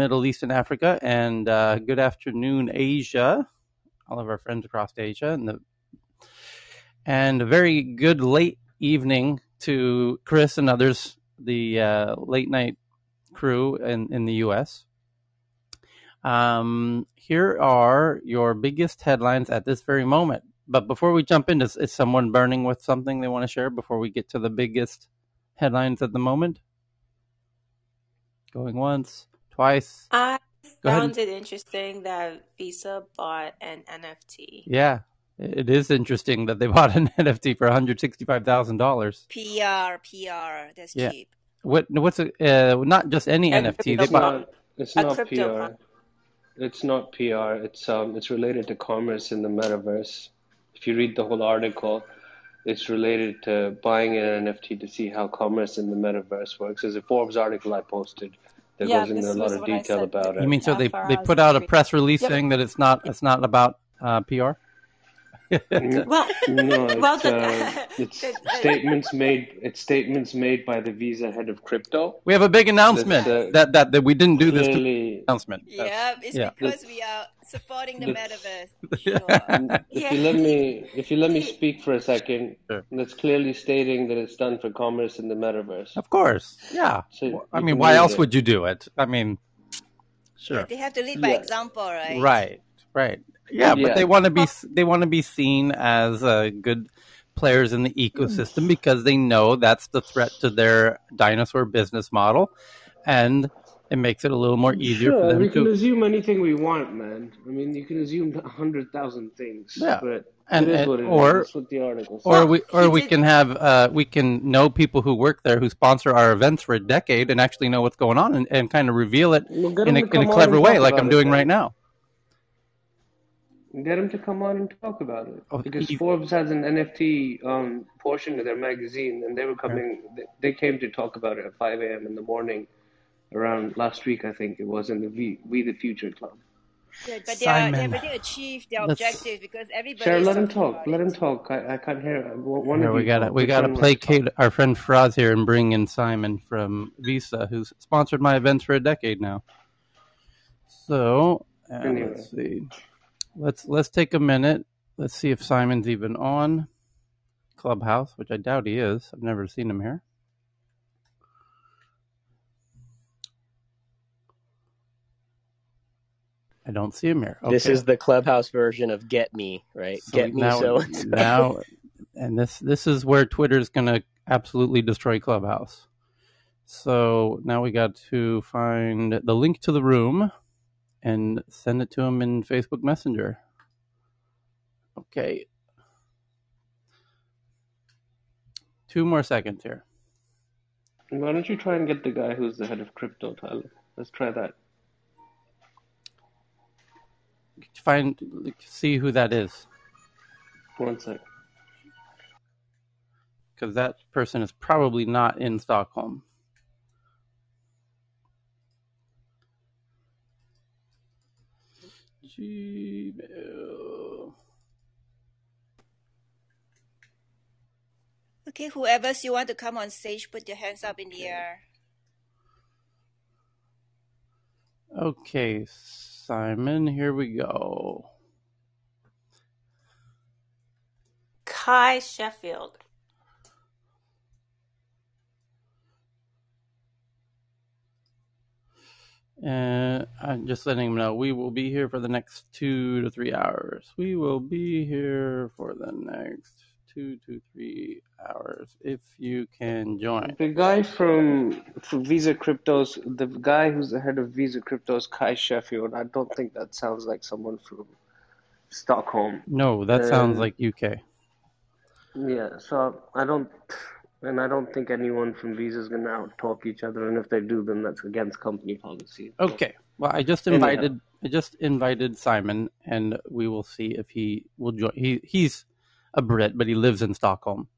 Middle East and Africa, and uh, good afternoon, Asia. All of our friends across Asia, and the and a very good late evening to Chris and others, the uh, late night crew in, in the U.S. Um, here are your biggest headlines at this very moment. But before we jump into, is, is someone burning with something they want to share before we get to the biggest headlines at the moment? Going once, twice. I Go ahead. found it interesting that Visa bought an NFT. Yeah, it is interesting that they bought an NFT for one hundred sixty-five thousand dollars. PR, PR, that's Yeah. cheap. What? What's a, uh, not just any And NFT? They bought. com- It's A not crypto PR. com- It's not PR. It's um it's related to commerce in the metaverse. If you read the whole article, it's related to buying an NFT to see how commerce in the metaverse works. There's a Forbes article I posted that Yeah, goes into this a lot of what I detail said. about You mean so they they put out a press release Yep. saying that it's not it's not about uh, PR? Well, No, well, it's the, uh, it's the- the- statements made. It's statements made by the Visa head of crypto. we have a big announcement That's, uh, that, that that we didn't do this Clearly, announcement. Yeah, it's yeah. because we are supporting the The- metaverse. if Yeah. you let me, if you let me speak for a second, Sure. that's clearly stating that it's done for commerce in the metaverse. Of course, yeah. So I mean, why else it. would you do it? I mean, sure, They have to lead by Yeah. example, right? right, right. Yeah, but they want to be they want to be seen as uh, good players in the ecosystem because they know that's the threat to their dinosaur business model, and it makes it a little more easier Sure, for them we can to assume anything we want, man. I mean, you can assume a hundred thousand things. Yeah. but And- it is and- what it is. or- That's what the article says. or we or we can have uh, we can know people who work there who sponsor our events for a decade and actually know what's going on and, and kind of reveal it Well, in a, in a clever way, like I'm doing then. right now. Get him to come on and talk about it Oh, because he- Forbes has an NFT um, portion of their magazine, and they were coming. they- They came to talk about it at 5 a.m. in the morning, around last week, I think it was in the v, We the Future Club. Yeah, but they, are, they Simon. already achieved their Let's- objective because everybody. Sharon, is let him talk. Let it. him talk. I, I can't hear. One Here, of we gotta talk. we gotta one wants to placate our friend Faraz here and bring in Simon from Visa, who's sponsored my events for a decade now. So uh, Anyway. let's see. Let's let's take a minute. Let's see if Simon's even on Clubhouse, which I doubt he is. I've never seen him here. I don't see him here. This is the clubhouse version of Get Me, right? So Get Me now, so now, and this this is where Twitter's going to absolutely destroy Clubhouse. So now we got to find the link to the room and send it to him in Facebook Messenger. Okay. Two more seconds here. Why don't you try and get the guy who's the head of crypto, Tyler? Let's try that. Find see who that is One sec. because that person is probably not in Stockholm. Gmail. Okay, whoever you want to come on stage, put your hands up in the air. Okay, Simon, here we go. Cuy Sheffield. And I'm just letting him know we will be here for the next two to three hours. We will be here for the next two to three hours if you can join. The guy from, from Visa Cryptos, the guy who's the head of Visa Cryptos, Cuy Sheffield. I don't think that sounds like someone from Stockholm. No, that sounds Uh, like UK. Yeah, so I don't, and I don't think anyone from Visa is gonna out talk each other. And if they do, then that's against company policy. Okay. Well, I just Anyhow. invited I just invited Simon, and we will see if he will join. He he's a Brit, but he lives in Stockholm.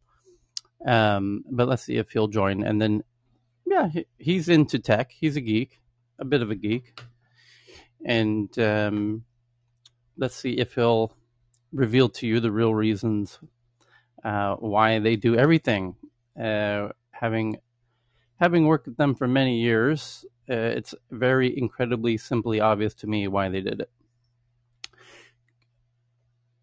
Um, but let's see if he'll join, and then yeah, he, he's into tech. He's a geek, a bit of a geek, and um, let's see if he'll reveal to you the real reasons uh, why they do everything. Uh, having having worked with them for many years, uh, it's very incredibly simply obvious to me why they did it.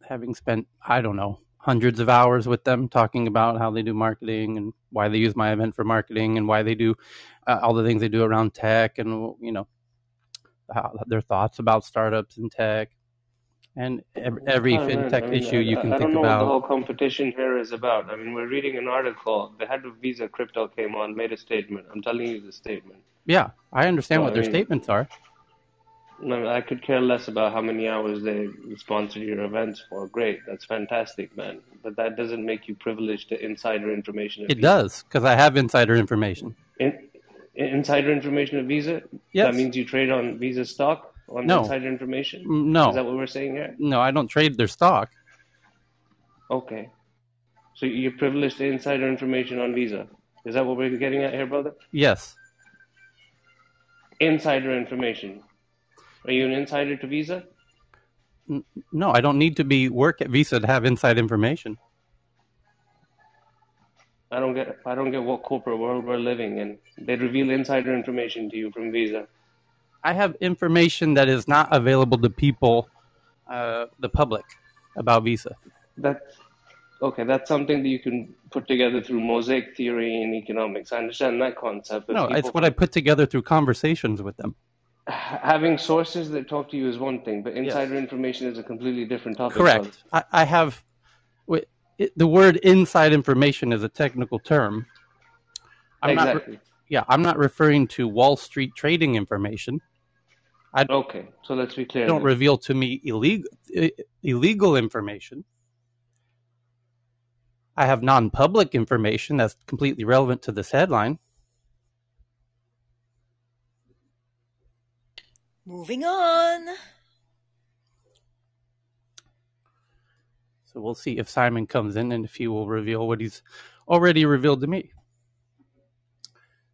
Having spent, I don't know, hundreds of hours with them talking about how they do marketing and why they use my event for marketing and why they do uh, all the things they do around tech and you know how, their thoughts about startups and tech and every, every I don't know, fintech I mean, issue you I, can I think don't know what the whole competition here is about. I mean, we're reading an article. The head of Visa Crypto came on, made a statement. I'm telling you the statement. Yeah, I understand So, what I their mean, statements are. No, I could care less about how many hours they sponsor your events for. Great, that's fantastic, man. But that doesn't make you privileged to insider information It Visa. does because I have insider information. In, insider information of Visa? Yes. That means you trade on Visa stock on No. insider information? Mm, No, Is that what we're saying here? no, I don't trade their stock. Okay. So you're privileged to insider information on Visa. Is that what we're getting at here, brother? Yes, Insider information. Are you an insider to Visa? no, I don't need to be work at Visa to have inside information. I don't get I don't get what corporate world we're living in. They reveal insider information to you from Visa. I have information that is not available to people, uh, the public, about Visa. That's okay, that's something that you can put together through mosaic theory and economics. I understand that concept, but No, it's what I put together through conversations with them. having sources that talk to you is one thing, but insider information is a completely different topic. Correct. I, I have it, the word inside information is a technical term. I'm not. re- exactly. Yeah, I'm not referring to Wall Street trading information. Okay, so let's be clear. Don't then. reveal to me illegal illegal information. I have non-public information that's completely relevant to this headline. Moving on. So we'll see if Simon comes in and if he will reveal what he's already revealed to me.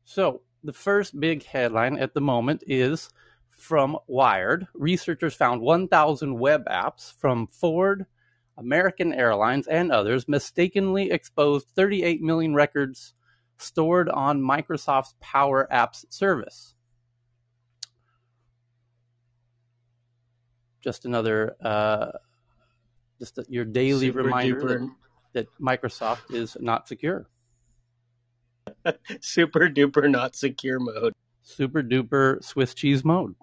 So the first big headline at the moment is from Wired. Researchers found 1,000 web apps from Ford, American Airlines, and others mistakenly exposed 38 million records stored on Microsoft's Power Apps service. Just another, uh, just your daily Super reminder duper, that, that Microsoft is not secure. super duper not secure mode. super duper Swiss cheese mode.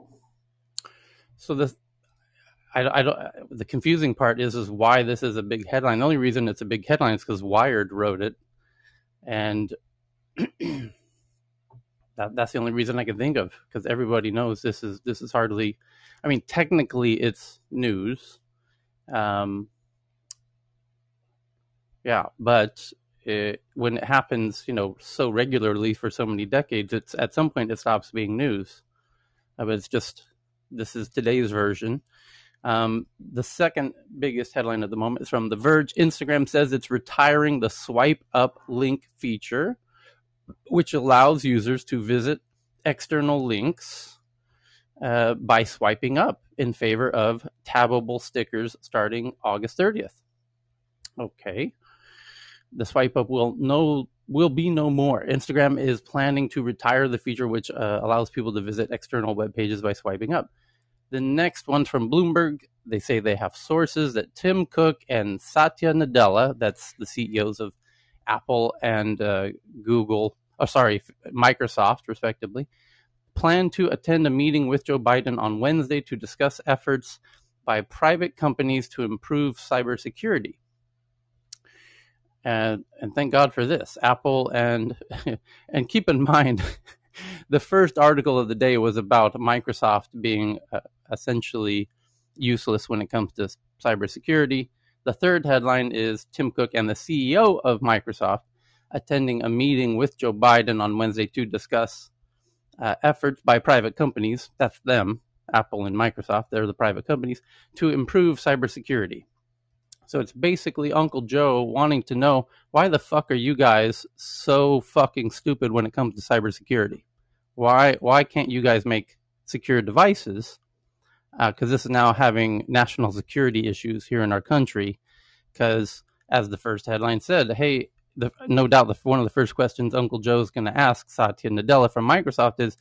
So the I, I don't the confusing part is is why this is a big headline. The only reason it's a big headline is because Wired wrote it, and that, that's the only reason I can think of because everybody knows this is this is hardly. I mean, technically it's news, um, yeah, but it, when it happens, you know, so regularly for so many decades, it's at some point it stops being news. Uh, but it's just this is today's version. Um, the second biggest headline at the moment is from The Verge. Instagram says it's retiring the swipe up link feature, which allows users to visit external links uh, by swiping up in favor of tappable stickers starting August 30th. Okay. The swipe up will no will be no more. Instagram is planning to retire the feature which uh, allows people to visit external web pages by swiping up. The next one from Bloomberg, they say they have sources that Tim Cook and Satya Nadella, that's the CEOs of Apple and uh, Google, oh sorry, Microsoft respectively, plan to attend a meeting with Joe Biden on Wednesday to discuss efforts by private companies to improve cybersecurity. And and thank God for this. Apple and and keep in mind the first article of the day was about Microsoft being uh, essentially useless when it comes to cybersecurity. The third headline is Tim Cook and the CEO of Microsoft attending a meeting with Joe Biden on Wednesday to discuss uh, efforts by private companies, that's them, Apple and Microsoft, they're the private companies, to improve cybersecurity. So it's basically Uncle Joe wanting to know why the fuck are you guys so fucking stupid when it comes to cybersecurity? Why why can't you guys make secure devices? Because uh, this is now having national security issues here in our country. Because as the first headline said, hey, the, no doubt the, one of the first questions Uncle Joe's going to ask Satya Nadella from Microsoft is,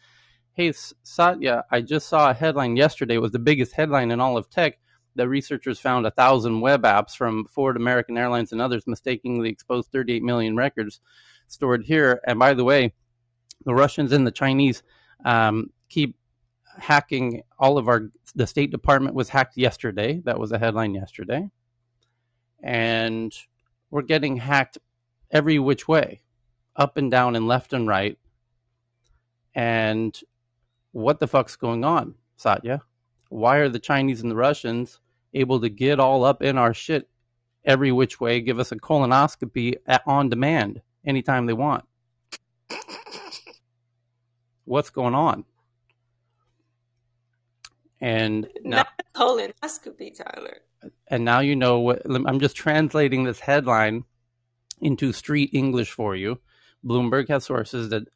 Hey, Satya, I just saw a headline yesterday. It was the biggest headline in all of tech that researchers found a thousand web apps from Ford, American Airlines, and others mistakenly exposed 38 million records stored here. And by the way, the Russians and the Chinese um, keep hacking all of our. The State Department was hacked yesterday. That was a headline yesterday, and we're getting hacked every which way, up and down and left and right. And what the fuck's going on, Satya? Why are the Chinese and the Russians able to get all up in our shit every which way, give us a colonoscopy at, on demand anytime they want? What's going on? And now, Not colonoscopy, Tyler. and now you know what I'm just translating this headline into street English for you. Bloomberg has sources that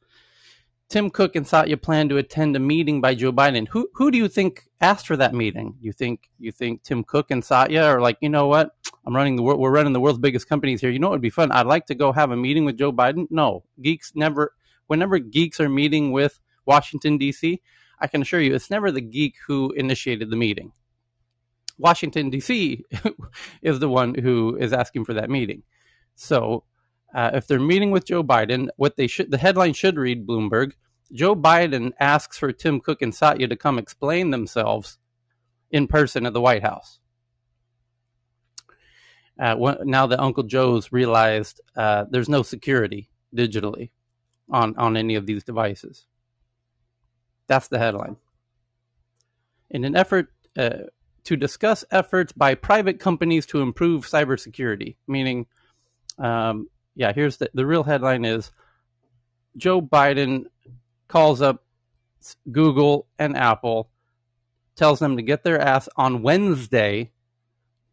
Tim Cook and Satya plan to attend a meeting by Joe Biden. Who who do you think asked for that meeting? You think you think Tim Cook and Satya are like, you know what? I'm running the world. We're running the world's biggest companies here. You know it would be fun? I'd like to go have a meeting with Joe Biden. No, geeks never. Whenever geeks are meeting with Washington D.C., I can assure you, it's never the geek who initiated the meeting. Washington D.C. is the one who is asking for that meeting. So uh, if they're meeting with Joe Biden, what they should the headline should read Bloomberg. Joe Biden asks for Tim Cook and Satya to come explain themselves in person at the White House. Uh, now that Uncle Joe's realized uh, there's no security digitally on, on any of these devices. That's the headline. In an effort uh, to discuss efforts by private companies to improve cybersecurity, meaning um, yeah, here's the, the real headline is Joe Biden calls up Google and Apple, tells them to get their ass on Wednesday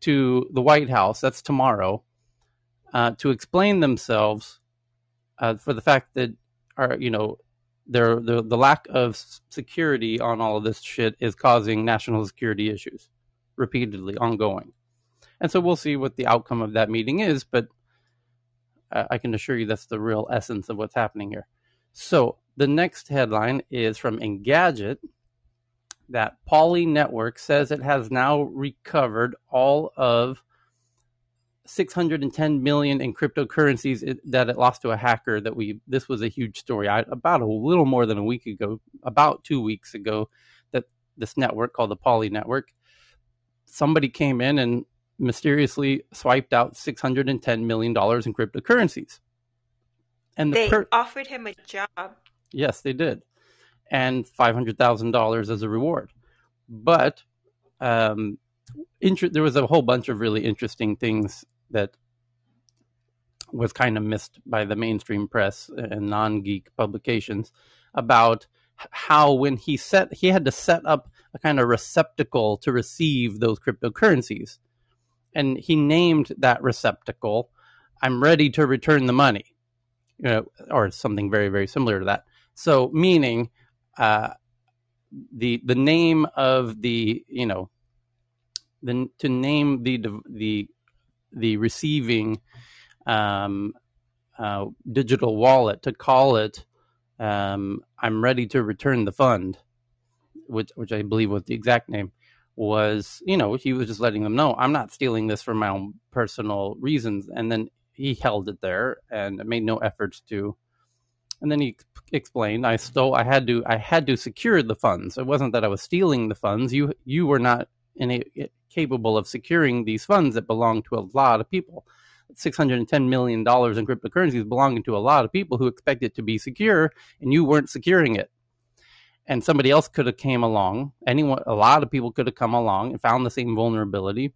to the White House, that's tomorrow, uh, to explain themselves uh, for the fact that are you know their the the lack of security on all of this shit is causing national security issues repeatedly ongoing. And so we'll see what the outcome of that meeting is, but I can assure you that's the real essence of what's happening here. So the next headline is from Engadget that Poly Network says it has now recovered all of 610 million in cryptocurrencies that it lost to a hacker that we this was a huge story I, about a little more than a week ago about two weeks ago that this network called the poly network somebody came in and mysteriously swiped out $610 million in cryptocurrencies. And the they per- offered him a job. Yes, they did. And $500,000 as a reward. But um, inter- there was a whole bunch of really interesting things that was kind of missed by the mainstream press and non-geek publications about how when he set he had to set up a kind of receptacle to receive those cryptocurrencies and he named that receptacle i'm ready to return the money you know or something very very similar to that. So meaning uh, the the name of the you know the to name the the the receiving um, uh, digital wallet to call it um, i'm ready to return the fund which which i believe was the exact name was, you know, he was just letting them know, I'm not stealing this for my own personal reasons. And then he held it there and made no efforts to. And then he explained, I stole, I had to, I had to secure the funds. It wasn't that I was stealing the funds. You, you were not in a, capable of securing these funds that belong to a lot of people. $610 million in cryptocurrencies belonging to a lot of people who expect it to be secure, and you weren't securing it and somebody else could have came along. Anyone a lot of people could have come along and found the same vulnerability.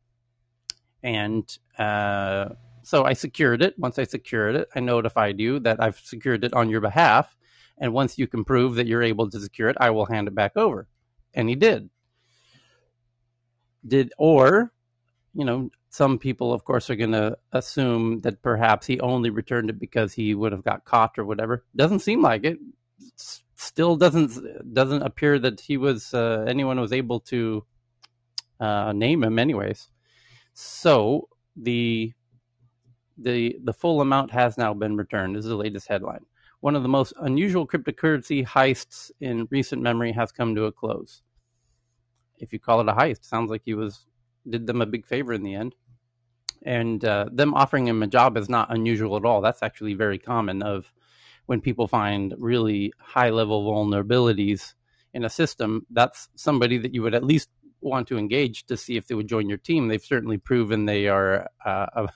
And uh, so i secured it. Once i secured it i notified you that i've secured it on your behalf. And once you can prove that you're able to secure it i will hand it back over. And he did. Did or you know some people of course are going to assume that perhaps he only returned it because he would have got caught or whatever. Doesn't seem like it still doesn't doesn't appear that he was uh, anyone was able to uh, name him anyways so the the the full amount has now been returned this is the latest headline one of the most unusual cryptocurrency heists in recent memory has come to a close. If you call it a heist, sounds like he was did them a big favor in the end. And uh, them offering him a job is not unusual at all. That's actually very common. Of when people find really high level vulnerabilities in a system, that's somebody that you would at least want to engage to see if they would join your team. They've certainly proven they are uh, of,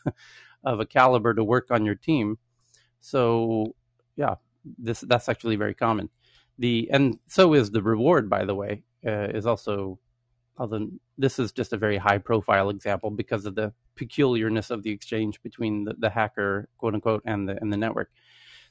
of a caliber to work on your team. So yeah, this that's actually very common. The and so is the reward, by the way, uh, is also. Although this is just a very high profile example because of the peculiarness of the exchange between the, the hacker, quote unquote, and the and the network.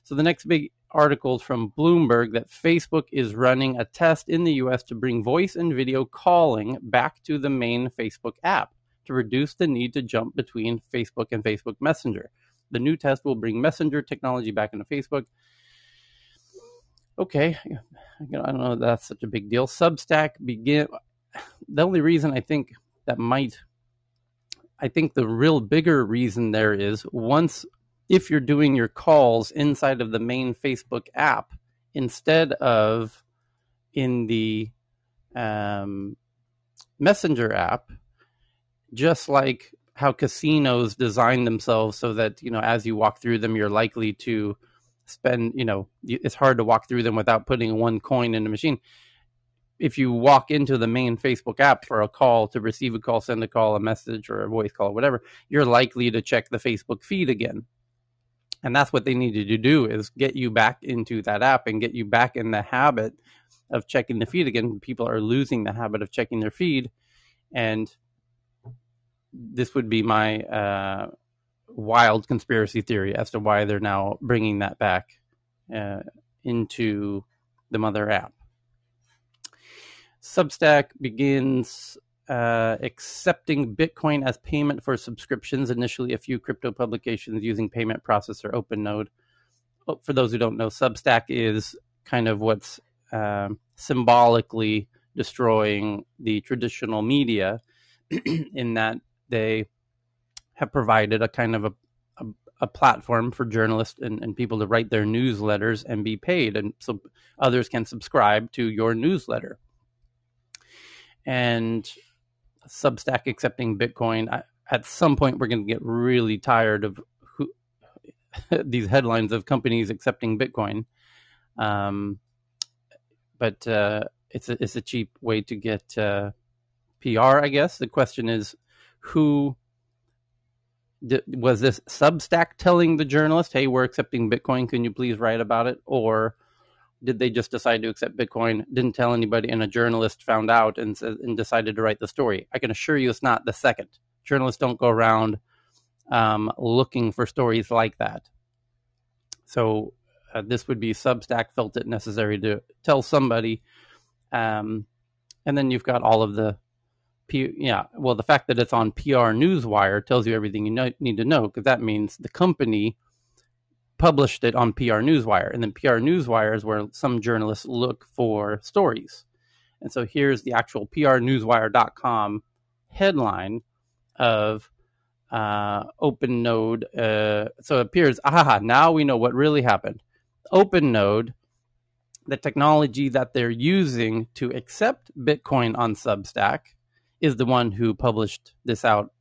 So the next big article from Bloomberg that Facebook is running a test in the US to bring voice and video calling back to the main Facebook app to reduce the need to jump between Facebook and Facebook Messenger. The new test will bring Messenger technology back into Facebook. Okay, I don't know that's such a big deal. Substack begin. The only reason I think that might, I think the real bigger reason there is once if you're doing your calls inside of the main Facebook app instead of in the um, Messenger app, just like how casinos design themselves so that you know as you walk through them you're likely to spend you know it's hard to walk through them without putting one coin in the machine. If you walk into the main facebook app for a call to receive a call send a call a message or a voice call whatever you're likely to check the facebook feed again and that's what they needed to do is get you back into that app and get you back in the habit of checking the feed again people are losing the habit of checking their feed and this would be my uh, wild conspiracy theory as to why they're now bringing that back uh, into the mother app. Substack begins uh, accepting Bitcoin as payment for subscriptions. Initially, a few crypto publications using payment processor OpenNode. Oh, for those who don't know, Substack is kind of what's um, symbolically destroying the traditional media in that they have provided a kind of a, a, a platform for journalists and, and, people to write their newsletters and be paid. And so others can subscribe to your newsletter. And Substack accepting Bitcoin, I, at some point, we're going to get really tired of who, these headlines of companies accepting Bitcoin. Um, but uh, it's a, it's a cheap way to get uh, PR, I guess. The question is, who was this Substack telling the journalist, "Hey, we're accepting Bitcoin. Can you please write about it?" Or did they just decide to accept Bitcoin, didn't tell anybody, and a journalist found out and and decided to write the story? I can assure you, it's not the second. Journalists don't go around um, looking for stories like that. So uh, this would be Substack felt it necessary to tell somebody, um, and then you've got all of the P, yeah, well, the fact that it's on PR Newswire tells you everything you know, need to know because that means the company published it on PR Newswire, and then PR Newswire is where some journalists look for stories. And so here's the actual PRNewswire.com headline of uh, OpenNode. Uh, so it appears, aha, now we know what really happened. OpenNode, the technology that they're using to accept Bitcoin on Substack, is the one who published this out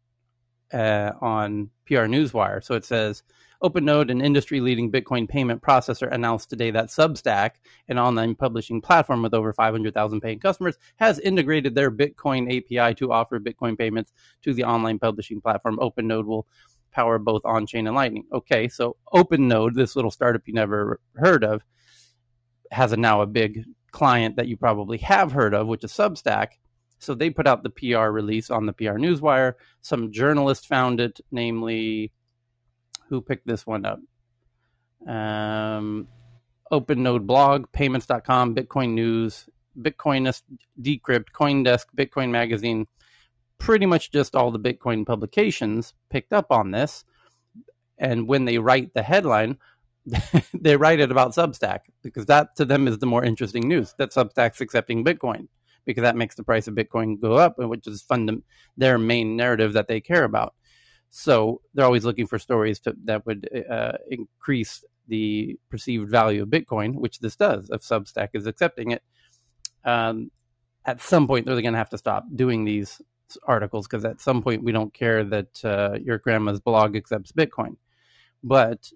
uh, on PR Newswire. So it says OpenNode, an industry leading Bitcoin payment processor, announced today that Substack, an online publishing platform with over 500,000 paying customers, has integrated their Bitcoin API to offer Bitcoin payments to the online publishing platform. OpenNode will power both on chain and Lightning. Okay, so OpenNode, this little startup you never heard of, has a, now a big client that you probably have heard of, which is Substack so they put out the PR release on the PR Newswire. Some journalist found it, namely, who picked this one up? Um, OpenNode blog, payments.com, Bitcoin News, Bitcoinist, Decrypt, Coindesk, Bitcoin Magazine. Pretty much just all the Bitcoin publications picked up on this. And when they write the headline, they write it about Substack because that to them is the more interesting news that Substack's accepting Bitcoin because that makes the price of Bitcoin go up, which is fund- their main narrative that they care about. So they're always looking for stories to, that would uh, increase the perceived value of Bitcoin, which this does, if Substack is accepting it, um, at some point they're going to have to stop doing these articles because at some point we don't care that uh, your grandma's blog accepts Bitcoin. But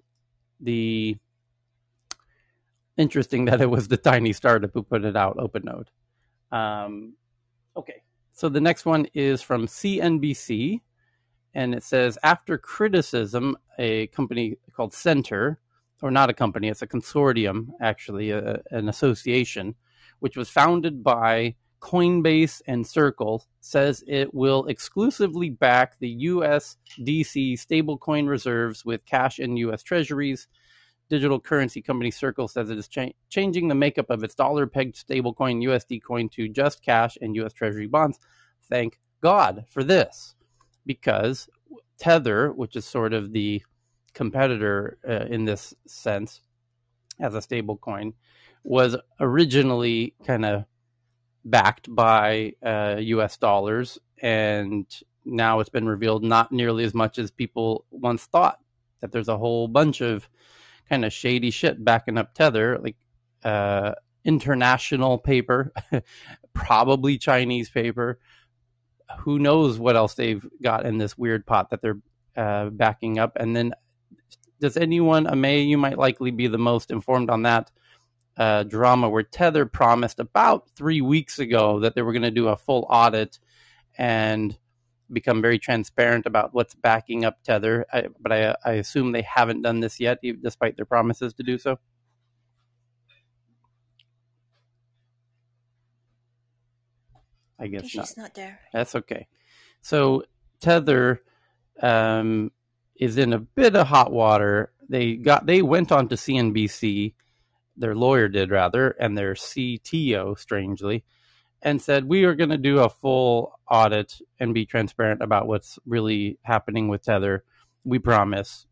the interesting that it was the tiny startup who put it out, OpenNode. Um, okay, so the next one is from CNBC, and it says after criticism, a company called Centre, or not a company, it's a consortium actually, a, an association, which was founded by Coinbase and Circle, says it will exclusively back the USDC stablecoin reserves with cash in US Treasuries digital currency company Circle says it is cha- changing the makeup of its dollar pegged stablecoin USD coin to just cash and US Treasury bonds. Thank God for this, because Tether, which is sort of the competitor uh, in this sense as a stablecoin, was originally kind of backed by uh, US dollars, and now it's been revealed not nearly as much as people once thought. That there's a whole bunch of kind of shady shit backing up Tether, like uh, international paper, probably Chinese paper. Who knows what else they've got in this weird pot that they're uh, backing up? And then, does anyone, Amay, you might likely be the most informed on that uh, drama where Tether promised about three weeks ago that they were going to do a full audit and become very transparent about what's backing up Tether. I, but I, I assume they haven't done this yet, despite their promises to do so. I guess she's not. not there. That's okay. So Tether um, is in a bit of hot water. They got they went on to CNBC, their lawyer did rather, and their CTO, strangely, and said we are going to do a full audit and be transparent about what's really happening with Tether. We promise.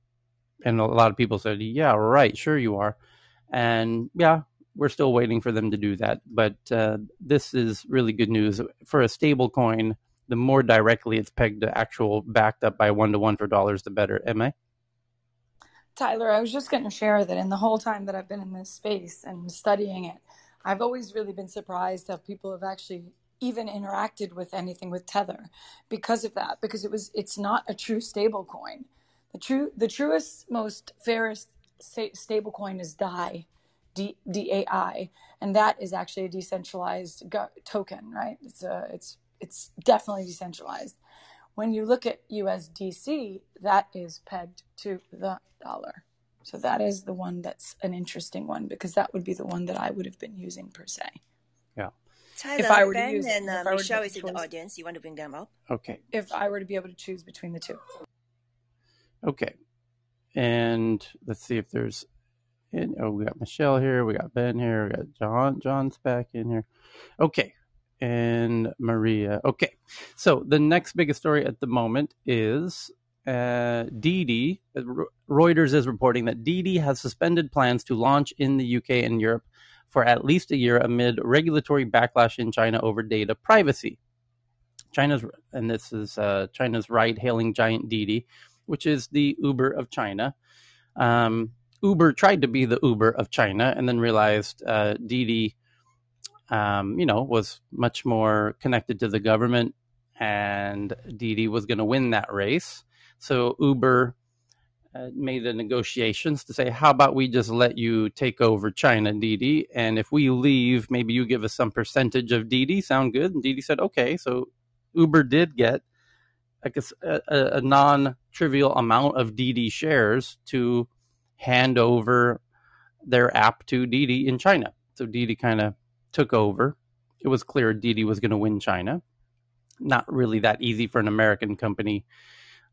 And a lot of people said, "Yeah, right, sure you are." And yeah, we're still waiting for them to do that. But uh, this is really good news for a stable coin. The more directly it's pegged to actual backed up by one to one for dollars, the better. Am I? Tyler, I was just going to share that in the whole time that I've been in this space and studying it, I've always really been surprised how people have actually even interacted with anything with Tether because of that, because it was it's not a true stable coin. The true the truest, most fairest stable coin is DAI, D A I, and that is actually a decentralized go- token, right? It's a it's it's definitely decentralized. When you look at USDC, that is pegged to the dollar. So that is the one that's an interesting one because that would be the one that I would have been using per se. Yeah. Tyler, if I were ben to use and uh, if I were Michelle is in the audience. You want to bring them up? Okay. If I were to be able to choose between the two. Okay. And let's see if there's. And, oh, we got Michelle here. We got Ben here. We got John. John's back in here. Okay. And Maria. Okay. So the next biggest story at the moment is uh, Didi. Reuters is reporting that Didi has suspended plans to launch in the UK and Europe for at least a year amid regulatory backlash in China over data privacy. China's, and this is uh, China's ride-hailing giant Didi, which is the Uber of China. Um, Uber tried to be the Uber of China and then realized uh, Didi, um, you know, was much more connected to the government, and Didi was going to win that race. So Uber uh, made the negotiations to say, how about we just let you take over China, Didi, and if we leave, maybe you give us some percentage of Didi. Sound good? And Didi said, okay. So Uber did get like a, a, a non-trivial amount of Didi shares to hand over their app to Didi in China. So Didi kind of took over. It was clear Didi was going to win China. Not really that easy for an American company.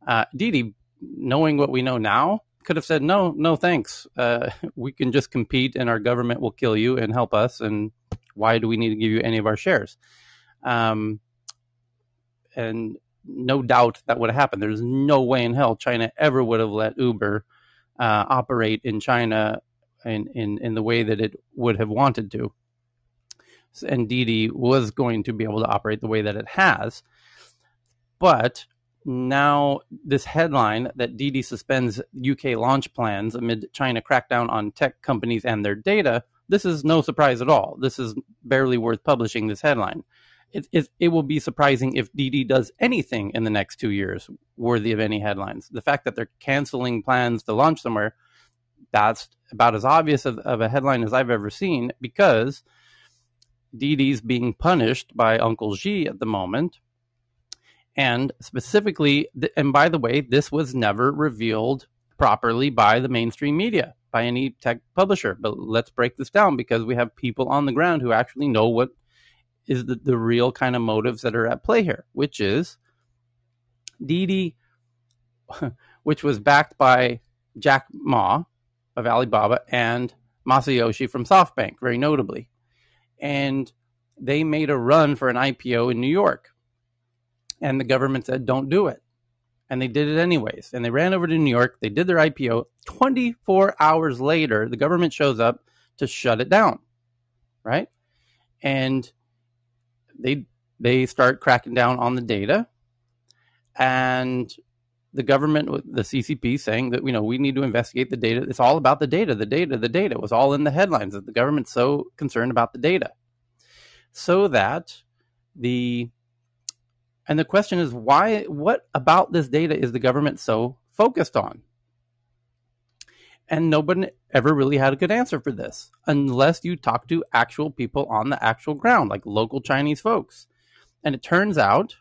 Uh, Didi, knowing what we know now, could have said, no, no, thanks. Uh, we can just compete and our government will kill you and help us. And why do we need to give you any of our shares? Um, and no doubt that would have happened. There's no way in hell China ever would have let Uber uh, operate in China in, in, in the way that it would have wanted to. And Didi was going to be able to operate the way that it has. But now this headline that Didi suspends UK launch plans amid China crackdown on tech companies and their data. This is no surprise at all. This is barely worth publishing this headline. It, it, it will be surprising if Didi does anything in the next two years worthy of any headlines. The fact that they're canceling plans to launch somewhere, that's about as obvious of, of a headline as I've ever seen because Didi's being punished by Uncle Xi at the moment and specifically, and by the way, this was never revealed properly by the mainstream media, by any tech publisher. But let's break this down because we have people on the ground who actually know what is the, the real kind of motives that are at play here, which is Didi, which was backed by Jack Ma of Alibaba and Masayoshi from SoftBank, very notably. And they made a run for an IPO in New York and the government said, don't do it. And they did it anyways. And they ran over to New York. They did their IPO. 24 hours later, the government shows up to shut it down. Right. And they they start cracking down on the data. And the government, the CCP, saying that you know we need to investigate the data. It's all about the data, the data, the data. It was all in the headlines that the government's so concerned about the data, so that the and the question is why what about this data is the government so focused on? And nobody ever really had a good answer for this unless you talk to actual people on the actual ground, like local Chinese folks. And it turns out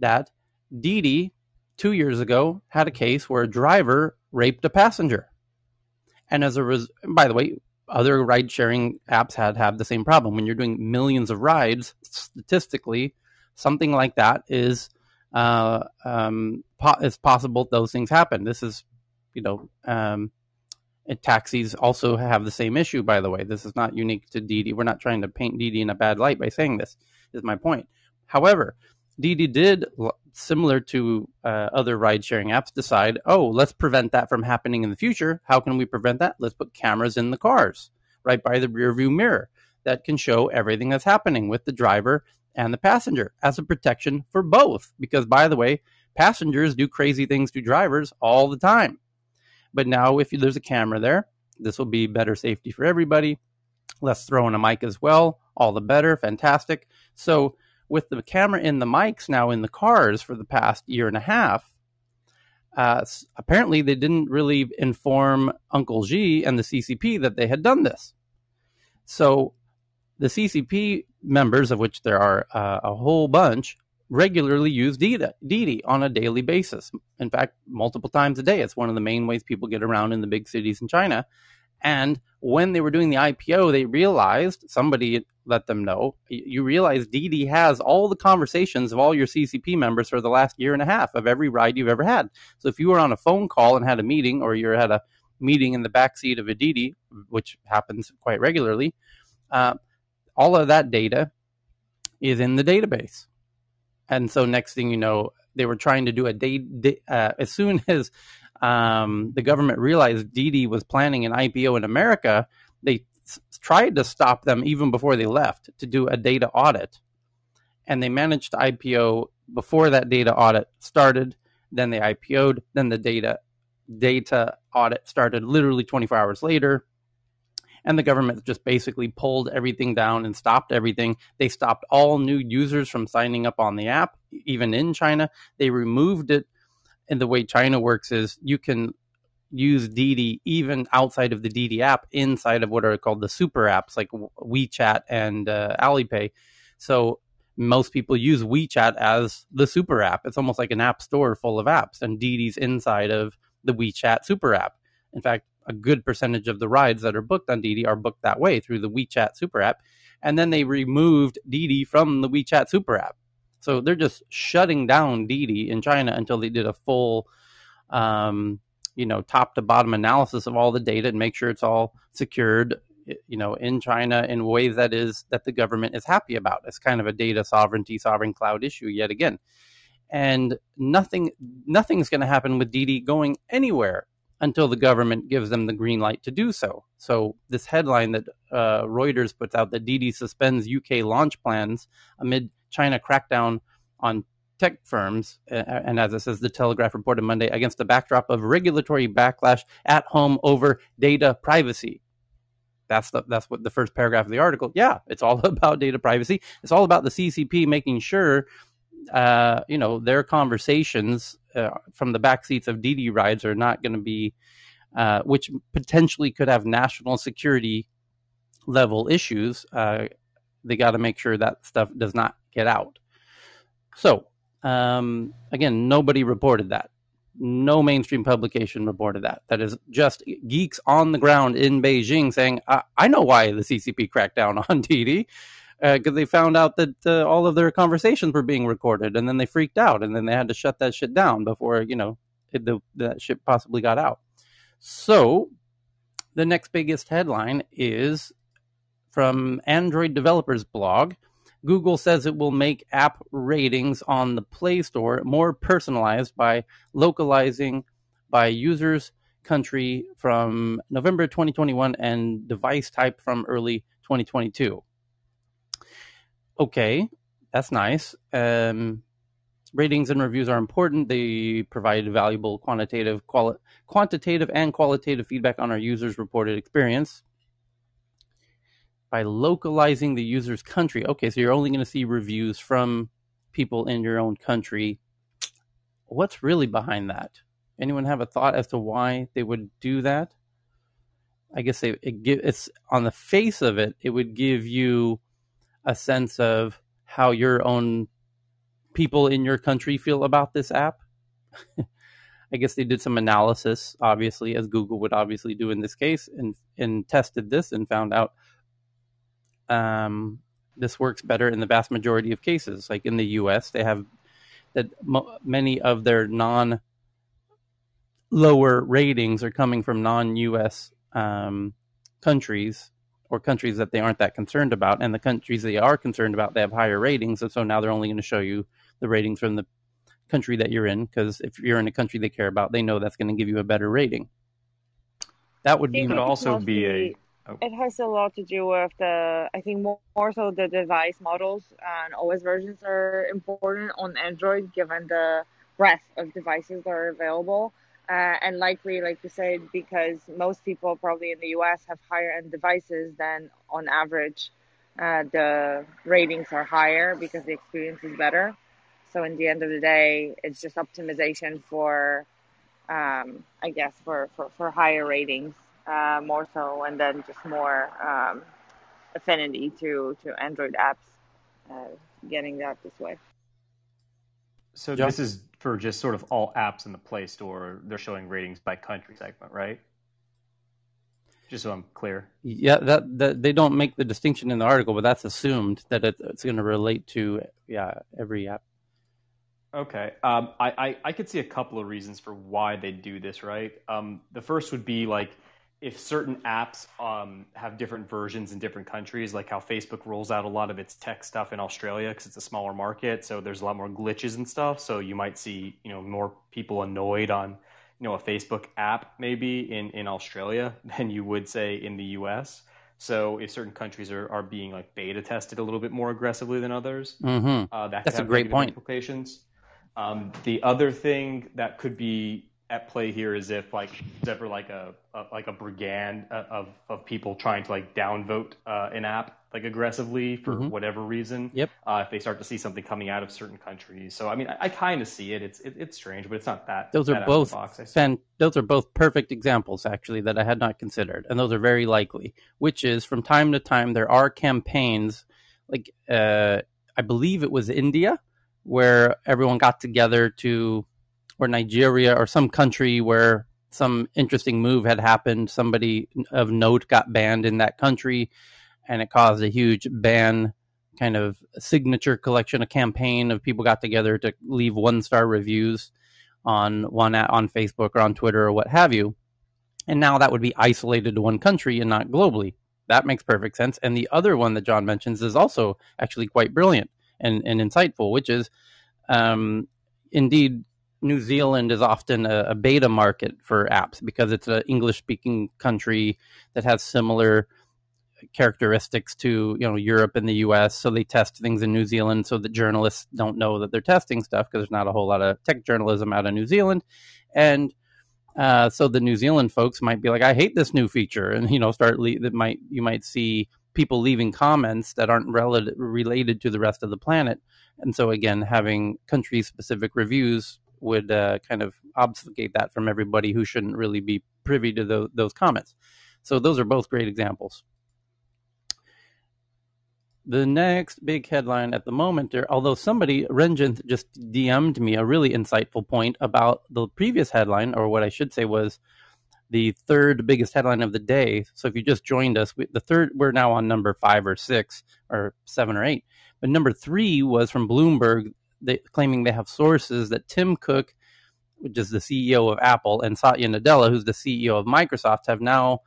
that Didi, two years ago, had a case where a driver raped a passenger. And as a res- by the way, other ride sharing apps had have the same problem. When you're doing millions of rides, statistically, something like that is uh, um, po- possible those things happen. This is, you know, um, taxis also have the same issue. By the way, this is not unique to Didi. We're not trying to paint Didi in a bad light by saying this. Is my point. However, Didi did, similar to uh, other ride sharing apps, decide, oh, let's prevent that from happening in the future. How can we prevent that? Let's put cameras in the cars right by the rear view mirror that can show everything that's happening with the driver and the passenger as a protection for both. Because, by the way, passengers do crazy things to drivers all the time. But now, if there's a camera there, this will be better safety for everybody. Let's throw in a mic as well. All the better. Fantastic. So, with the camera in the mics now in the cars for the past year and a half, uh, apparently they didn't really inform Uncle Xi and the CCP that they had done this. So the CCP members, of which there are uh, a whole bunch, regularly use Didi on a daily basis. In fact, multiple times a day. It's one of the main ways people get around in the big cities in China. And when they were doing the IPO, they realized somebody let them know. You realize Didi has all the conversations of all your CCP members for the last year and a half of every ride you've ever had. So if you were on a phone call and had a meeting, or you're had a meeting in the back seat of a Didi, which happens quite regularly, uh, all of that data is in the database. And so next thing you know, they were trying to do a day, uh, as soon as um, the government realized Didi was planning an IPO in America, they s- tried to stop them even before they left to do a data audit. And they managed to IPO before that data audit started. Then they IPO'd. Then the data data audit started literally 24 hours later and the government just basically pulled everything down and stopped everything. They stopped all new users from signing up on the app, even in China. They removed it. And the way China works is you can use Didi even outside of the Didi app, inside of what are called the super apps like WeChat and uh, Alipay. So most people use WeChat as the super app. It's almost like an app store full of apps, and Didi's inside of the WeChat super app. In fact, a good percentage of the rides that are booked on Didi are booked that way through the WeChat super app. And then they removed Didi from the WeChat super app. So they're just shutting down Didi in China until they did a full, um, you know, top to bottom analysis of all the data and make sure it's all secured, you know, in China in ways that is that the government is happy about. It's kind of a data sovereignty, sovereign cloud issue yet again. And nothing, nothing's going to happen with Didi going anywhere until the government gives them the green light to do so. So, this headline that uh, Reuters puts out that Didi suspends UK launch plans amid China crackdown on tech firms, and as it says, the Telegraph reported Monday, against the backdrop of regulatory backlash at home over data privacy. That's the that's what the first paragraph of the article. Yeah, it's all about data privacy. It's all about the CCP making sure, uh, you know, their conversations uh, from the back seats of Didi rides are not going to be, uh, which potentially could have national security level issues. Uh, they got to make sure that stuff does not get out. So um, again, nobody reported that. No mainstream publication reported that. That is just geeks on the ground in Beijing saying, I, I know why the CCP cracked down on Didi because uh, they found out that uh, all of their conversations were being recorded and then they freaked out and then they had to shut that shit down before, you know, it, the, that shit possibly got out. So the next biggest headline is from Android Developers Blog Google says it will make app ratings on the Play Store more personalized by localizing by users country from November 2021 and device type from early 2022. Okay, that's nice. Um, ratings and reviews are important. They provide valuable quantitative, quali- quantitative and qualitative feedback on our users' reported experience by localizing the user's country. Okay, so you're only going to see reviews from people in your own country. What's really behind that? Anyone have a thought as to why they would do that? I guess they, it give, it's on the face of it, it would give you a sense of how your own people in your country feel about this app. I guess they did some analysis, obviously, as Google would obviously do in this case, and and tested this and found out um, this works better in the vast majority of cases. Like in the U.S., they have that mo- many of their non lower ratings are coming from non-U.S. Um, countries or countries that they aren't that concerned about, and the countries they are concerned about, they have higher ratings, and so now they're only going to show you the ratings from the country that you're in, because if you're in a country they care about, they know that's going to give you a better rating. That would be could also be a Oh. It has a lot to do with the, I think more, more so the device models and OS versions are important on Android given the breadth of devices that are available. Uh, and likely, like you said, because most people probably in the US have higher end devices than on average, uh, the ratings are higher because the experience is better. So, in the end of the day, it's just optimization for, um, I guess, for, for, for higher ratings uh, more so, and then just more um, affinity to to Android apps, uh, getting that this way. So this is for just sort of all apps in the Play Store. They're showing ratings by country segment, right? Just so I'm clear. Yeah, that, that they don't make the distinction in the article, but that's assumed that it, it's going to relate to yeah every app. Okay. Um, I, I, I could see a couple of reasons for why they do this, right? Um, the first would be like if certain apps um, have different versions in different countries, like how Facebook rolls out a lot of its tech stuff in Australia because it's a smaller market, so there's a lot more glitches and stuff. So you might see, you know, more people annoyed on, you know, a Facebook app maybe in in Australia than you would say in the U.S. So if certain countries are, are being like beta tested a little bit more aggressively than others, mm-hmm. uh, that that's a great point. Implications. Um, the other thing that could be at play here is if like there's ever like a, a like a brigand of of people trying to like downvote uh, an app like aggressively for mm-hmm. whatever reason. Yep. Uh, if they start to see something coming out of certain countries, so I mean, I, I kind of see it. It's it, it's strange, but it's not that. Those are both fan, those are both perfect examples actually that I had not considered, and those are very likely. Which is from time to time there are campaigns like uh, I believe it was India where everyone got together to or Nigeria or some country where some interesting move had happened. Somebody of note got banned in that country, and it caused a huge ban kind of signature collection, a campaign of people got together to leave one star reviews on one on Facebook or on Twitter or what have you. And now that would be isolated to one country and not globally. That makes perfect sense. And the other one that John mentions is also actually quite brilliant and, and insightful, which is um, indeed New Zealand is often a, a beta market for apps because it's an English speaking country that has similar characteristics to you know Europe and the U.S. So they test things in New Zealand so that journalists don't know that they're testing stuff because there's not a whole lot of tech journalism out of New Zealand, and uh, so the New Zealand folks might be like, "I hate this new feature," and you know start le- that might you might see people leaving comments that aren't rel- related to the rest of the planet, and so again having country specific reviews would uh, kind of obfuscate that from everybody who shouldn't really be privy to those, those comments. So those are both great examples. The next big headline at the moment, although somebody, Renjith, just DM'd me a really insightful point about the previous headline, or what I should say was the third biggest headline of the day. So if you just joined us, we, the third, we're now on number five or six or seven or eight. But number three was from Bloomberg, they, claiming they have sources that Tim Cook, which is the CEO of Apple, and Satya Nadella, who's the CEO of Microsoft, have now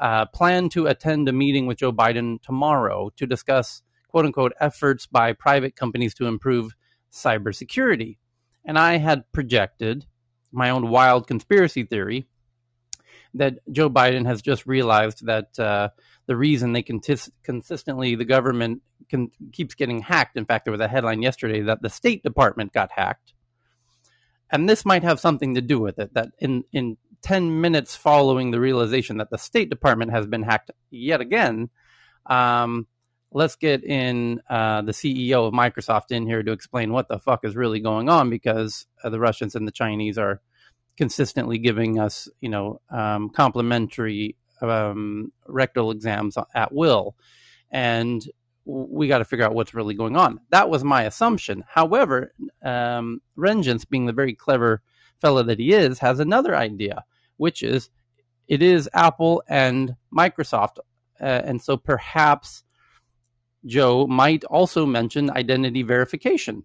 uh, plan to attend a meeting with Joe Biden tomorrow to discuss quote unquote efforts by private companies to improve cybersecurity. And I had projected my own wild conspiracy theory that Joe Biden has just realized that uh, the reason they consistently, the government can, keeps getting hacked. In fact, there was a headline yesterday that the State Department got hacked. And this might have something to do with it. That in, in 10 minutes following the realization that the State Department has been hacked yet again, um, let's get in uh, the CEO of Microsoft in here to explain what the fuck is really going on because uh, the Russians and the Chinese are consistently giving us, you know, um, complimentary um, rectal exams at will. And we got to figure out what's really going on. That was my assumption. However, um, being the very clever fellow that he is, has another idea which is it is Apple and Microsoft. Uh, and so perhaps Joe might also mention identity verification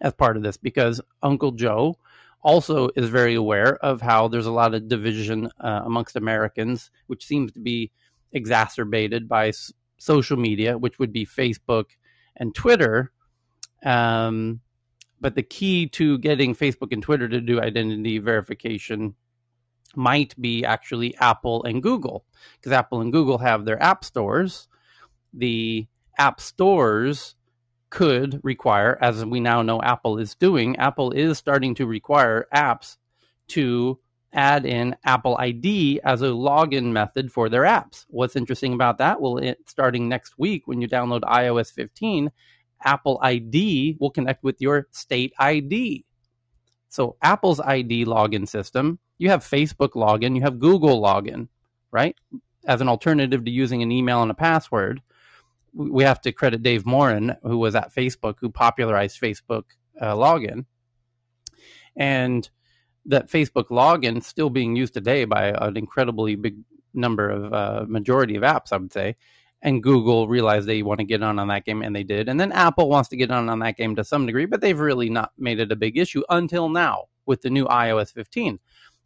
as part of this because Uncle Joe also is very aware of how there's a lot of division uh, amongst Americans, which seems to be exacerbated by s- social media, which would be Facebook and Twitter. Um, but the key to getting Facebook and Twitter to do identity verification might be actually Apple and Google because Apple and Google have their app stores. The app stores could require, as we now know Apple is doing, Apple is starting to require apps to add in Apple ID as a login method for their apps. What's interesting about that? Well, it, starting next week, when you download iOS 15, Apple ID will connect with your state ID. So Apple's ID login system you have Facebook login, you have Google login, right? As an alternative to using an email and a password. We have to credit Dave Morin, who was at Facebook, who popularized Facebook uh, login. And that Facebook login still being used today by an incredibly big number of uh, majority of apps, I would say. And Google realized they want to get on on that game, and they did. And then Apple wants to get on on that game to some degree, but they've really not made it a big issue until now with the new iOS 15.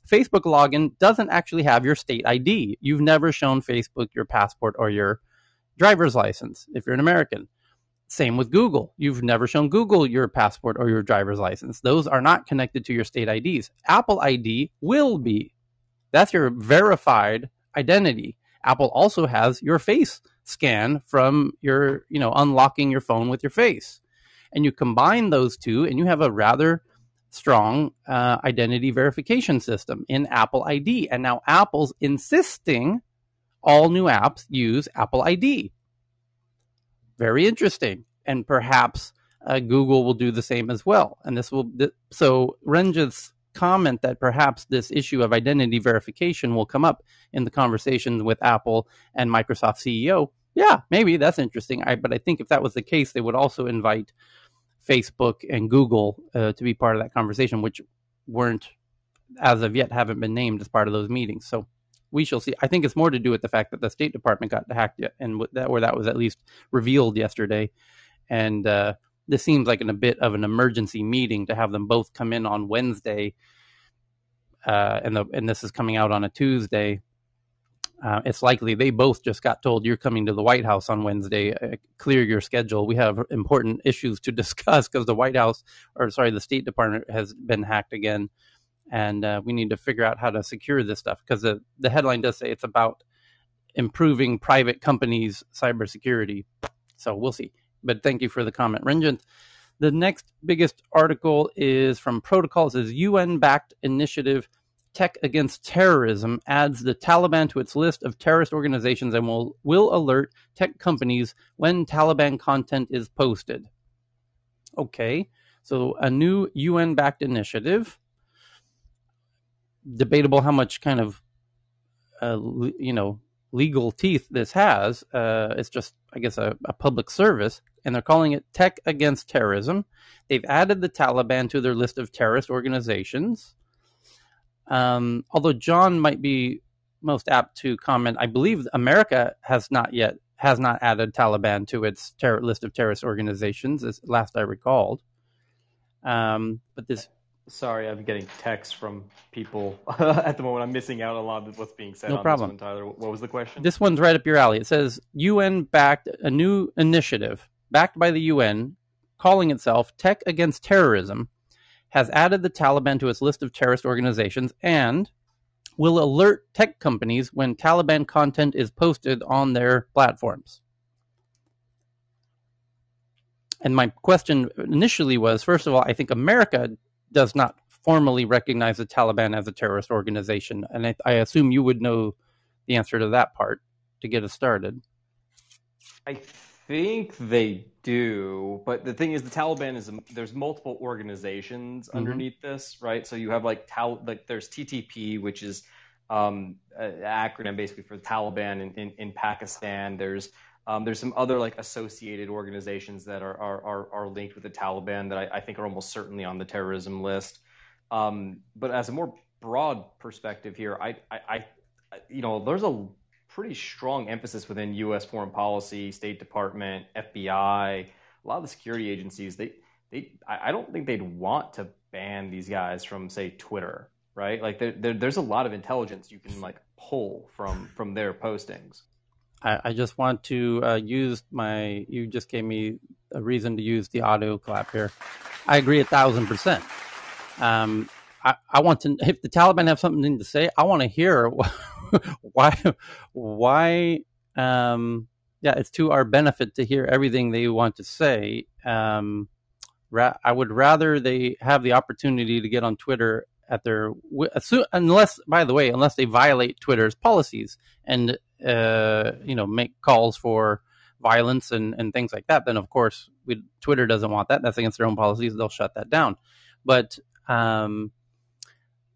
Facebook login doesn't actually have your state ID. You've never shown Facebook your passport or your driver's license if you're an American. Same with Google. You've never shown Google your passport or your driver's license. Those are not connected to your state IDs. Apple ID will be. That's your verified identity. Apple also has your face scan from your, you know, unlocking your phone with your face. And you combine those two and you have a rather strong uh, identity verification system in Apple ID. And now Apple's insisting all new apps use Apple ID. Very interesting. And perhaps uh, Google will do the same as well. And this will, th- so Renjith's comment that perhaps this issue of identity verification will come up in the conversations with Apple and Microsoft CEO. Yeah, maybe that's interesting. I, but I think if that was the case, they would also invite Facebook and Google uh, to be part of that conversation, which weren't as of yet haven't been named as part of those meetings. So we shall see. I think it's more to do with the fact that the State Department got hacked and that where that was at least revealed yesterday, and uh, this seems like an, a bit of an emergency meeting to have them both come in on Wednesday, uh, and the and this is coming out on a Tuesday uh, it's likely they both just got told you're coming to the White House on Wednesday. Uh, clear your schedule. We have important issues to discuss because the White House, or sorry, the State Department has been hacked again, and uh, we need to figure out how to secure this stuff because the the headline does say it's about improving private companies' cybersecurity. So we'll see. But thank you for the comment, Renjith. The next biggest article is from Protocols, is UN-backed initiative Tech Against Terrorism adds the Taliban to its list of terrorist organizations and will, will alert tech companies when Taliban content is posted. Okay, so a new UN backed initiative. Debatable how much kind of, uh, you know, legal teeth this has. Uh, it's just, I guess, a, a public service, and they're calling it Tech Against Terrorism. They've added the Taliban to their list of terrorist organizations. Um, although John might be most apt to comment, I believe America has not yet has not added Taliban to its ter- list of terrorist organizations, as last I recalled. Um, but this. Sorry, I'm getting texts from people at the moment. I'm missing out a lot of what's being said. No on problem, one, Tyler. What was the question? This one's right up your alley. It says UN backed a new initiative backed by the UN, calling itself Tech Against Terrorism, has added the Taliban to its list of terrorist organizations and will alert tech companies when Taliban content is posted on their platforms. And my question initially was first of all, I think America does not formally recognize the Taliban as a terrorist organization. And I, I assume you would know the answer to that part to get us started. I think they do, but the thing is, the Taliban is there's multiple organizations mm-hmm. underneath this, right? So you have like Tal, like there's TTP, which is um, an acronym basically for the Taliban in, in, in Pakistan. There's there's some other like associated organizations that are are, are, are linked with the Taliban that I, I, think are almost certainly on the terrorism list. Um, but as a more broad perspective here, I, I, I you know there's a pretty strong emphasis within U.S. foreign policy, State Department, FBI, a lot of the security agencies. They they I don't think they'd want to ban these guys from say Twitter, right? Like there, there, there's a lot of intelligence you can like pull from from their postings. I, I just want to uh, use my. You just gave me a reason to use the audio clap here. I agree a thousand percent. Um, I, I want to. If the Taliban have something to say, I want to hear why. Why? Um, yeah, it's to our benefit to hear everything they want to say. Um, ra- I would rather they have the opportunity to get on Twitter at their unless, by the way, unless they violate Twitter's policies and uh, you know make calls for violence and, and things like that, then of course we, Twitter doesn't want that. That's against their own policies. They'll shut that down. But um,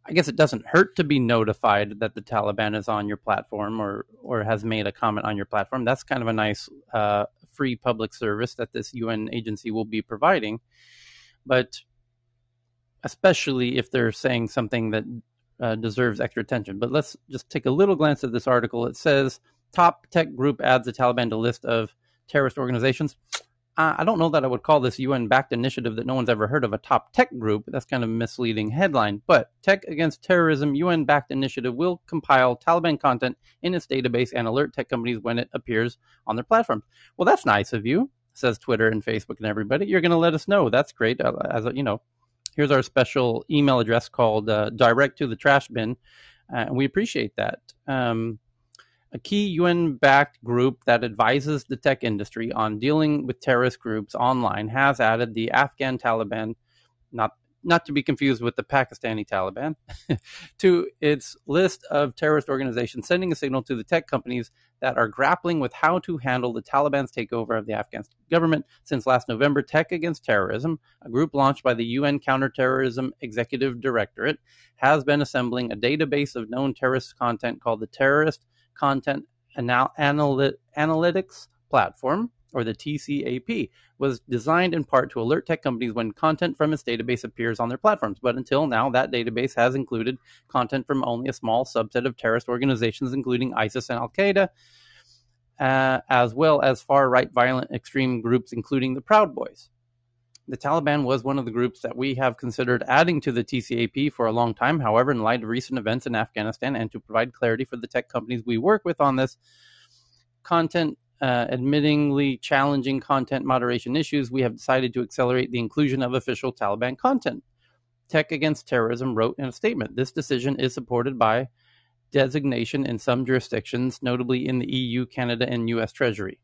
I guess it doesn't hurt to be notified that the Taliban is on your platform or or has made a comment on your platform. That's kind of a nice uh, free public service that this UN agency will be providing. But especially if they're saying something that uh, deserves extra attention. But let's just take a little glance at this article. It says top tech group adds the Taliban to list of terrorist organizations. I don't know that I would call this UN backed initiative that no one's ever heard of a top tech group. That's kind of a misleading headline. But Tech Against Terrorism UN backed initiative will compile Taliban content in its database and alert tech companies when it appears on their platforms. Well, that's nice of you, says Twitter and Facebook and everybody. You're going to let us know. That's great. Uh, as a, you know, here's our special email address called uh, direct to the trash bin. Uh, and we appreciate that. Um, a key UN backed group that advises the tech industry on dealing with terrorist groups online has added the Afghan Taliban, not not to be confused with the Pakistani Taliban, to its list of terrorist organizations, sending a signal to the tech companies that are grappling with how to handle the Taliban's takeover of the Afghan government. Since last November, Tech Against Terrorism, a group launched by the UN Counterterrorism Executive Directorate, has been assembling a database of known terrorist content called the Terrorist Content Anal- Analytics Platform or the TCAP, was designed in part to alert tech companies when content from its database appears on their platforms. But until now, that database has included content from only a small subset of terrorist organizations, including ISIS and Al Qaeda, uh, as well as far right violent extreme groups, including the Proud Boys. The Taliban was one of the groups that we have considered adding to the TCAP for a long time. However, in light of recent events in Afghanistan and to provide clarity for the tech companies we work with on this, content uh, admittingly challenging content moderation issues, we have decided to accelerate the inclusion of official Taliban content. Tech Against Terrorism wrote in a statement This decision is supported by designation in some jurisdictions, notably in the EU, Canada, and US Treasury.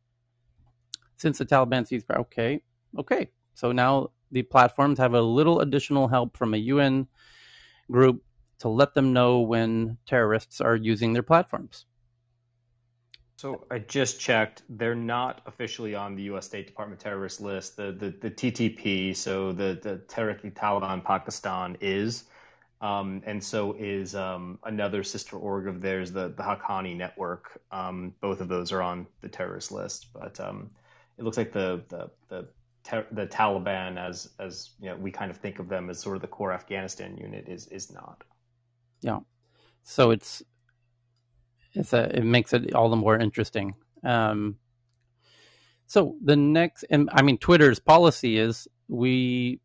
Since the Taliban sees, okay, okay. So now the platforms have a little additional help from a UN group to let them know when terrorists are using their platforms. So I just checked; they're not officially on the U.S. State Department terrorist list. The the, the TTP, so the the Tehrik-i-Taliban Pakistan is, um, and so is um, another sister org of theirs, the the Haqqani Network. Um, both of those are on the terrorist list, but um, it looks like the the the the Taliban, as as you know, we kind of think of them as sort of the core Afghanistan unit, is is not. Yeah, so it's it's a it makes it all the more interesting. Um, so the next, and I mean, Twitter's policy is we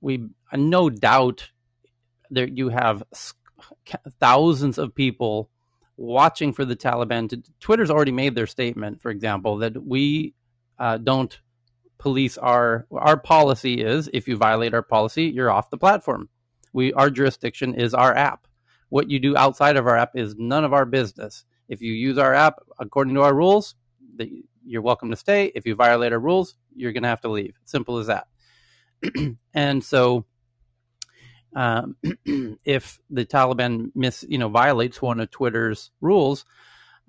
we no doubt there you have thousands of people watching for the Taliban. To, Twitter's already made their statement, for example, that we uh, don't police our our policy is if you violate our policy, you're off the platform. We our jurisdiction is our app. What you do outside of our app is none of our business. If you use our app according to our rules, you're welcome to stay. If you violate our rules, you're going to have to leave. Simple as that. and so, um, if the Taliban miss, you know, violates one of Twitter's rules,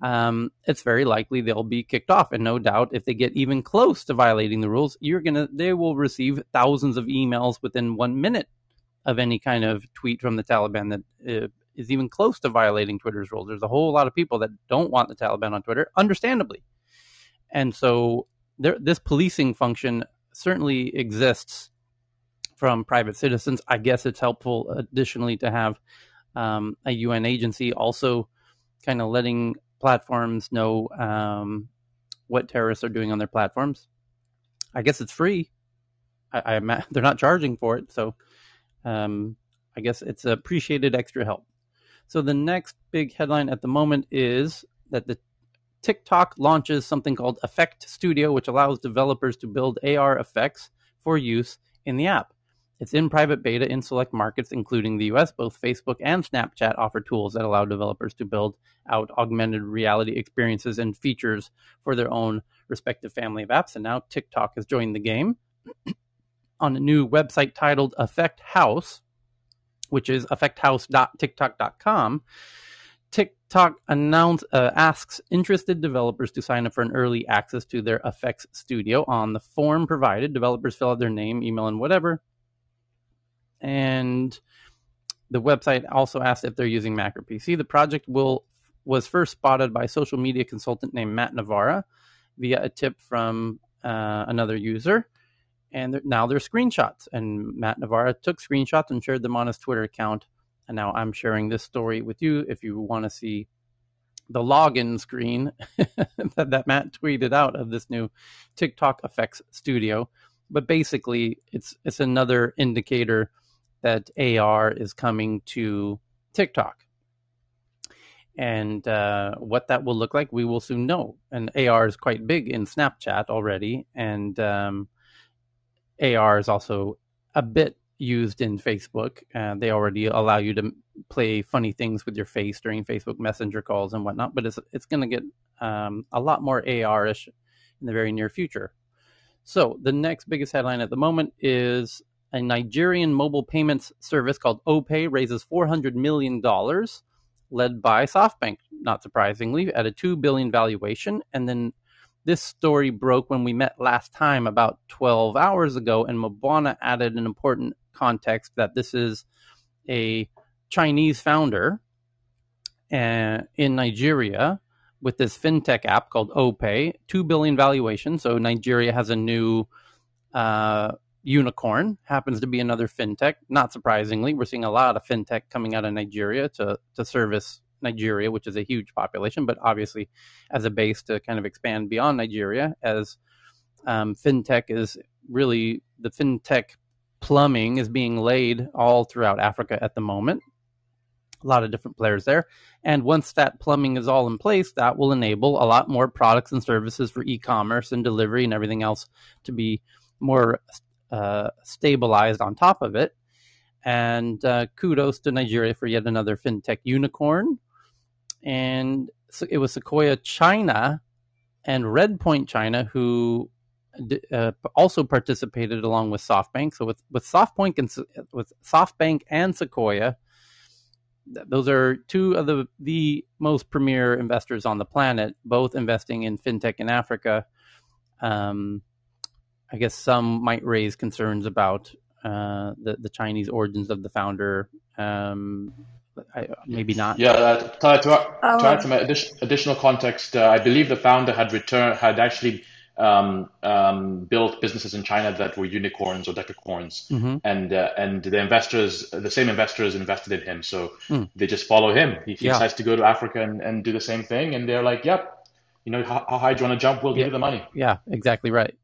um, it's very likely they'll be kicked off. And no doubt, if they get even close to violating the rules, you're gonna they will receive thousands of emails within one minute of any kind of tweet from the Taliban that uh, is even close to violating Twitter's rules. There's a whole lot of people that don't want the Taliban on Twitter, understandably, and so there, this policing function certainly exists from private citizens. I guess it's helpful, additionally, to have um, a UN agency also kind of letting platforms know um, what terrorists are doing on their platforms. I guess it's free. I, I they're not charging for it, so um, I guess it's appreciated extra help. So the next big headline at the moment is that the TikTok launches something called Effect Studio, which allows developers to build AR effects for use in the app. It's in private beta in select markets, including the US. Both Facebook and Snapchat offer tools that allow developers to build out augmented reality experiences and features for their own respective family of apps. And now TikTok has joined the game on a new website titled Effect House, which is effecthouse.tiktok.com. TikTok announce, uh, asks interested developers to sign up for an early access to their Effects Studio. On the form provided, developers fill out their name, email, and whatever and the website also asks if they're using Mac or PC. The project will was first spotted by a social media consultant named Matt Navarra via a tip from uh, another user. And now they're screenshots. And Matt Navarra took screenshots and shared them on his Twitter account. And now I'm sharing this story with you if you want to see the login screen that, that Matt tweeted out of this new TikTok Effects Studio. But basically, it's it's another indicator that AR is coming to TikTok. And uh, what that will look like, we will soon know. And AR is quite big in Snapchat already, and um, AR is also a bit used in Facebook. Uh, they already allow you to play funny things with your face during Facebook Messenger calls and whatnot. But it's it's going to get um, a lot more AR-ish in the very near future. So the next biggest headline at the moment is a Nigerian mobile payments service called OPay raises $400 million, led by SoftBank, not surprisingly, at a 2 billion valuation. And then this story broke when we met last time about 12 hours ago, and Mbwana added an important context that this is a Chinese founder uh, in Nigeria with this fintech app called OPay, 2 billion valuation. So Nigeria has a new uh, Unicorn happens to be another fintech. Not surprisingly, we're seeing a lot of fintech coming out of Nigeria to to service Nigeria, which is a huge population, but obviously as a base to kind of expand beyond Nigeria, as um, fintech is really the fintech plumbing is being laid all throughout Africa at the moment. A lot of different players there. And once that plumbing is all in place, that will enable a lot more products and services for e commerce and delivery and everything else to be more uh, stabilized on top of it. And uh, kudos to Nigeria for yet another fintech unicorn. And it was Sequoia China and Redpoint China who uh, also participated along with SoftBank. So with with SoftBank and with SoftBank and Sequoia, those are two of the the most premier investors on the planet, both investing in fintech in Africa. Um, I guess some might raise concerns about uh, the the Chinese origins of the founder. Um, I, maybe not. Yeah, uh, to, to, to add some additional context, uh, I believe the founder had returned had actually um, um, built businesses in China that were unicorns or decacorns, mm-hmm. and uh, and the investors, the same investors, invested in him, so mm. they just follow him. He, he yeah. decides to go to Africa and, and do the same thing, and they're like, "Yep, you know, how, how high do you want to jump? We'll yeah. give you the money." Yeah, exactly right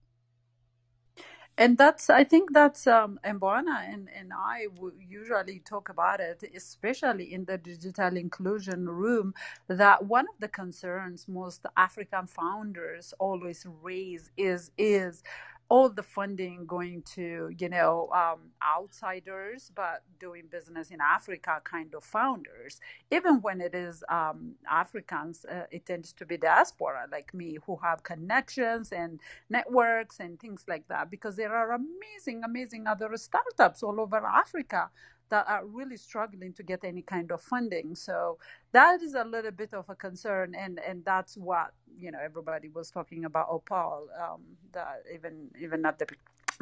and that's i think that's um Mbwana and and i usually talk about it especially in the digital inclusion room that one of the concerns most african founders always raise is is all the funding going to you know um, outsiders but doing business in africa kind of founders. Even when it is um, africans uh, it tends to be diaspora like me who have connections and networks and things like that because there are amazing amazing other startups all over africa that are really struggling to get any kind of funding. So that is a little bit of a concern, and and that's what you know everybody was talking about OPay. Um, that even even at the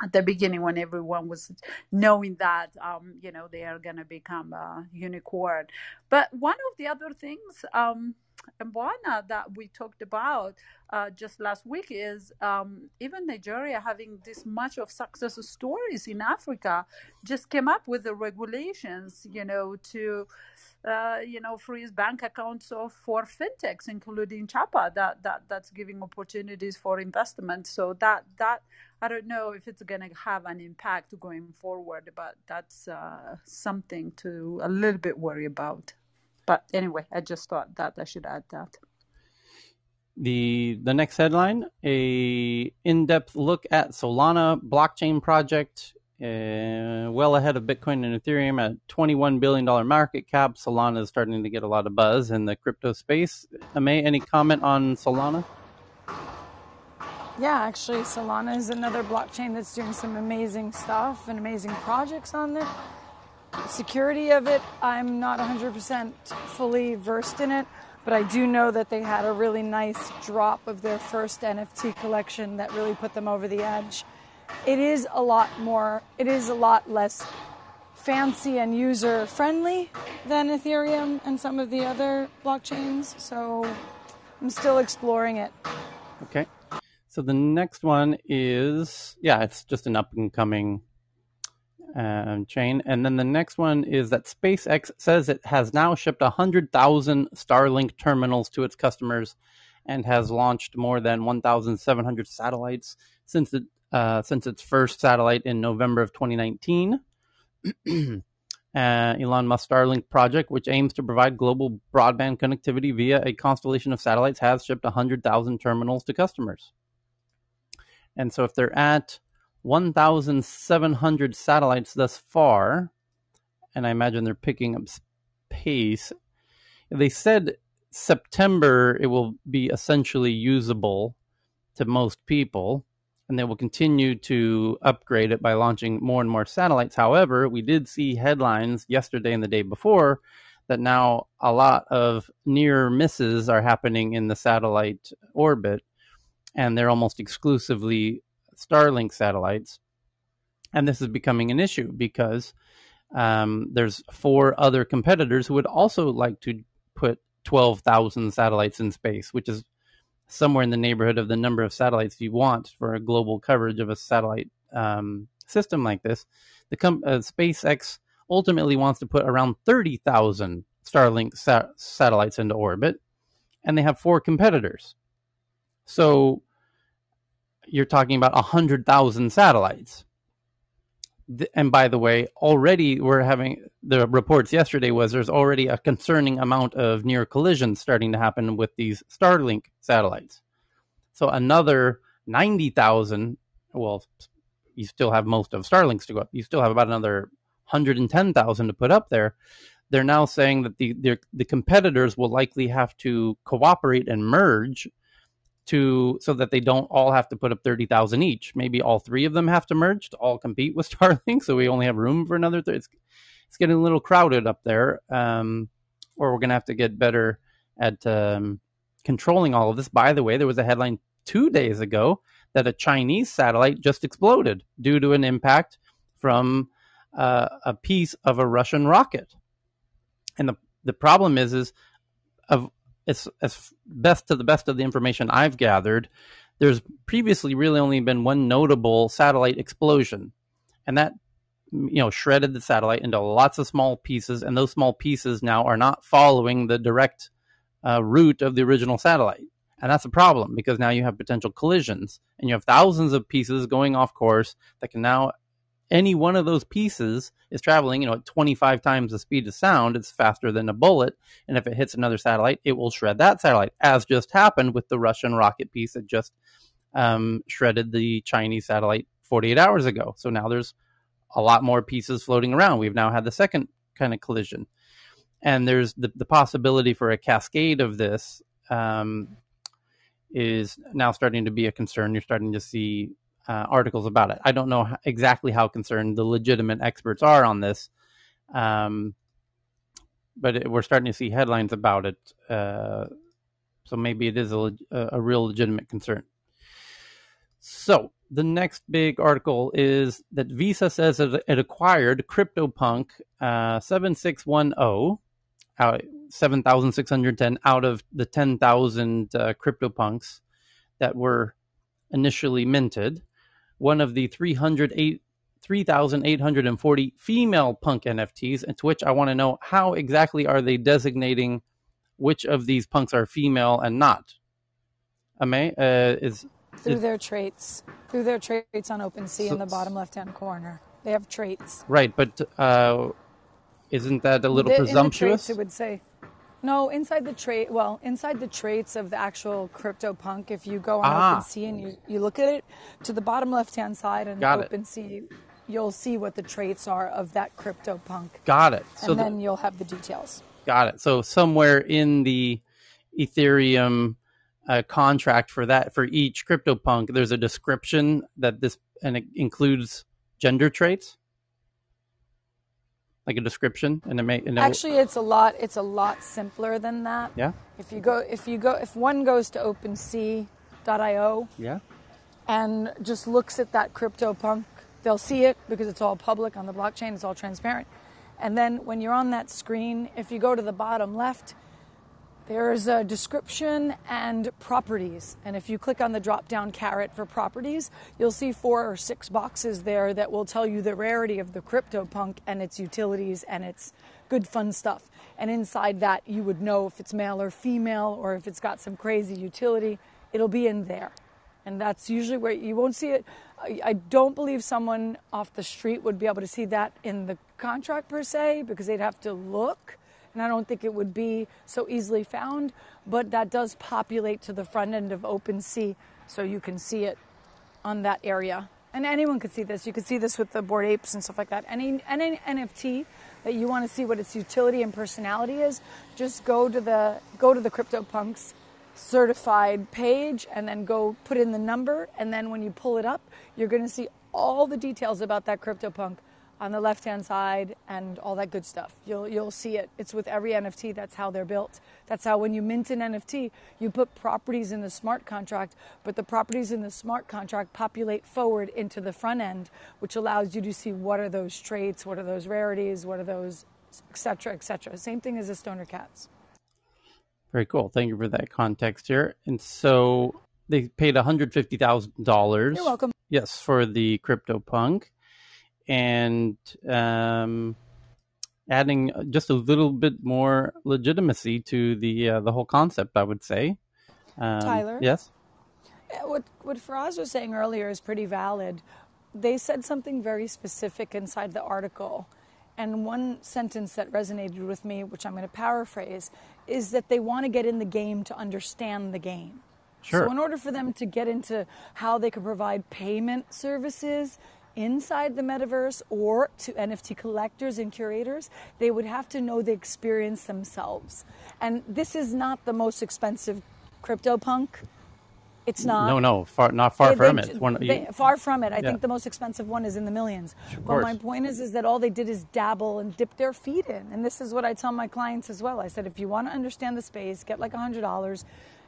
at the beginning when everyone was knowing that um, you know they are going to become a unicorn but one of the other things um, Mbwana that we talked about uh, just last week is um, even Nigeria having this much of success stories in Africa just came up with the regulations, you know, to uh, you know freeze bank accounts of for fintechs, including Chaka, that that that's giving opportunities for investment. So that that I don't know if it's going to have an impact going forward, but that's uh, something to a little bit worry about. But anyway, I just thought that I should add that. The the next headline: a in-depth look at Solana blockchain project. Uh, well ahead of Bitcoin and Ethereum at $21 billion market cap. Solana is starting to get a lot of buzz in the crypto space. May, any comment on Solana? Yeah, actually, Solana is another blockchain that's doing some amazing stuff and amazing projects on it security of it, I'm not 100% fully versed in it, but I do know that they had a really nice drop of their first NFT collection that really put them over the edge. It is a lot more, it is a lot less fancy and user friendly than Ethereum and some of the other blockchains, so I'm still exploring it. Okay. So the next one is, yeah, it's just an up and coming um, chain. And then the next one is that SpaceX says it has now shipped 100,000 Starlink terminals to its customers and has launched more than 1,700 satellites since it, uh, since its first satellite in November of 2019. uh, Elon Musk Starlink project, which aims to provide global broadband connectivity via a constellation of satellites, has shipped 100,000 terminals to customers. And so if they're at 1,700 satellites thus far, and I imagine they're picking up pace. They said September it will be essentially usable to most people, and they will continue to upgrade it by launching more and more satellites. However, we did see headlines yesterday and the day before that now a lot of near misses are happening in the satellite orbit, and they're almost exclusively Starlink satellites. And this is becoming an issue because um, there's four other competitors who would also like to put 12,000 satellites in space, which is somewhere in the neighborhood of the number of satellites you want for a global coverage of a satellite um, system like this. The com- uh, SpaceX ultimately wants to put around 30,000 Starlink sa- satellites into orbit, and they have four competitors. So you're talking about 100,000 satellites. And by the way, already we're having the reports yesterday was there's already a concerning amount of near collisions starting to happen with these Starlink satellites. So another 90,000, well, you still have most of Starlinks to go up. You still have about another 110,000 to put up there. they're now saying that the the competitors will likely have to cooperate and merge to so that they don't all have to put up 30,000 each. Maybe all three of them have to merge to all compete with Starlink so we only have room for another th- it's it's getting a little crowded up there. Um, or we're going to have to get better at um, controlling all of this. By the way, there was a headline 2 days ago that a Chinese satellite just exploded due to an impact from uh, a piece of a Russian rocket. And the the problem is is of as as best to the best of the information I've gathered, there's previously really only been one notable satellite explosion, and that you know shredded the satellite into lots of small pieces, and those small pieces now are not following the direct uh, route of the original satellite. And that's a problem because now you have potential collisions and you have thousands of pieces going off course that can now any one of those pieces is traveling, you know, at 25 times the speed of sound. It's faster than a bullet. And if it hits another satellite, it will shred that satellite, as just happened with the Russian rocket piece that just um, shredded the Chinese satellite 48 hours ago. So now there's a lot more pieces floating around. We've now had the second kind of collision. And there's the, the possibility for a cascade of this um, is now starting to be a concern. You're starting to see uh, articles about it. I don't know exactly how concerned the legitimate experts are on this, um, but it, we're starting to see headlines about it. Uh, so maybe it is a, a real legitimate concern. So the next big article is that Visa says it, it acquired CryptoPunk uh, 7610, uh, 7,610 out of the 10,000 uh, CryptoPunks that were initially minted one of the 3,840 female punk NFTs, and to which I want to know how exactly are they designating which of these punks are female and not? Ame, uh, is through is, their traits, through their traits on OpenSea so, in the bottom left-hand corner. They have traits. Right, but uh, isn't that a little the, presumptuous? In the traits, it would say no, inside the trait, well, inside the traits of the actual CryptoPunk, if you go on ah. OpenSea and you, you look at it to the bottom left hand side and OpenSea, you'll see what the traits are of that CryptoPunk. Got it. So and then the, you'll have the details. Got it. So somewhere in the Ethereum uh, contract for that for each CryptoPunk, there's a description that this and it includes gender traits like a description and it may and actually it's a lot it's a lot simpler than that. Yeah? If you go if you go if one goes to opensea.io yeah. and just looks at that CryptoPunk they'll see it because it's all public on the blockchain it's all transparent. And then when you're on that screen if you go to the bottom left there's a description and properties. And if you click on the drop down caret for properties, you'll see four or six boxes there that will tell you the rarity of the CryptoPunk and its utilities and its good fun stuff. And inside that, you would know if it's male or female or if it's got some crazy utility. It'll be in there. And that's usually where you won't see it. I don't believe someone off the street would be able to see that in the contract per se because they'd have to look and I don't think it would be so easily found, but that does populate to the front end of OpenSea, so you can see it on that area. And anyone could see this. You could see this with the Bored Apes and stuff like that. Any, any NFT that you want to see what its utility and personality is, just go to the go to the CryptoPunks certified page and then go put in the number and then when you pull it up, you're going to see all the details about that CryptoPunk on the left hand side and all that good stuff. You'll you'll see it. It's with every NFT. That's how they're built. That's how when you mint an NFT, you put properties in the smart contract, but the properties in the smart contract populate forward into the front end, which allows you to see what are those traits, what are those rarities, what are those, etc., etc. Same thing as the stoner cats. Very cool. Thank you for that context here. And so they paid one hundred fifty thousand dollars. You're welcome. Yes, for the CryptoPunk and um, adding just a little bit more legitimacy to the uh, the whole concept. I would say. Um, Tyler. Yes. What what Faraz was saying earlier is pretty valid. They said something very specific inside the article. And one sentence that resonated with me, which I'm going to paraphrase, is that they want to get in the game to understand the game. Sure. So, in order for them to get into how they can provide payment services inside the metaverse or to NFT collectors and curators, they would have to know the experience themselves. And this is not the most expensive CryptoPunk. It's not. No, no, far, not far They- from they- it. One, they- far from it. I Yeah. think the most expensive one is in the millions. Of but my point is, is that all they did is dabble and dip their feet in. And this is what I tell my clients as well. I said, if you want to understand the space, get like a hundred dollars.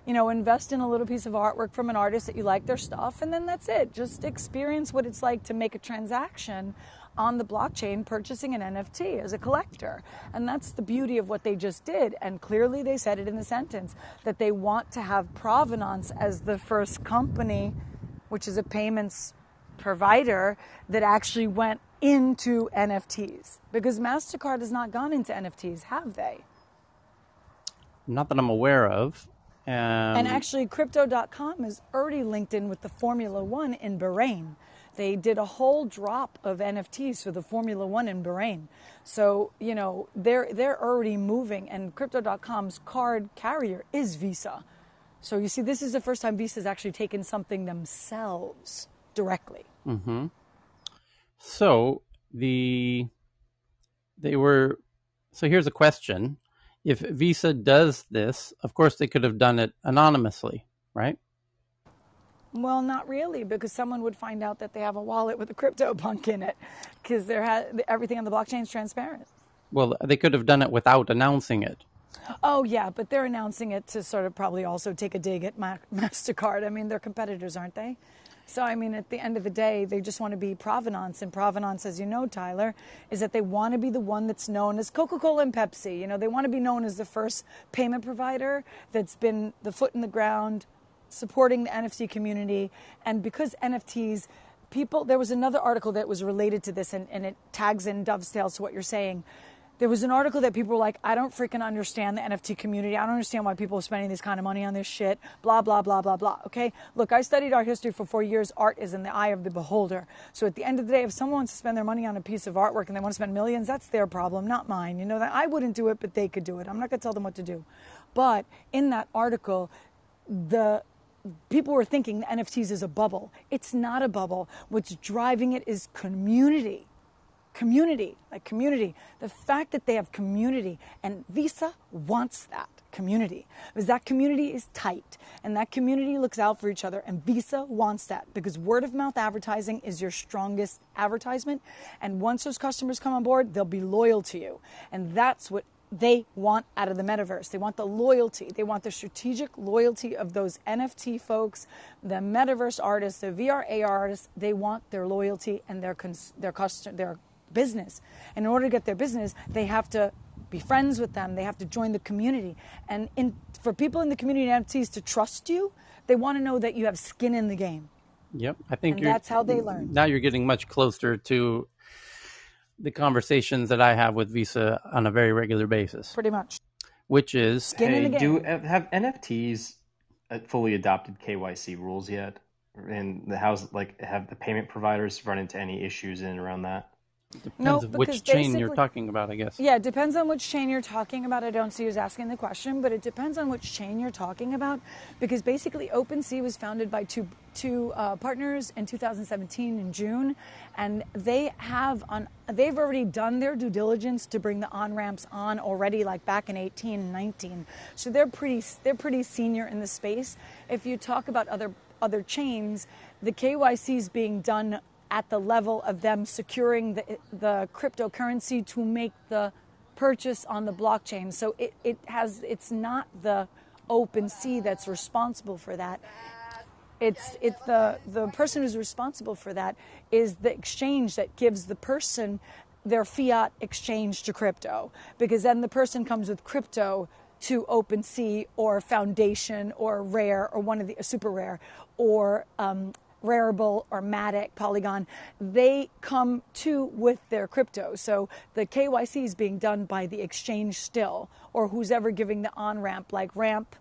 You know, invest in a little piece of artwork from an artist that you like their stuff, and then that's it. Just experience what it's like to make a transaction on the blockchain purchasing an NFT as a collector. And that's the beauty of what they just did. And clearly they said it in the sentence that they want to have Provenance as the first company, which is a payments provider, that actually went into NFTs. Because MasterCard has not gone into NFTs, have they? not that I'm aware of. Um, and actually, Crypto.com is already linked in with the Formula One in Bahrain. They did a whole drop of NFTs for the Formula One in Bahrain. So, you know, they're, they're already moving, and Crypto.com's card carrier is Visa. So, you see, this is the first time Visa's actually taken something themselves directly. Mm-hmm. So the they were. So here's a question: If Visa does this, of course they could have done it anonymously, right? Well, not really, because someone would find out that they have a wallet with a crypto punk in it, because ha- everything on the blockchain is transparent. Well, they could have done it without announcing it. Oh yeah, but they're announcing it to sort of probably also take a dig at Ma- Mastercard. I mean, they're competitors, aren't they? So I mean, at the end of the day, they just want to be provenance, and provenance, as you know, Tyler, is that they want to be the one that's known as Coca-Cola and Pepsi. You know, they want to be known as the first payment provider that's been the foot in the ground, supporting the NFT community, and because NFTs. People, there was another article that was related to this, and, and it tags and dovetails to what you're saying. There was an article that people were like, I don't freaking understand the NFT community. I don't understand why people are spending this kind of money on this shit. Blah, blah, blah, blah, blah. Okay? Look, I studied art history for four years. Art is in the eye of the beholder. So at the end of the day, if someone wants to spend their money on a piece of artwork and they want to spend millions, that's their problem, not mine. You know, that I wouldn't do it, but they could do it. I'm not going to tell them what to do. But in that article, the people were thinking the NFTs is a bubble. It's not a bubble. What's driving it is community. Community, like community. The fact that they have community, and Visa wants that community because that community is tight and that community looks out for each other. And Visa wants that because word of mouth advertising is your strongest advertisement. And once those customers come on board, they'll be loyal to you. And that's what they want out of the metaverse. They want the loyalty. They want the strategic loyalty of those NFT folks, the metaverse artists, the VR AR artists. They want their loyalty and their cons- their custom their business. And in order to get their business, they have to be friends with them. They have to join the community. And in, for people in the community and NFTs to trust you, they want to know that you have skin in the game. Yep, I think And you're, that's how they learn. Now you're getting much closer to the conversations that I have with Visa on a very regular basis, Pretty much. which is Skin in Hey, the do have NFTs uh, fully adopted KYC rules yet? And the how's like have the payment providers run into any issues in and around that? No, depends on which because chain you're talking about, I guess. Yeah, it depends on which chain you're talking about. I don't see who's asking the question, but it depends on which chain you're talking about, because basically OpenSea was founded by two two uh, partners in 2017 in June, and they have on they've already done their due diligence to bring the on ramps on already, like back in 18 and 19. So they're pretty they're pretty senior in the space. If you talk about other other chains, the KYC is being done at the level of them securing the, the cryptocurrency to make the purchase on the blockchain. So it, it has it's not the OpenSea that's responsible for that. It's it's the the person who's responsible for that is the exchange that gives the person their fiat exchange to crypto because then the person comes with crypto to OpenSea or Foundation or Rare or one of the super rare or um, Rarible or Matic, Polygon, they come to with their crypto. So the KYC is being done by the exchange still, or who's ever giving the on ramp, like Ramp.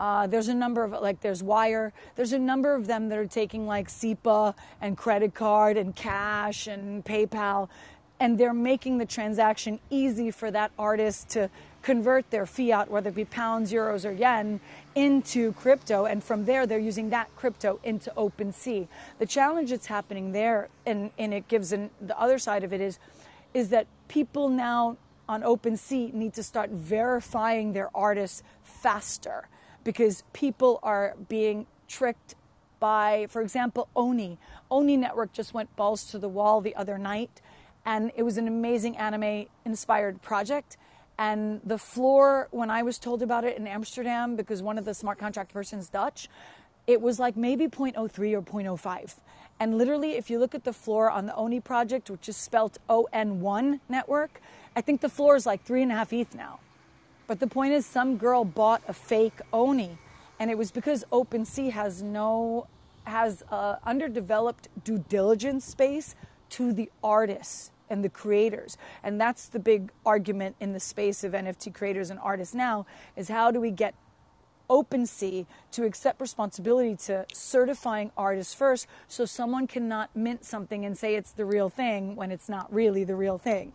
Uh, there's a number of like there's Wyre. There's a number of them that are taking like SEPA and credit card and cash and PayPal, and they're making the transaction easy for that artist to convert their fiat, whether it be pounds, euros, or yen, into crypto. And from there, they're using that crypto into OpenSea. The challenge that's happening there, and, and it gives an, the other side of it is, is that people now on OpenSea need to start verifying their artists faster because people are being tricked by, for example, Oni. Oni Network just went balls to the wall the other night, and it was an amazing anime inspired project. And the floor, when I was told about it in Amsterdam, because one of the smart contract persons Dutch, it was like maybe 0.03 or 0.05. And literally, if you look at the floor on the ONI project, which is spelt ON1 network, I think the floor is like three and a half ETH now. But the point is, some girl bought a fake ONI, and it was because OpenSea has no has a underdeveloped due diligence space to the artists and the creators. And that's the big argument in the space of NFT creators and artists now is how do we get OpenSea to accept responsibility to certifying artists first so someone cannot mint something and say it's the real thing when it's not really the real thing.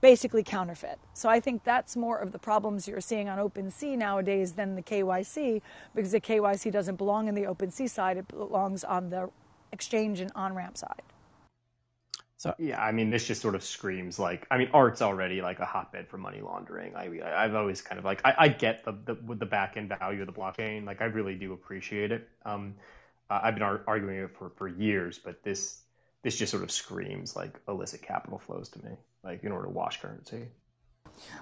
Basically, counterfeit. So I think that's more of the problems you're seeing on OpenSea nowadays than the KYC because the KYC doesn't belong in the OpenSea side, it belongs on the exchange and on ramp side. So yeah, I mean, this just sort of screams like I mean, art's already like a hotbed for money laundering. I I've always kind of like I, I get the the the back end value of the blockchain. Like I really do appreciate it. Um, I've been ar- arguing it for for years, but this this just sort of screams like illicit capital flows to me, like in order to wash currency.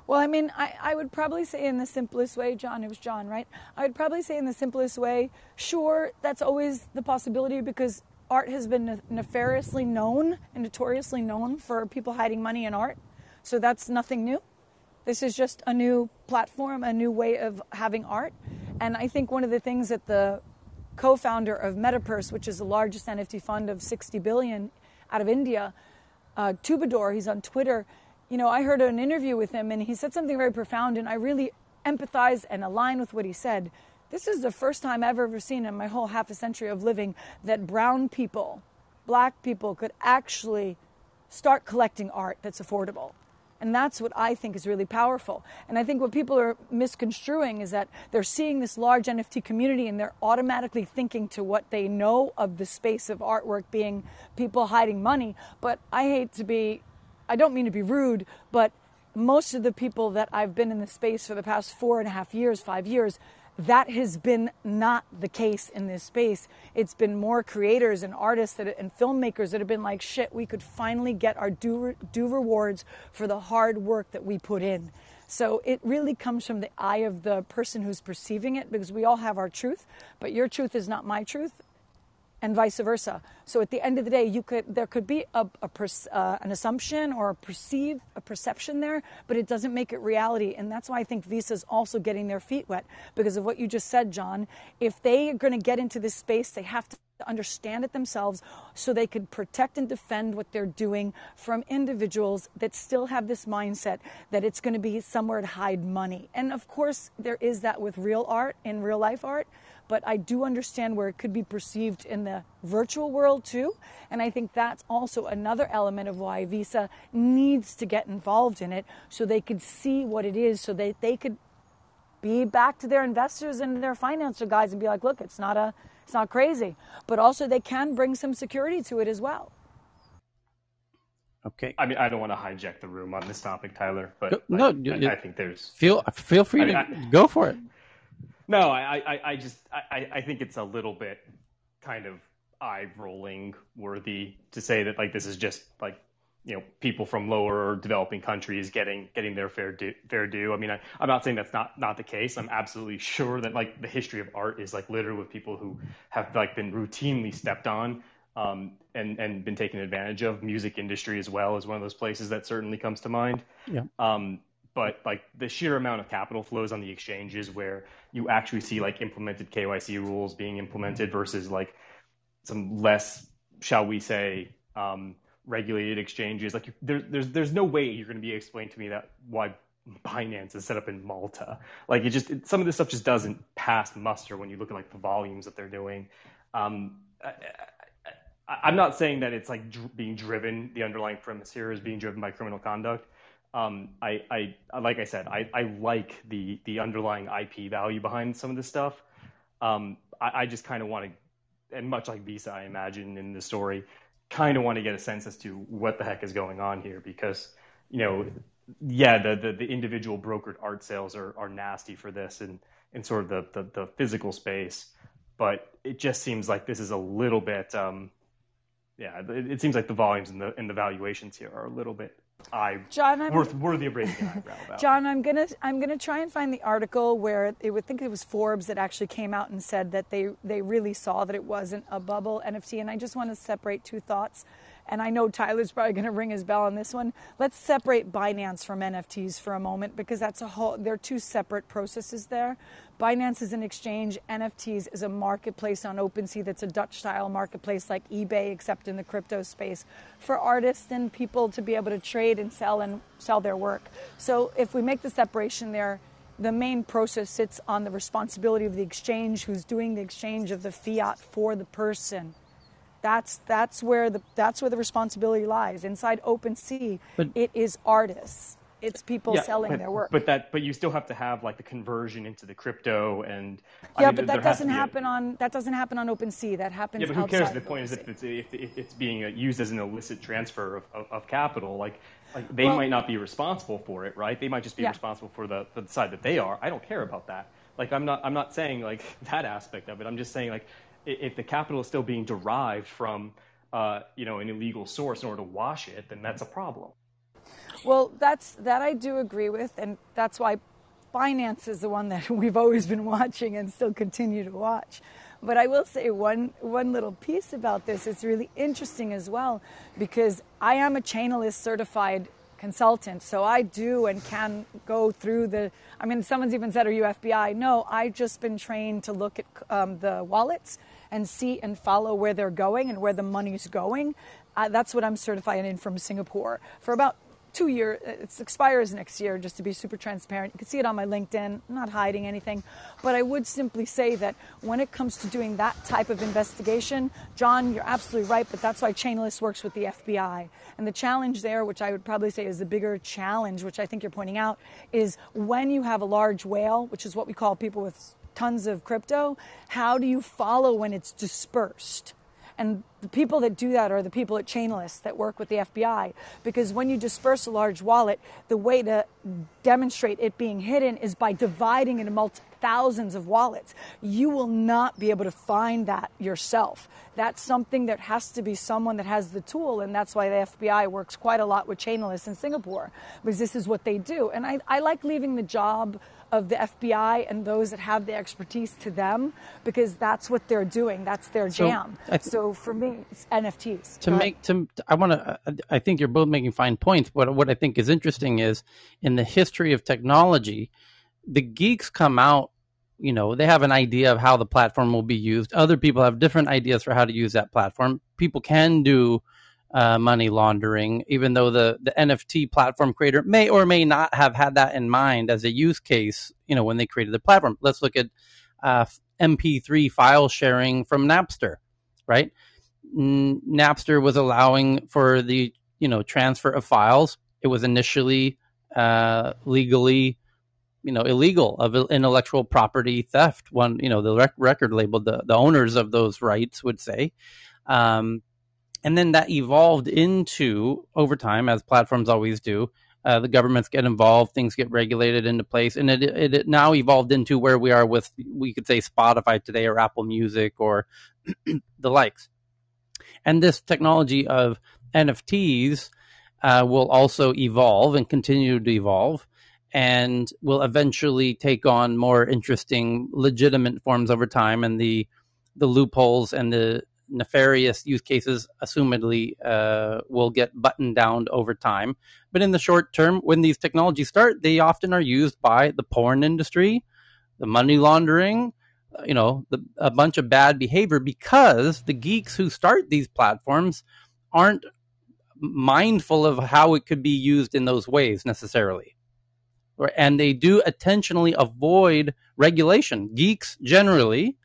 Well, I mean, I, I would probably say in the simplest way, John, it was John, right? I would probably say in the simplest way, sure, that's always the possibility because art has been nefariously known and notoriously known for people hiding money in art. So that's nothing new. This is just a new platform, a new way of having art. And I think one of the things that the co-founder of Metapurse, which is the largest NFT fund of 60 billion out of India, uh, Twobadour, he's on Twitter. You know, I heard an interview with him and he said something very profound, and I really empathize and align with what he said. This is the first time I've ever seen in my whole half a century of living that brown people, black people, could actually start collecting art that's affordable. And that's what I think is really powerful. And I think what people are misconstruing is that they're seeing this large NFT community and they're automatically thinking to what they know of the space of artwork being people hiding money. But I hate to be, I don't mean to be rude, but most of the people that I've been in the space for the past four and a half years, five years, that has been not the case in this space. It's been more creators and artists that, and filmmakers that have been like, shit, we could finally get our due, due rewards for the hard work that we put in. So it really comes from the eye of the person who's perceiving it because we all have our truth, but your truth is not my truth and vice versa. So at the end of the day, you could there could be a, a uh, an assumption or a perceive a perception there, but it doesn't make it reality. And that's why I think Visa's also getting their feet wet because of what you just said, John. If they are going to get into this space, they have to understand it themselves so they could protect and defend what they're doing from individuals that still have this mindset that it's going to be somewhere to hide money. And of course, there is that with real art and real life art but I do understand where it could be perceived in the virtual world too. And I think that's also another element of why Visa needs to get involved in it so they could see what it is, so that they could be back to their investors and their financial guys and be like, look, it's not a it's not crazy. But also they can bring some security to it as well. Okay. I mean, I don't want to hijack the room on this topic, Tyler, but no, I, I, I think there's feel feel free to go for it. No, I, I, I just I, I think it's a little bit kind of eye rolling worthy to say that like this is just like you know people from lower developing countries getting getting their fair due, fair due. I mean, I, am not saying that's not not the case. I'm absolutely sure that like the history of art is like littered with people who have like been routinely stepped on um, and and been taken advantage of. Music industry as well is one of those places that certainly comes to mind. Yeah. Um, but like the sheer amount of capital flows on the exchanges where you actually see like implemented KYC rules being implemented versus like some less, shall we say, um, regulated exchanges. Like there's there's there's no way you're going to be explained to me that why Binance is set up in Malta. Like it just it, some of this stuff just doesn't pass muster when you look at like the volumes that they're doing. Um, I, am not saying that it's like dr- being driven. The underlying premise here is being driven by criminal conduct. Um, I, I, like I said, I, I like the the underlying IP value behind some of this stuff. Um, I, I just kind of want to, and much like Visa, I imagine in the story, kind of want to get a sense as to what the heck is going on here because, you know, yeah, the, the, the individual brokered art sales are, are nasty for this and in sort of the, the, the, physical space, but it just seems like this is a little bit, um, yeah, it, it seems like the volumes and the and the valuations here are a little bit eye John, I'm, worth worthy of raising an eyebrow about. John, I'm gonna I'm gonna try and find the article where it would think it was Forbes that actually came out and said that they they really saw that it wasn't a bubble NFT, and I just want to separate two thoughts and I know Tyler's probably going to ring his bell on this one. Let's separate Binance from NFTs for a moment because that's a whole, they're two separate processes there. Binance is an exchange, NFTs is a marketplace on OpenSea that's a Dutch style marketplace like eBay, except in the crypto space for artists and people to be able to trade and sell and sell their work. So if we make the separation there, the main process sits on the responsibility of the exchange who's doing the exchange of the fiat for the person that's that's where the that's where the responsibility lies. Inside OpenSea, but, it is artists. It's people yeah, selling but, their work. But that but you still have to have like the conversion into the crypto and yeah, I mean, but that doesn't happen a, on that doesn't happen on OpenSea. That happens. Yeah, but who cares? The point is if it's if, if it's being uh, used as an illicit transfer of, of, of capital, like like they well, might not be responsible for it, right? They might just be yeah. responsible for the, for the side that they are. I don't care about that. Like I'm not I'm not saying like that aspect of it. I'm just saying like if the capital is still being derived from uh, you know an illegal source in order to wash it, then that's a problem. Well, that's that I do agree with, and that's why Binance is the one that we've always been watching and still continue to watch. But I will say one one little piece about this. It's really interesting as well because I am a Chainalyst certified consultant, so I do and can go through the. I mean, someone's even said, "Are you FBI?" No, I've just been trained to look at um, the wallets and see and follow where they're going and where the money's going. Uh, that's what I'm certified in from Singapore for about two years. It expires next year, just to be super transparent. You can see it on my LinkedIn. Not hiding anything. But I would simply say that when it comes to doing that type of investigation, John, you're absolutely right, but that's why Chainalyst works with the FBI. And the challenge there, which I would probably say is the bigger challenge, which I think you're pointing out, is when you have a large whale, which is what we call people with tons of crypto, how do you follow when it's dispersed? And the people that do that are the people at Chainalyst that work with the FBI. Because when you disperse a large wallet, the way to demonstrate it being hidden is by dividing it into thousands of wallets. You will not be able to find that yourself. That's something that has to be someone that has the tool, and that's why the FBI works quite a lot with Chainalyst in Singapore, because this is what they do. And I, I like leaving the job of the FBI and those that have the expertise to them because that's what they're doing. That's their jam. So, th- so for me, it's NFTs. To make to I want to I think you're both making fine points, but what I think is interesting is in the history of technology, the geeks come out you know they have an idea of how the platform will be used other people have different ideas for how to use that platform people can do uh, money laundering, even though the, the NFT platform creator may or may not have had that in mind as a use case, you know, when they created the platform. Let's look at uh, MP3 file sharing from Napster, right? Napster was allowing for the, you know, transfer of files. It was initially uh, legally, you know, illegal of intellectual property theft. One, you know, the rec- record label, the, the owners of those rights would say. Um, and then that evolved into over time as platforms always do uh, the governments get involved things get regulated into place and it, it, it, now evolved into where we are with we could say spotify today or apple music or the likes. And this technology of nfts uh, will also evolve and continue to evolve and will eventually take on more interesting legitimate forms over time and the the loopholes and the nefarious use cases, assumedly, uh, will get buttoned down over time. But in the short term, when these technologies start, they often are used by the porn industry, the money laundering, uh, you know, the, a bunch of bad behavior because the geeks who start these platforms aren't mindful of how it could be used in those ways necessarily. And they do intentionally avoid regulation. Geeks generally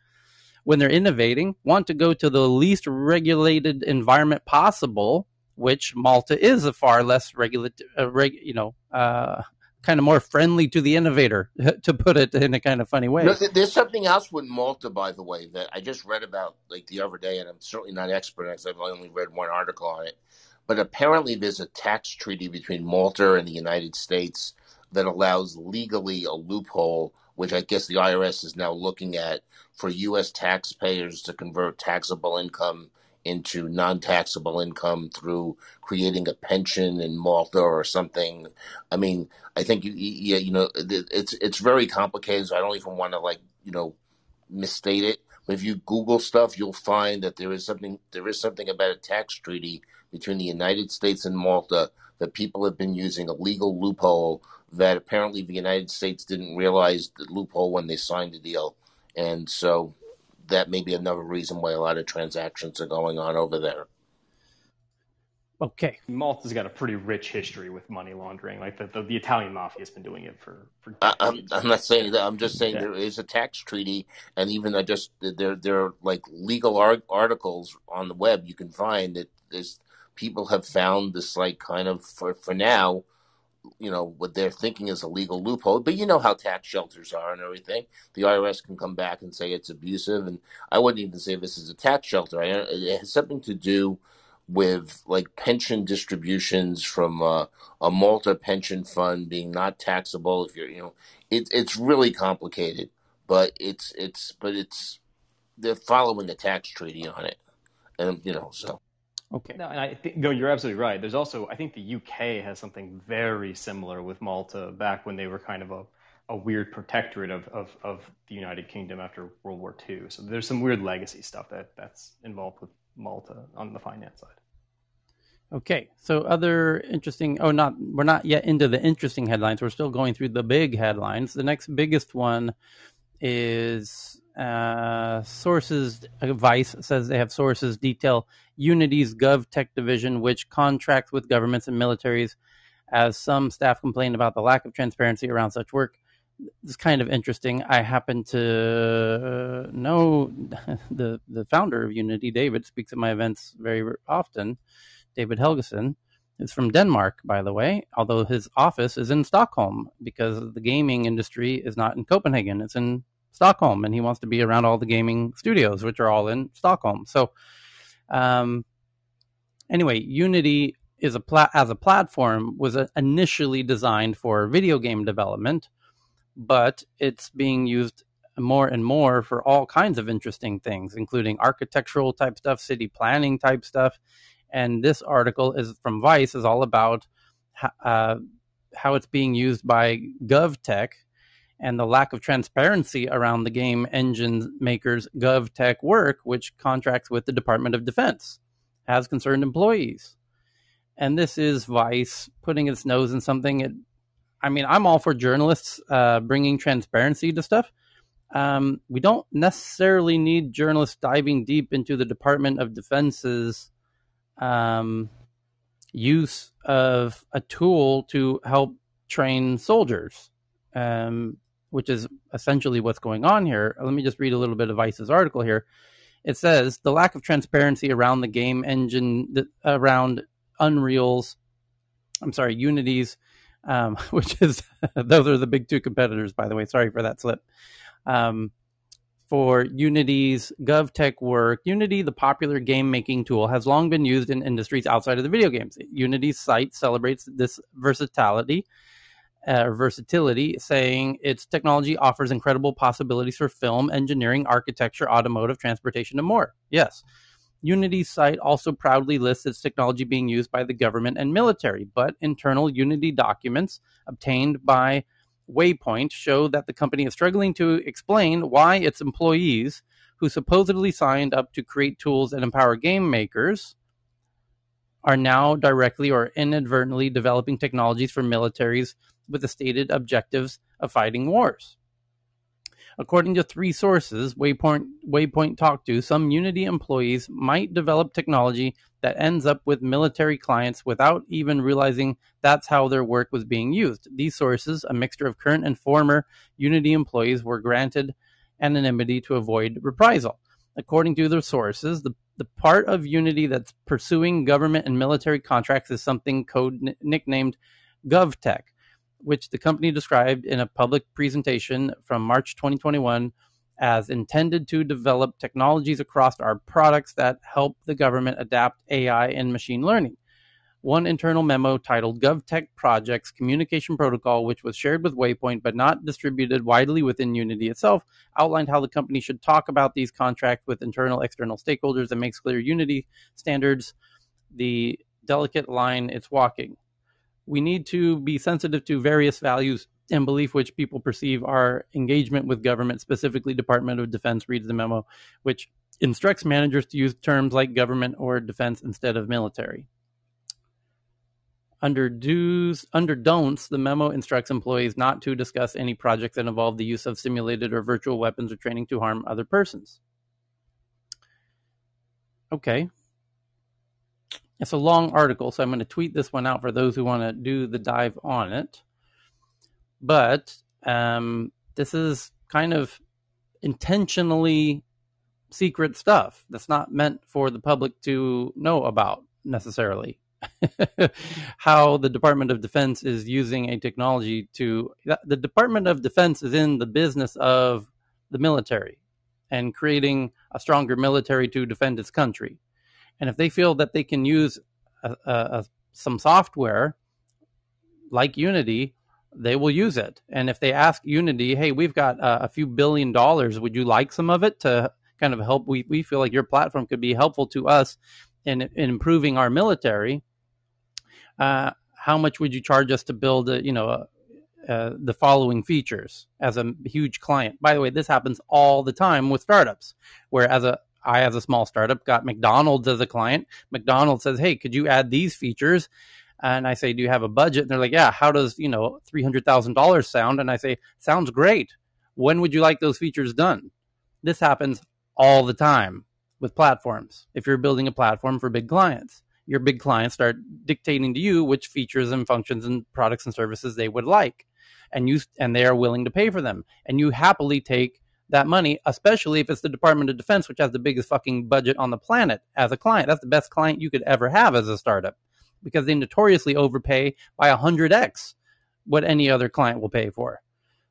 when they're innovating, want to go to the least regulated environment possible which Malta is a far less regulate, uh, reg, you know, uh, kind of more friendly to the innovator, to put it in a kind of funny way. No, there's something else with Malta, by the way, that I just read about like the other day, and I'm certainly not expert because I've only read one article on it. But apparently, there's a tax treaty between Malta and the United States that allows legally a loophole, which I guess the IRS is now looking at for U.S. taxpayers to convert taxable income into non-taxable income through creating a pension in Malta or something. I mean, I think you, yeah, you know, it's it's very complicated. So I don't even want to like you know misstate it. But if you Google stuff, you'll find that there is something there is something about a tax treaty between the United States and Malta that people have been using a legal loophole that apparently the United States didn't realize the loophole when they signed the deal, and so that may be another reason why a lot of transactions are going on over there. Okay. Malta's got a pretty rich history with money laundering. Like the, the, the Italian mafia has been doing it for for. I, I'm, I'm not saying that. I'm just saying yeah. there is a tax treaty, and even I just there there are like legal art, articles on the web you can find that there's people have found this like kind of for for now you know what they're thinking is a legal loophole. But you know how tax shelters are and everything. The IRS can come back and say it's abusive, and I wouldn't even say this is a tax shelter. It has something to do with like pension distributions from a, a Malta pension fund being not taxable if you're you know it, it's really complicated, but it's it's but it's they're following the tax treaty on it, and you know so. Okay. No, and I think no, you're absolutely right. There's also I think the UK has something very similar with Malta back when they were kind of a, a weird protectorate of, of, of the United Kingdom after World War II. So there's some weird legacy stuff that, that's involved with Malta on the finance side. Okay, so other interesting. Oh, not we're not yet into the interesting headlines. We're still going through the big headlines. The next biggest one is uh, sources. Vice says they have sources detail Unity's GovTech division, which contracts with governments and militaries. As some staff complained about the lack of transparency around such work, it's kind of interesting. I happen to know the the founder of Unity, David, speaks at my events very often. David Helgason is from Denmark, by the way, although his office is in Stockholm because the gaming industry is not in Copenhagen; it's in Stockholm, and he wants to be around all the gaming studios, which are all in Stockholm. So, um, anyway, Unity is a pla- as a platform was initially designed for video game development, but it's being used more and more for all kinds of interesting things, including architectural type stuff, city planning type stuff. And this article is from Vice is all about uh, how it's being used by GovTech and the lack of transparency around the game engine makers GovTech work, which contracts with the Department of Defense, has concerned employees. And this is Vice putting its nose in something. It, I mean, I'm all for journalists uh, bringing transparency to stuff. Um, we don't necessarily need journalists diving deep into the Department of Defense's um, use of a tool to help train soldiers. Um, which is essentially what's going on here. Let me just read a little bit of Vice's article here. It says the lack of transparency around the game engine, the, around Unreal's, I'm sorry, Unity's, um, which is those are the big two competitors, by the way. Sorry for that slip. Um, for Unity's GovTech work, Unity, the popular game making tool, has long been used in industries outside of the video games. Unity's site celebrates this versatility uh, versatility, saying its technology offers incredible possibilities for film, engineering, architecture, automotive, transportation, and more. Yes. Unity's site also proudly lists its technology being used by the government and military, but internal Unity documents obtained by Waypoint show that the company is struggling to explain why its employees, who supposedly signed up to create tools and empower game makers, are now directly or inadvertently developing technologies for militaries with the stated objectives of fighting wars. According to three sources Waypoint, Waypoint talked to, some Unity employees might develop technology that ends up with military clients without even realizing that's how their work was being used. These sources, a mixture of current and former Unity employees, were granted anonymity to avoid reprisal. According to the sources, the The part of Unity that's pursuing government and military contracts is something code n- nicknamed GovTech, which the company described in a public presentation from March 2021 as intended to develop technologies across our products that help the government adapt AI and machine learning one internal memo titled GovTech Projects Communication Protocol, which was shared with Waypoint but not distributed widely within Unity itself, outlined how the company should talk about these contracts with internal external stakeholders and makes clear Unity standards the delicate line it's walking. We need to be sensitive to various values and belief which people perceive our engagement with government, specifically Department of Defense, reads the memo, which instructs managers to use terms like government or defense instead of military. Under do's, under don'ts, the memo instructs employees not to discuss any projects that involve the use of simulated or virtual weapons or training to harm other persons. Okay. It's a long article, so I'm going to tweet this one out for those who want to do the dive on it. But um, this is kind of intentionally secret stuff that's not meant for the public to know about necessarily. how the Department of Defense is using a technology to the Department of Defense is in the business of the military and creating a stronger military to defend its country. And if they feel that they can use a, a, a, some software like Unity, they will use it. And if they ask Unity, hey, we've got a few billion dollars, would you like some of it to kind of help? We, we feel like your platform could be helpful to us in, in improving our military uh, how much would you charge us to build a, you know a, uh, the following features as a huge client. By the way, this happens all the time with startups. Where as a I as a small startup got McDonald's as a client. McDonald's says, "Hey, could you add these features?" And I say, "Do you have a budget?" And they're like, "Yeah." How does you know three hundred thousand dollars sound? And I say, "Sounds great. When would you like those features done?" This happens all the time with platforms. If you're building a platform for big clients, your big clients start dictating to you which features and functions and products and services they would like and you and they are willing to pay for them. And you happily take that money especially if it's the department of defense which has the biggest fucking budget on the planet as a client. That's the best client you could ever have as a startup because they notoriously overpay by 100x what any other client will pay for.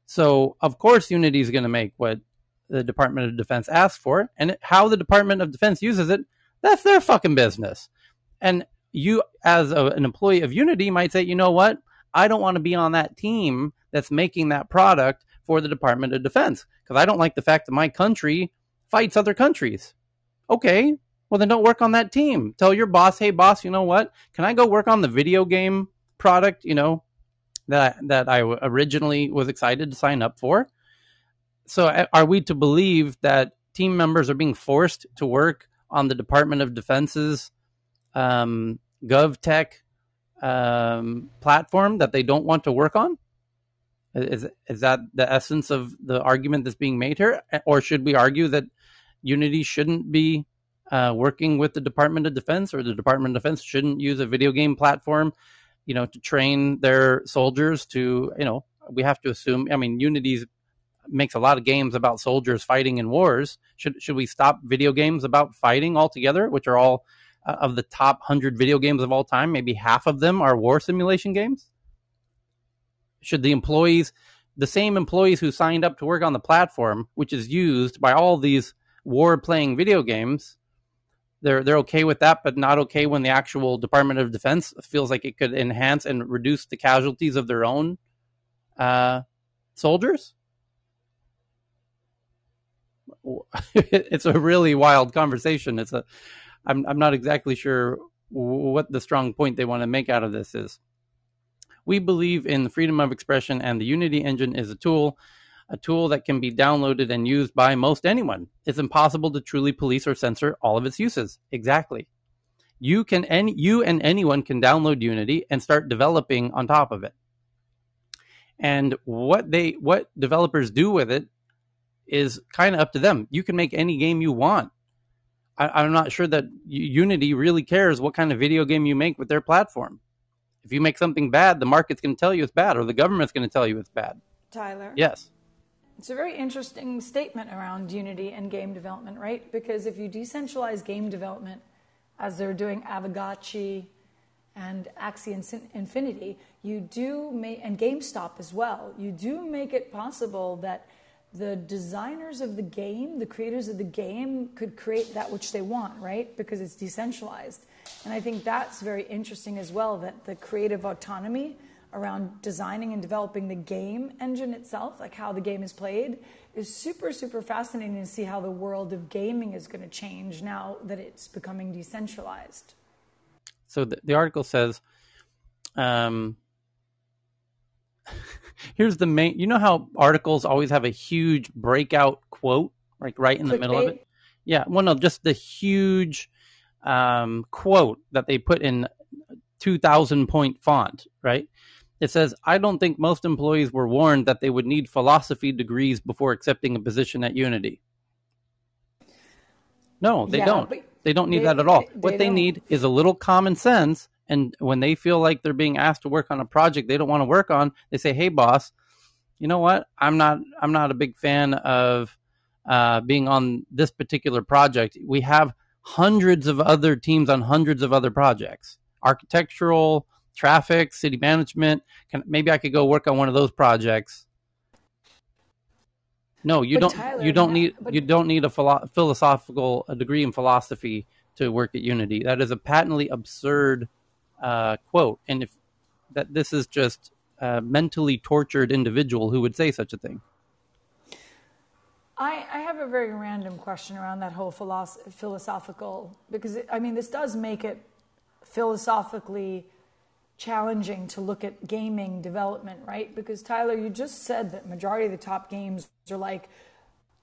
So of course unity is going to make what the department of defense asks for and how the department of defense uses it that's their fucking business and you, as a, an employee of Unity, might say, you know what? I don't want to be on that team that's making that product for the Department of Defense because I don't like the fact that my country fights other countries. Okay, well then don't work on that team. Tell your boss, hey boss, you know what? Can I go work on the video game product? You know that that I originally was excited to sign up for. So are we to believe that team members are being forced to work on the Department of Defense's um, GovTech um, platform that they don't want to work on? Is is that the essence of the argument that's being made here, or should we argue that Unity shouldn't be uh, working with the Department of Defense, or the Department of Defense shouldn't use a video game platform, you know, to train their soldiers to, you know, we have to assume. I mean, Unity's makes a lot of games about soldiers fighting in wars. Should should we stop video games about fighting altogether, which are all uh, of the top 100 video games of all time, maybe half of them are war simulation games? Should the employees, the same employees who signed up to work on the platform, which is used by all these war playing video games, they're they're okay with that, but not okay when the actual Department of Defense feels like it could enhance and reduce the casualties of their own uh, soldiers. it's a really wild conversation. It's a I'm I'm not exactly sure what the strong point they want to make out of this is. We believe in the freedom of expression, and the Unity engine is a tool, a tool that can be downloaded and used by most anyone. It's impossible to truly police or censor all of its uses. Exactly. You can any you and anyone can download Unity and start developing on top of it. And what they what developers do with it is kind of up to them. You can make any game you want I, am not sure that Unity really cares what kind of video game you make with their platform. If you make something bad, the market's going to tell you it's bad, or the government's going to tell you it's bad. Tyler. Yes. It's a very interesting statement around unity and game development, right? Because if you decentralize game development, as they're doing Aavegotchi and Axie Infinity, you do make, and GameStop as well, you do make it possible that the designers of the game, the creators of the game, could create that which they want, right? Because it's decentralized. And I think that's very interesting as well that the creative autonomy around designing and developing the game engine itself, like how the game is played, is super, super fascinating to see how the world of gaming is going to change now that it's becoming decentralized. So the, the article says, um, here's the main, you know how articles always have a huge breakout quote, like right in the middle of it? Yeah, well, no, just the huge um, quote that they put in 2000 point font, right? It says, I don't think most employees were warned that they would need philosophy degrees before accepting a position at Unity. No, they yeah, don't. They don't need they, that at all. They, what they, they need is a little common sense. And when they feel like they're being asked to work on a project they don't want to work on, they say, "Hey, boss, you know what? I'm not. I'm not a big fan of uh, being on this particular project. We have hundreds of other teams on hundreds of other projects. Architectural, traffic, city management. Can, maybe I could go work on one of those projects. No, you but don't. Tyler, you don't need. But, you don't need a philo- philosophical a degree in philosophy to work at Unity. That is a patently absurd uh, quote. And if that this is just a mentally tortured individual who would say such a thing. I, I have a very random question around that whole philosoph- philosophical because it, I mean this does make it philosophically challenging to look at gaming development, right? Because Tyler, you just said that majority of the top games are like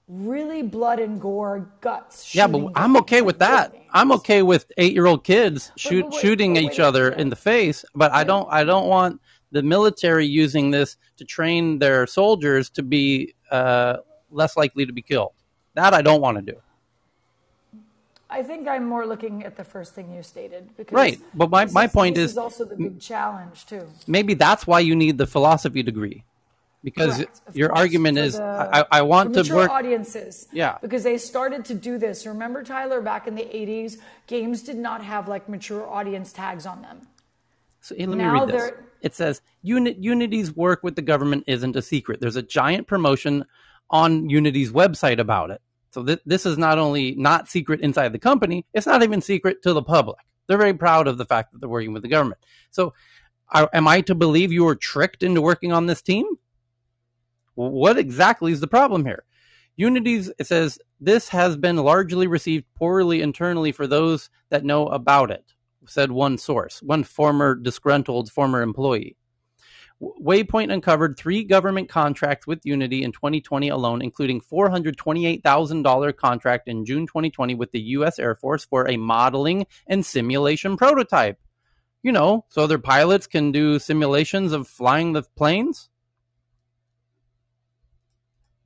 really blood and gore, guts. Yeah, but I'm okay with that. I'm okay with eight-year-old kids shoot, but, but wait, shooting each other in the face, but I don't. I don't want the military using this to train their soldiers to be uh, less likely to be killed. That I don't want to do. I think I'm more looking at the first thing you stated. Because right, but my, my point is, is also the big challenge too. Maybe that's why you need the philosophy degree, because Correct, your course, argument is the, I, I want to work audiences. Yeah, because they started to do this. Remember, Tyler, back in the '80s, games did not have like mature audience tags on them. So hey, let me now read this. It says Unit Unity's work with the government isn't a secret. There's a giant promotion on Unity's website about it. So th- this is not only not secret inside the company, it's not even secret to the public. They're very proud of the fact that they're working with the government. So are, am I to believe you were tricked into working on this team? What exactly is the problem here? Unity's it says this has been largely received poorly internally for those that know about it, said one source, one former disgruntled former employee. Waypoint uncovered three government contracts with Unity in 2020 alone, including $428,000 contract in June 2020 with the U.S. Air Force for a modeling and simulation prototype. You know, so their pilots can do simulations of flying the planes.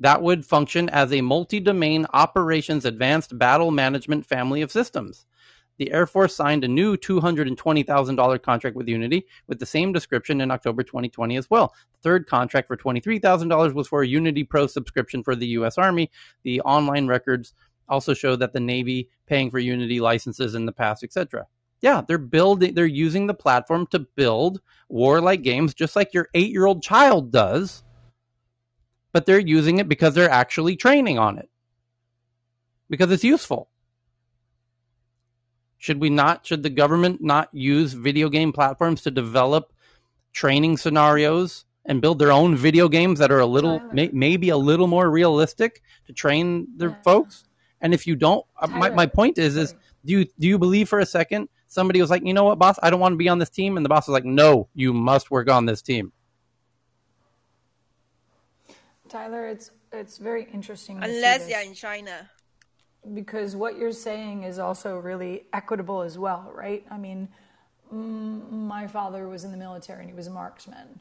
That would function as a multi domain operations advanced battle management family of systems the Air Force signed a new $220,000 contract with Unity with the same description in October 2020 as well. The third contract for $23,000 was for a Unity Pro subscription for the U.S. Army. The online records also show that the Navy paying for Unity licenses in the past, etc. Yeah, they're building, they're using the platform to build warlike games just like your eight year old child does, but they're using it because they're actually training on it because it's useful. Should we not? Should the government not use video game platforms to develop training scenarios and build their own video games that are a little, may, maybe a little more realistic to train their yeah. folks? And if you don't, uh, my, my point is, is do you do you believe for a second somebody was like, you know what, boss, I don't want to be on this team, and the boss was like, no, you must work on this team. Tyler, it's it's very interesting. Unless you're in China because what you're saying is also really equitable as well, right? I mean, my father was in the military and he was a marksman.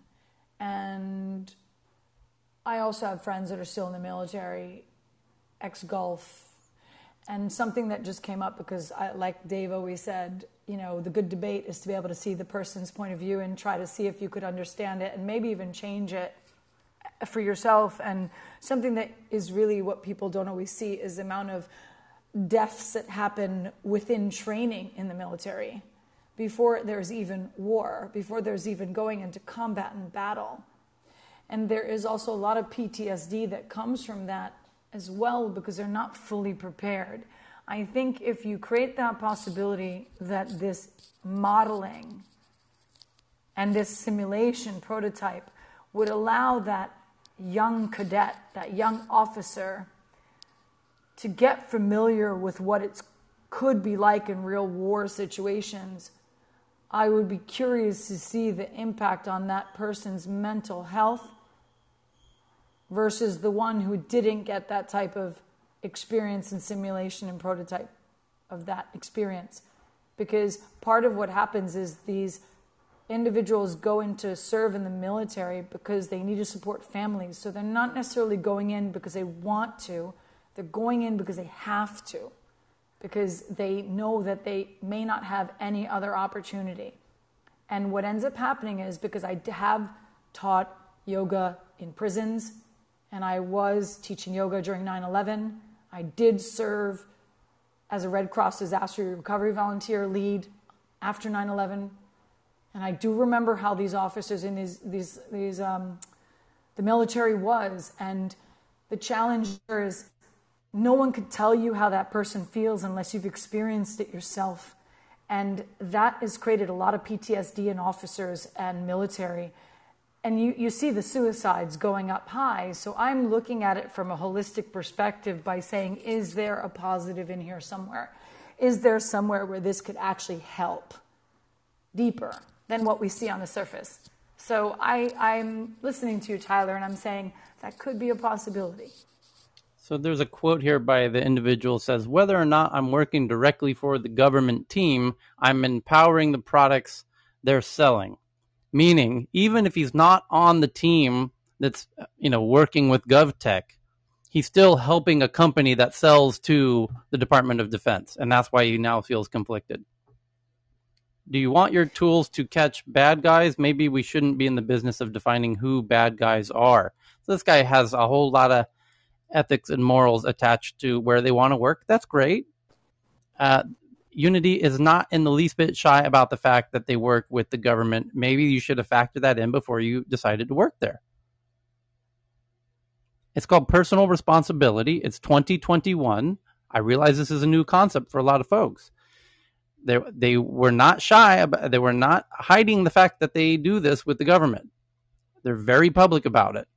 And I also have friends that are still in the military, ex Gulf. And something that just came up because, I, like Dave always said, you know, the good debate is to be able to see the person's point of view and try to see if you could understand it and maybe even change it for yourself and something that is really what people don't always see is the amount of deaths that happen within training in the military before there's even war, before there's even going into combat and battle. And there is also a lot of PTSD that comes from that as well because they're not fully prepared. I think if you create that possibility that this modeling and this simulation prototype would allow that young cadet, that young officer, to get familiar with what it could be like in real war situations, I would be curious to see the impact on that person's mental health versus the one who didn't get that type of experience and simulation and prototype of that experience. Because part of what happens is these individuals go into serve in the military because they need to support families. So they're not necessarily going in because they want to, they're going in because they have to, because they know that they may not have any other opportunity. And what ends up happening is because I have taught yoga in prisons and I was teaching yoga during 9 11. I did serve as a Red Cross disaster recovery volunteer lead after 9 11. And I do remember how these officers in these, these, these um, the military was. And the challenge is no one could tell you how that person feels unless you've experienced it yourself. And that has created a lot of PTSD in officers and military and you, you see the suicides going up high. So I'm looking at it from a holistic perspective by saying, is there a positive in here somewhere? Is there somewhere where this could actually help deeper than what we see on the surface? So I, I'm listening to you, Tyler, and I'm saying that could be a possibility. So there's a quote here by the individual says, whether or not I'm working directly for the government team, I'm empowering the products they're selling. Meaning, even if he's not on the team that's you know working with GovTech, he's still helping a company that sells to the Department of Defense, and that's why he now feels conflicted. Do you want your tools to catch bad guys? Maybe we shouldn't be in the business of defining who bad guys are. So this guy has a whole lot of ethics and morals attached to where they want to work. That's great. Uh, Unity is not in the least bit shy about the fact that they work with the government. Maybe you should have factored that in before you decided to work there. It's called personal responsibility. It's 2021. I realize this is a new concept for a lot of folks. They, they were not shy about, they were not hiding the fact that they do this with the government. They're very public about it.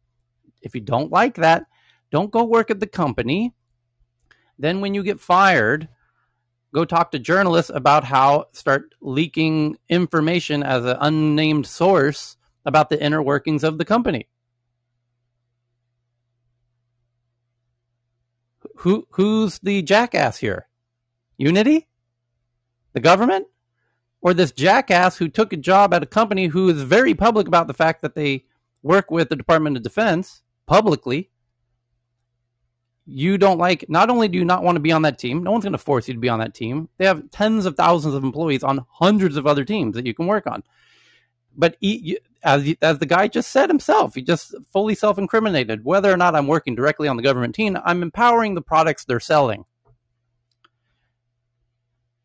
If you don't like that, don't go work at the company. Then when you get fired, go talk to journalists about how start leaking information as an unnamed source about the inner workings of the company. Who who's the jackass here? Unity? The government? Or this jackass who took a job at a company who is very public about the fact that they work with the Department of Defense publicly? You don't like not only do you not want to be on that team no one's going to force you to be on that team. They have tens of thousands of employees on hundreds of other teams that you can work on. But he, as, as the guy just said himself he just fully self-incriminated. Whether or not i'm working directly on the government team i'm empowering the products they're selling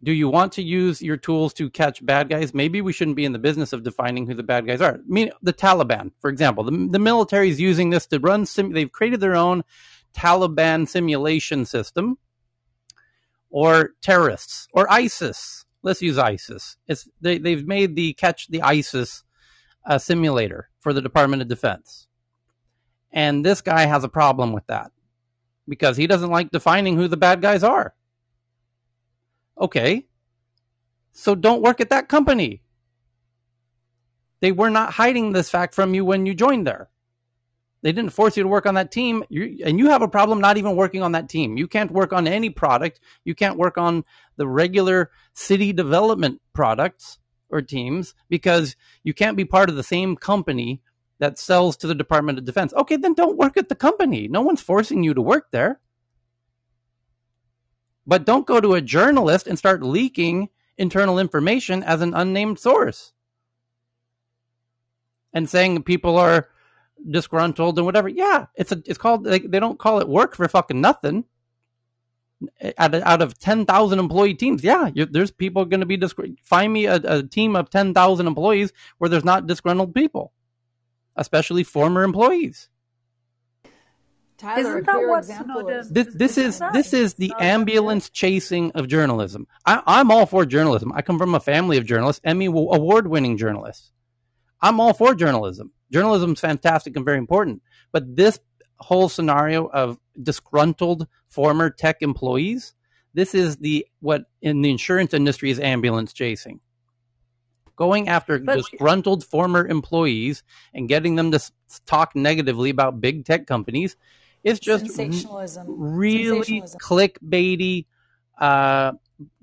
do you want to use your tools to catch bad guys? Maybe we shouldn't be in the business of defining who the bad guys are. I mean, the Taliban, for example, the, the military is using this to run. Sim- they've created their own Taliban simulation system or terrorists or ISIS. Let's use ISIS. It's they, they've made the catch the ISIS uh, simulator for the Department of Defense. And this guy has a problem with that because he doesn't like defining who the bad guys are. Okay. So don't work at that company. They were not hiding this fact from you when you joined there. They didn't force you to work on that team, you, and you have a problem not even working on that team. You can't work on any product. You can't work on the regular city development products or teams because you can't be part of the same company that sells to the Department of Defense. Okay, then don't work at the company. No one's forcing you to work there. But don't go to a journalist and start leaking internal information as an unnamed source and saying people are disgruntled and whatever. Yeah, it's a it's called they, they don't call it work for fucking nothing. Out of, out of ten thousand employee teams, yeah, there's people going to be disgruntled. Find me a, a team of ten thousand employees where there's not disgruntled people, especially former employees. Tyler, Isn't that what example Snowden- is This this is Right. this is the Not ambulance chasing of journalism. I, I'm all for journalism. I come from a family of journalists, Emmy award winning journalists. I'm all for journalism. Journalism's fantastic and very important. But this whole scenario of disgruntled former tech employees, this is the what in the insurance industry is ambulance chasing. Going after But- disgruntled former employees and getting them to talk negatively about big tech companies is just sensationalism. really Sensationalism. clickbaity, uh,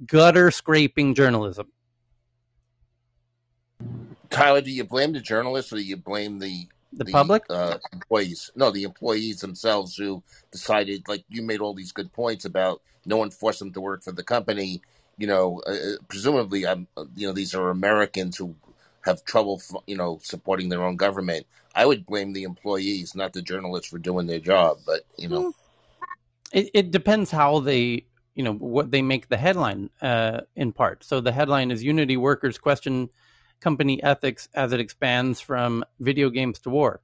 gutter scraping journalism. Tyler, do you blame the journalists or do you blame the The public? uh, employees? No, the employees themselves who decided, like you made all these good points about no one forced them to work for the company. You know, uh, uh, presumably, um, uh, you know, these are Americans who have trouble, you know, supporting their own government. I would blame the employees, not the journalists, for doing their job. But you know, It, it depends how they, you know, what they make the headline uh, in part. So the headline is Unity workers question company ethics as it expands from video games to war.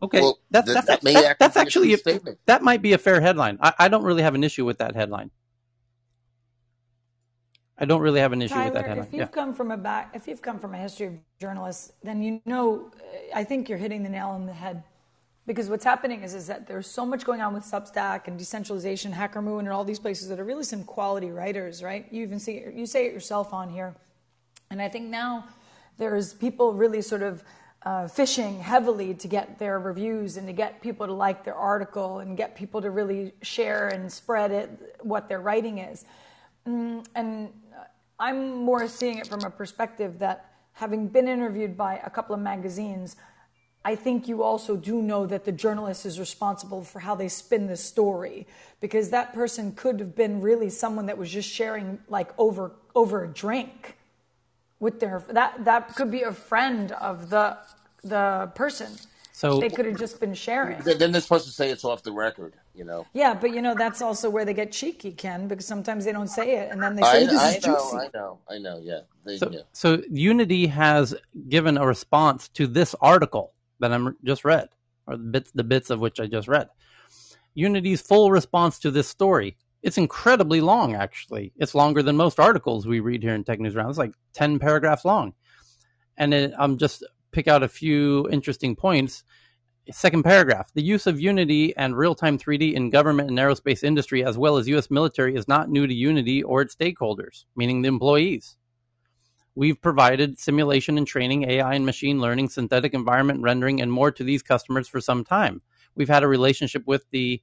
Okay, Well, that's th- that's, that may that- actually that's actually a, that might be a fair headline. I, I don't really have an issue with that headline. I don't really have an issue with that headline. if you've Yeah. come from a back, if you've come from a history of journalists, then you know. I think you're hitting the nail on the head, because what's happening is is that there's so much going on with Substack and decentralization, Hacker Noon, and all these places that are really some quality writers, right? You even see you say it yourself on here, and I think now there's people really sort of uh, fishing heavily to get their reviews and to get people to like their article and get people to really share and spread it what their writing is. Mm, and I'm more seeing it from a perspective that having been interviewed by a couple of magazines, I think you also do know that the journalist is responsible for how they spin the story because that person could have been really someone that was just sharing like over over a drink with their that that could be a friend of the the person. So They could have just been sharing. Then then they're supposed to say it's off the record. You know, Yeah, but you know that's also where they get cheeky, Ken, because sometimes they don't say it and then they I, say this I is know, juicy. I know, I know. Yeah, they, So, yeah. so Unity has given a response to this article that I'm just read, or the bits the bits of which I just read. Unity's full response to this story. It's incredibly long, actually. It's longer than most articles we read here in Tech News Round. It's like ten paragraphs long, and it, I'm just pick out a few interesting points. Second paragraph: the use of Unity and real-time 3D in government and aerospace industry, as well as U.S. military, is not new to Unity or its stakeholders, meaning the employees. We've provided simulation and training, AI and machine learning, synthetic environment rendering, and more to these customers for some time. We've had a relationship with the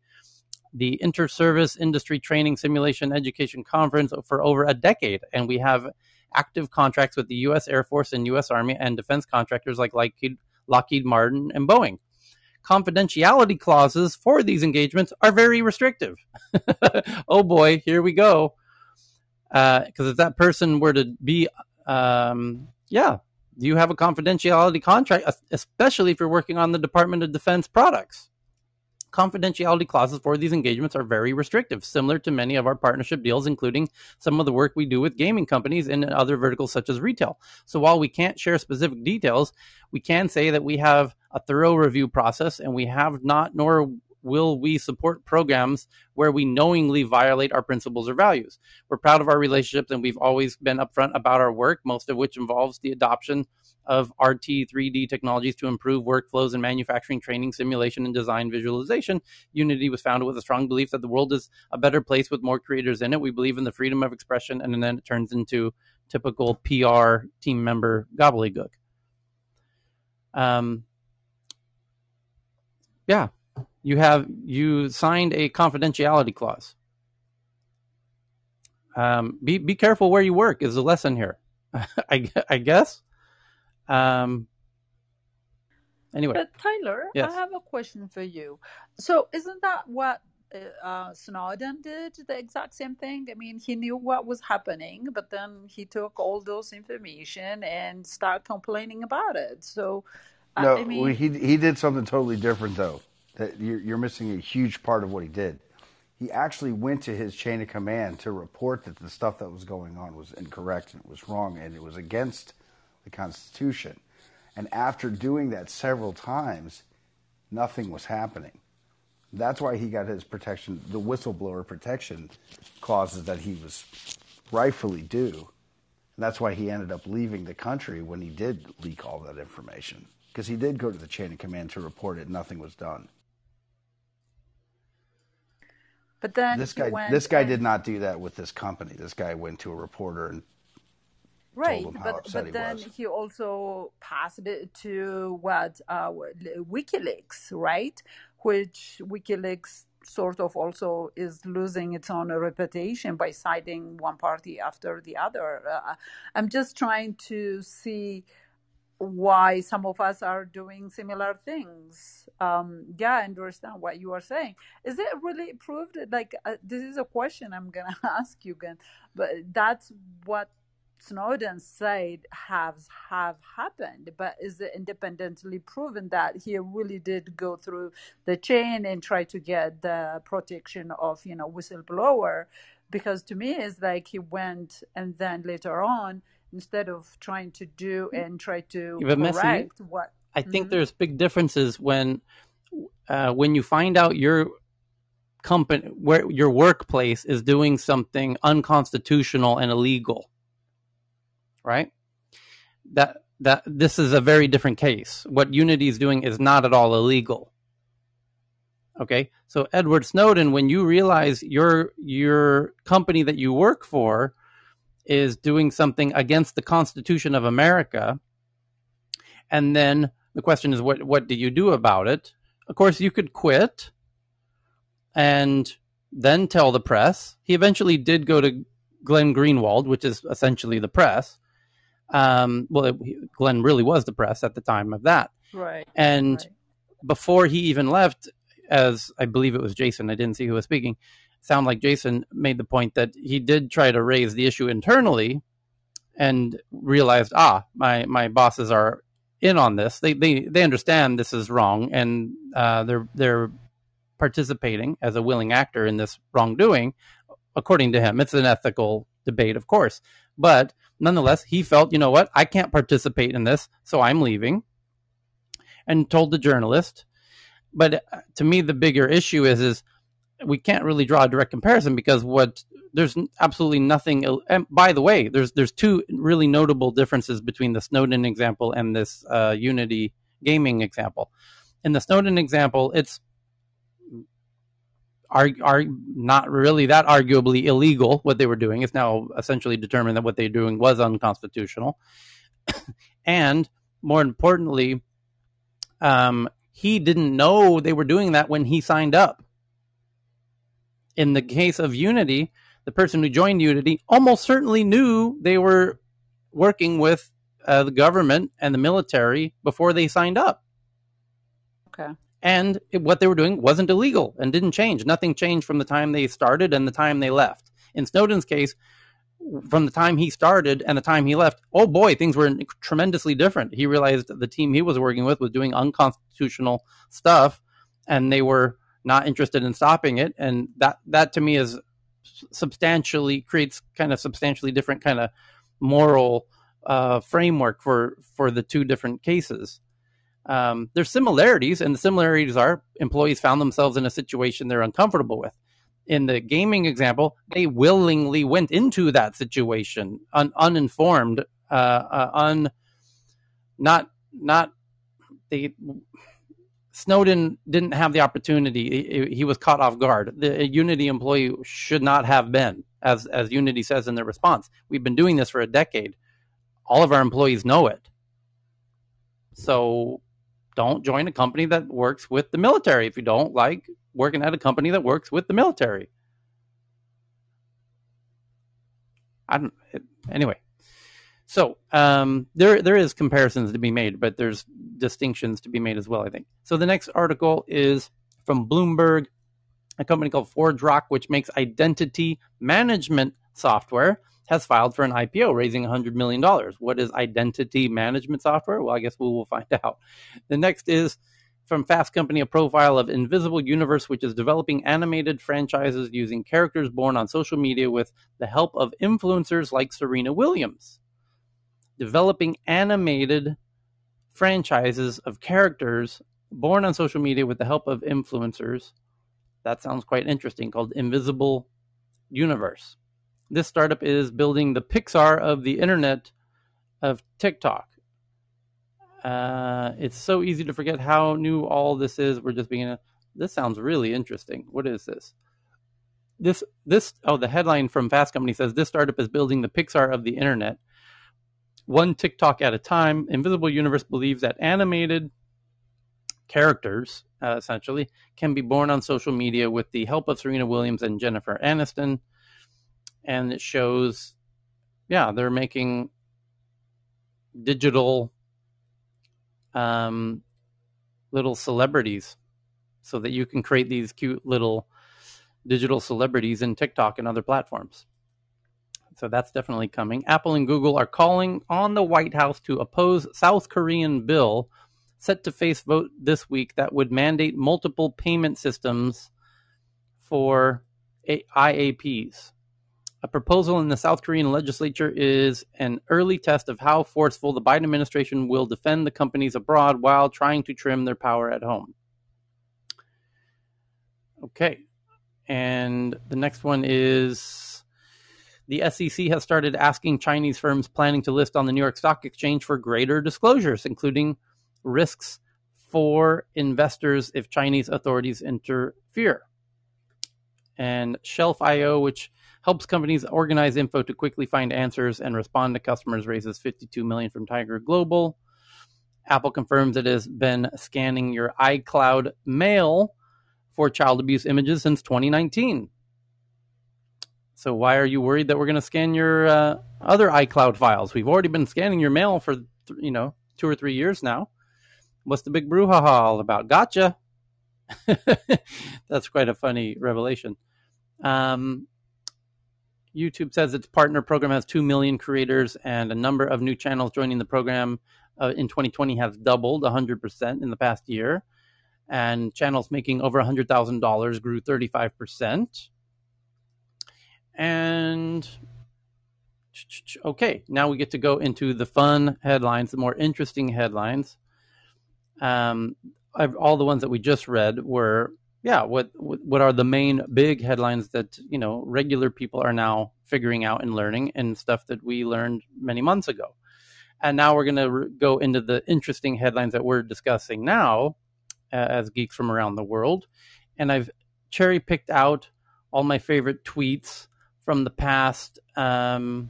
the Inter-Service Industry Training Simulation Education Conference for over a decade, and we have active contracts with the U.S. Air Force and U.S. Army and defense contractors like Lockheed, Lockheed Martin and Boeing. Confidentiality clauses for these engagements are very restrictive. oh boy, here we go. Because if that person were to be um, yeah, you have a confidentiality contract, especially if you're working on the Department of Defense products. Confidentiality clauses for these engagements are very restrictive, similar to many of our partnership deals, including some of the work we do with gaming companies and other verticals such as retail. So while we can't share specific details, we can say that we have a thorough review process and we have not nor will we support programs where we knowingly violate our principles or values. We're proud of our relationships and we've always been upfront about our work, most of which involves the adoption of RT 3D technologies to improve workflows in manufacturing, training, simulation, and design visualization. Unity was founded with a strong belief that the world is a better place with more creators in it. We believe in the freedom of expression, and then it turns into typical PR team member gobbledygook. Um, yeah, you have you signed a confidentiality clause. Um, be be careful where you work is the lesson here. I, I guess. Um, anyway, But Tyler, Yes. I have a question for you. So, isn't that what uh, Snowden did? The exact same thing. I mean, he knew what was happening, but then he took all those information and started complaining about it. So, No, I mean, well, he he did something totally different though. That you're, you're missing a huge part of what he did. He actually went to his chain of command to report that the stuff that was going on was incorrect and it was wrong and it was against the Constitution. And after doing that several times, nothing was happening. That's why he got his protection, the whistleblower protection clauses that he was rightfully due. And that's why he ended up leaving the country when he did leak all that information. Because he did go to the chain of command to report it, nothing was done. But then this guy, went this guy and- did not do that with this company. This guy went to a reporter and right him how but upset but he then was. he also passed it to what uh wikileaks right which wikileaks sort of also is losing its own reputation by citing one party after the other uh, i'm just trying to see why some of us are doing similar things. Um yeah i understand what you are saying. Is it really proved? Like uh, this is a question i'm gonna ask you again but that's what Snowden said has have happened, but is it independently proven that he really did go through the chain and try to get the protection of you know whistleblower? Because to me, it's like he went and then later on, instead of trying to do and try to Yeah, but Messi, correct what I think Mhm. there's big differences when uh, when you find out your company where your workplace is doing something unconstitutional and illegal right? That that this is a very different case. What unity is doing is not at all illegal. Okay? So edward snowden when you realize your your company that you work for is doing something against the constitution of america. And then the question is what what do you do about it? Of course you could quit and then tell the press. He eventually did go to glenn greenwald which is essentially the press. Um, well it, glenn really was the press at the time of that. Right and right. before he even left as i believe it was jason i didn't see who was speaking sound like jason made the point that he did try to raise the issue internally and realized ah my my bosses are in on this. They they they understand this is wrong and uh, they're they're participating as a willing actor in this wrongdoing according to him. It's an ethical debate of course. But nonetheless he felt you know what? I can't participate in this so i'm leaving and told the journalist. But uh, to me the bigger issue is is we can't really draw a direct comparison because what there's absolutely nothing and by the way there's there's two really notable differences between the snowden example and this uh, unity gaming example. In the snowden example it's are, are not really that arguably illegal what they were doing. It's now essentially determined that what they were doing was unconstitutional. And more importantly um, he didn't know they were doing that when he signed up in the case of Unity, the person who joined Unity almost certainly knew they were working with uh, the government and the military before they signed up. okay And it, what they were doing wasn't illegal and didn't change. Nothing changed from the time they started and the time they left. In Snowden's case, from the time he started and the time he left, oh boy, things were tremendously different. He realized the team he was working with was doing unconstitutional stuff and they were not interested in stopping it. And that that to me is substantially creates kind of substantially different kind of moral uh, framework for for the two different cases. Um, there's similarities and the similarities are employees found themselves in a situation they're uncomfortable with. In the gaming example they willingly went into that situation un, uninformed uh, uh, un not not they Snowden didn't have the opportunity. He, he was caught off guard. The Unity employee should not have been, as as Unity says in their response. We've been doing this for a decade. All of our employees know it. So don't join a company that works with the military if you don't like working at a company that works with the military. I don't anyway. So um, there there is comparisons to be made, but there's distinctions to be made as well. I think. So the next article is from Bloomberg, a company called ForgeRock, which makes identity management software. has filed for an IPO, raising $100 million. What is identity management software? Well, I guess we will find out. The next is from Fast Company, a profile of Invisible Universe, which is developing animated franchises using characters born on social media with the help of influencers like Serena Williams. Developing animated franchises of characters born on social media with the help of influencers. That sounds quite interesting, called Invisible Universe. This startup is building the Pixar of the internet of TikTok. Uh, it's so easy to forget how new all this is. We're just beginning. This sounds really interesting. What is this? This this oh the headline from Fast Company says this startup is building the Pixar of the internet, one TikTok at a time. Invisible Universe believes that animated characters uh, essentially can be born on social media with the help of Serena Williams and Jennifer Aniston and it shows, yeah, they're making digital um, little celebrities so that you can create these cute little digital celebrities in TikTok and other platforms. So that's definitely coming. Apple and Google are calling on the White House to oppose South Korean bill set to face vote this week that would mandate multiple payment systems for IAPs. A proposal in the South Korean legislature is an early test of how forceful the Biden administration will defend the companies abroad while trying to trim their power at home. Okay. And the next one is the SEC has started asking Chinese firms planning to list on the New York Stock Exchange for greater disclosures, including risks for investors if Chinese authorities interfere. And Shelf.io, which helps companies organize info to quickly find answers and respond to customers, raises 52 million from Tiger Global. Apple confirms it has been scanning your iCloud mail for child abuse images since 2019. So why are you worried that we're going to scan your uh, other iCloud files? We've already been scanning your mail for you know two or three years now. What's the big brouhaha all about? Gotcha. That's quite a funny revelation. Um, YouTube says its partner program has 2 million creators and a number of new channels joining the program uh, in 2020 has doubled 100% in the past year. And channels making over $100,000 grew 35%. And okay, now we get to go into the fun headlines, the more interesting headlines. Um, all the ones that we just read were yeah, what what are the main big headlines that you know regular people are now figuring out and learning, and stuff that we learned many months ago. And now we're going to re- go into the interesting headlines that we're discussing now, uh, as geeks from around the world. And I've cherry picked out all my favorite tweets from the past. Um,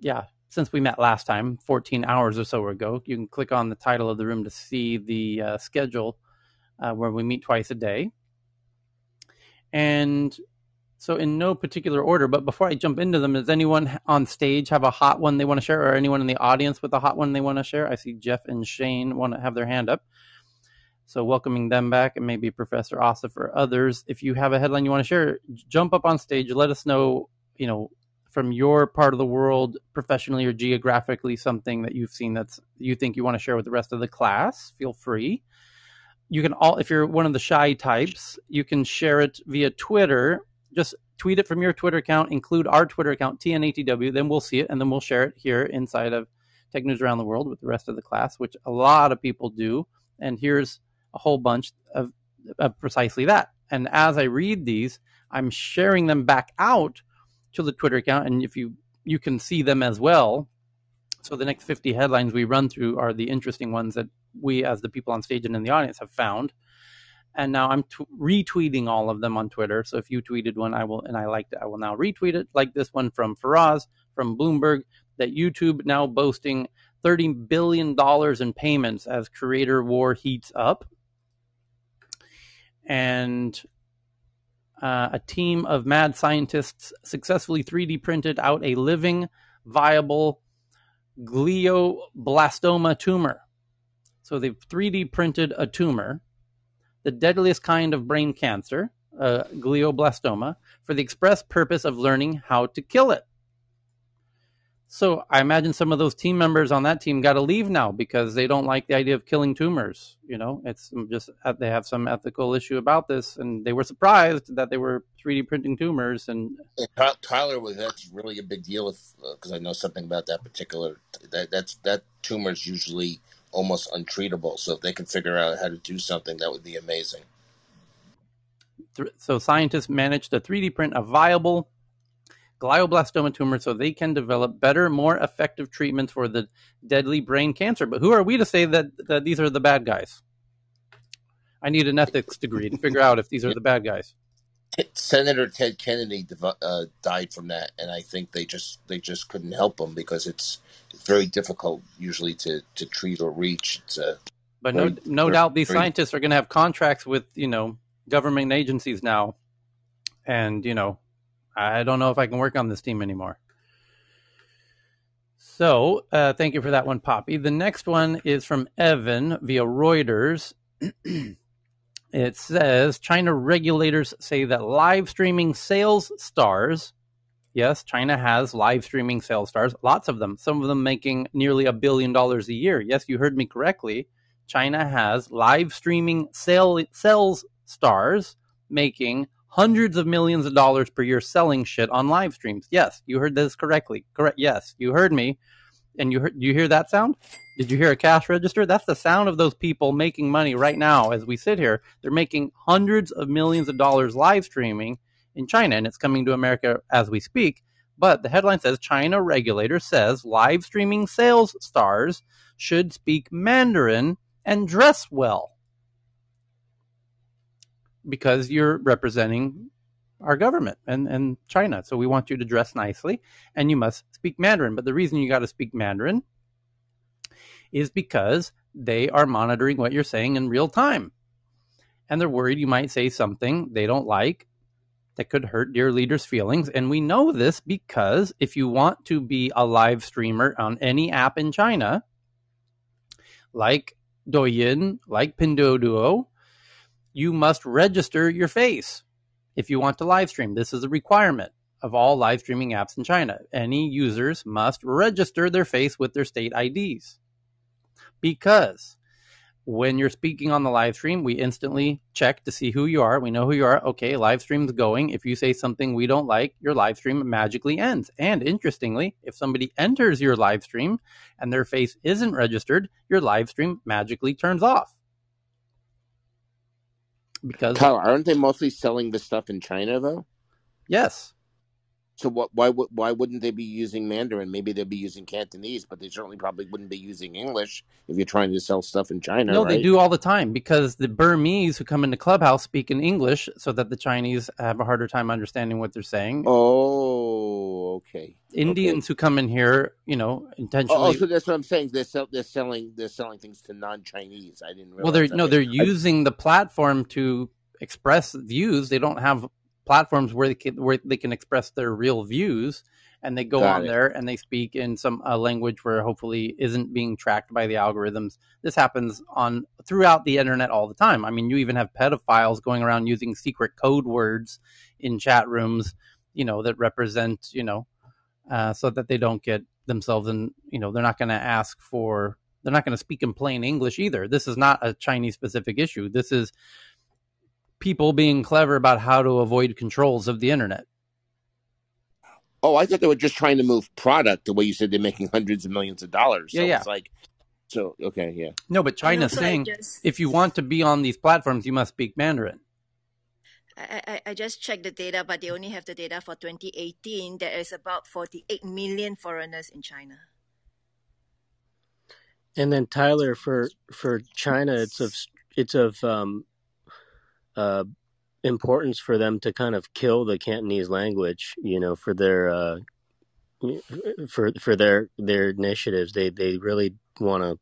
yeah, since we met last time, 14 hours or so ago. You can click on the title of the room to see the uh, schedule uh, where we meet twice a day. And so, in no particular order, but before I jump into them, does anyone on stage have a hot one they want to share, or anyone in the audience with a hot one they want to share? I see Jeff and Shane want to have their hand up. So, welcoming them back, and maybe Professor Asif or others. If you have a headline you want to share, jump up on stage. Let us know, you know, from your part of the world, professionally or geographically, something that you've seen that's you think you want to share with the rest of the class. Feel free you can all if you're one of the shy types you can share it via twitter just tweet it from your twitter account include our twitter account tnatw then we'll see it and then we'll share it here inside of tech news around the world with the rest of the class which a lot of people do and here's a whole bunch of, of precisely that and as i read these i'm sharing them back out to the twitter account and if you you can see them as well so the next 50 headlines we run through are the interesting ones that we, as the people on stage and in the audience, have found. And now I'm t- retweeting all of them on Twitter. So if you tweeted one, I will, and I liked it, I will now retweet it. Like this one from Faraz from Bloomberg that YouTube now boasting $30 billion in payments as creator war heats up. And uh, a team of mad scientists successfully 3D printed out a living, viable glioblastoma tumor. So they've 3D printed a tumor, the deadliest kind of brain cancer, uh, glioblastoma for the express purpose of learning how to kill it. So I imagine some of those team members on that team got to leave now because they don't like the idea of killing tumors. You know, it's just uh, they have some ethical issue about this, and they were surprised that they were 3D printing tumors. And Tyler was that's really a big deal because uh, I know something about that particular that that's that tumor is usually almost untreatable. So if they can figure out how to do something, that would be amazing. So scientists managed to 3D print a viable glioblastoma tumor so they can develop better, more effective treatments for the deadly brain cancer. But who are we to say that, that these are the bad guys? I need an ethics degree to figure out if these are the bad guys. Senator Ted Kennedy uh, died from that, and I think they just they just couldn't help him because it's, it's very difficult usually to, to treat or reach. A, but no no doubt these scientists are going to have contracts with you know government agencies now, and you know I don't know if I can work on this team anymore. So, uh, thank you for that one, Poppy. The next one is from Evan via Reuters. it says China regulators say that live streaming sales stars, yes, China has live streaming sales stars, lots of them, some of them making nearly a billion dollars a year. Yes, you heard me correctly. China has live streaming sale, sales stars making hundreds of millions of dollars per year selling shit on live streams. Yes, you heard this correctly. Correct. Yes, you heard me. And you heard, you hear that sound? Did you hear a cash register? That's the sound of those people making money right now as we sit here. They're making hundreds of millions of dollars live streaming in China, and it's coming to America as we speak. But the headline says China regulator says live streaming sales stars should speak Mandarin and dress well because you're representing our government and, and China. So we want you to dress nicely and you must speak Mandarin. But the reason you got to speak Mandarin is because they are monitoring what you're saying in real time. And they're worried you might say something they don't like that could hurt your leader's feelings. And we know this because if you want to be a live streamer on any app in China, like Douyin, like Pinduoduo, you must register your face if you want to live stream. This is a requirement of all live streaming apps in China. Any users must register their face with their state IDs. Because when you're speaking on the live stream, we instantly check to see who you are. We know who you are. Okay, live stream's going. If you say something we don't like, your live stream magically ends. And interestingly, if somebody enters your live stream and their face isn't registered, your live stream magically turns off because Kyle, aren't they mostly selling the stuff in China though? Yes. So what? Why would why wouldn't they be using Mandarin? Maybe they'd be using Cantonese, but they certainly probably wouldn't be using English if you're trying to sell stuff in China. No, right? they do all the time because the Burmese who come into Clubhouse speak in English, so that the Chinese have a harder time understanding what they're saying. Oh, okay. Indians okay. who come in here, you know, oh, oh, intentionally. Oh, so that's what I'm saying. They're sell, they're selling they're selling things to non-Chinese. I didn't. Well, they're no, they're using the platform to express views. They don't have platforms where they can, where they can express their real views and they go Got on it. there and they speak in some uh, language where hopefully isn't being tracked by the algorithms. This happens on throughout the internet all the time. I mean, you even have pedophiles going around using secret code words in chat rooms, you know, that represent, you know, uh, so that they don't get themselves and you know, they're not going to ask for, they're not going to speak in plain English either. This is not a Chinese specific issue. This is people being clever about how to avoid controls of the internet. Oh, I thought they were just trying to move product the way you said they're making hundreds of millions of dollars. So yeah, yeah. it's like so okay, yeah. No, but China's saying just... if you want to be on these platforms, you must speak Mandarin. I, I, I just checked the data, but they only have the data for 2018. There is about 48 million foreigners in China. And then Tyler, for for China, it's of it's of um, uh, importance for them to kind of kill the Cantonese language, you know, for their uh, for for their their initiatives. They they really want to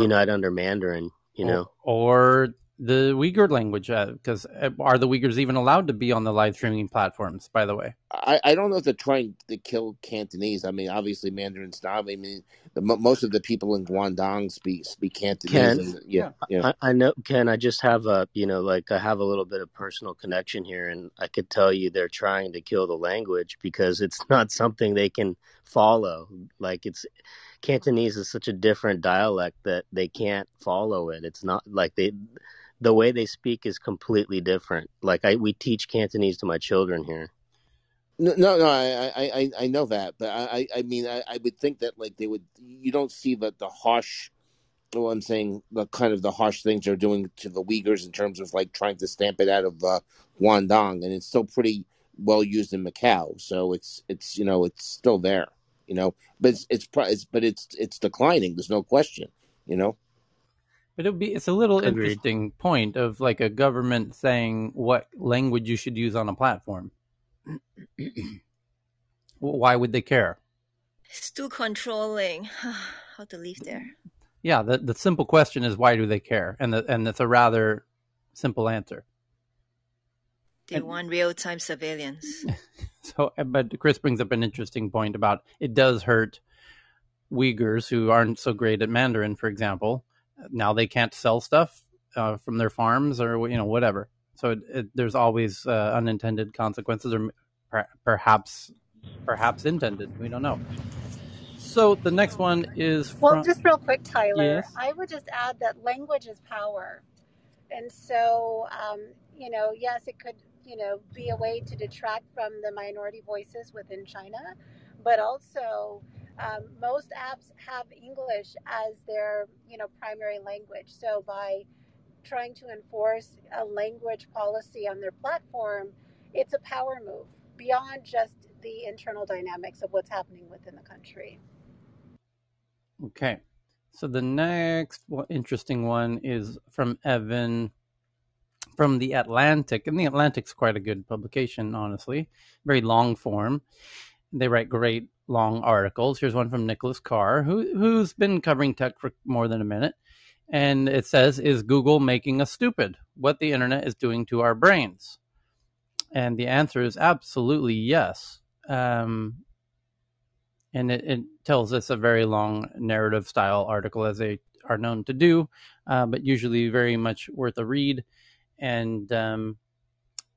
unite under Mandarin, you know, or, or the Uyghur language because uh, are the Uyghurs even allowed to be on the live streaming platforms? By the way, I, I don't know if they're trying to kill Cantonese. I mean, obviously Mandarin's not. I mean, the, most of the people in Guangdong speak speak Cantonese. Ken, and, yeah, yeah. I, I, know. Ken, I just have a you know like I have a little bit of personal connection here, and I could tell you they're trying to kill the language because it's not something they can follow. Like it's Cantonese is such a different dialect that they can't follow it. It's not like they the way they speak is completely different. Like I, we teach Cantonese to my children here. No, no, no I, I, I know that, but I, I mean, I, I would think that like they would. You don't see the the harsh. Well, I'm saying the kind of the harsh things they're doing to the Uyghurs in terms of like trying to stamp it out of uh, Guangdong, and it's still pretty well used in Macau. So it's it's you know it's still there, you know, but it's it's, it's but it's it's declining. There's no question, you know. But it would be it's a little Agreed. interesting point of like a government saying what language you should use on a platform. Why would they care? It's too controlling. How to live there? Yeah, the the simple question is why do they care? And the, and it's a rather simple answer. They and, want real time surveillance. so, uh, but Chris brings up an interesting point about it does hurt Uyghurs who aren't so great at Mandarin, for example, now they can't sell stuff uh, from their farms or you know whatever. So it, it, there's always uh, unintended consequences, or per- perhaps perhaps intended. We don't know. So the next one is from... well, just real quick, Tyler. Yes? I would just add that language is power, and so um, you know, yes, it could you know be a way to detract from the minority voices within China, but also um, most apps have English as their you know primary language. So by trying to enforce a language policy on their platform, it's a power move beyond just the internal dynamics of what's happening within the country. Okay. So the next interesting one is from Evan from the Atlantic, and the Atlantic's quite a good publication, honestly. Very long form. They write great long articles. Here's one from Nicholas Carr, who who's been covering tech for more than a minute. And it says, Is Google making us stupid? What the internet is doing to our brains? And the answer is absolutely yes. Um, and it, it, tells us a very long narrative style article, as they are known to do, uh, but usually very much worth a read. And um,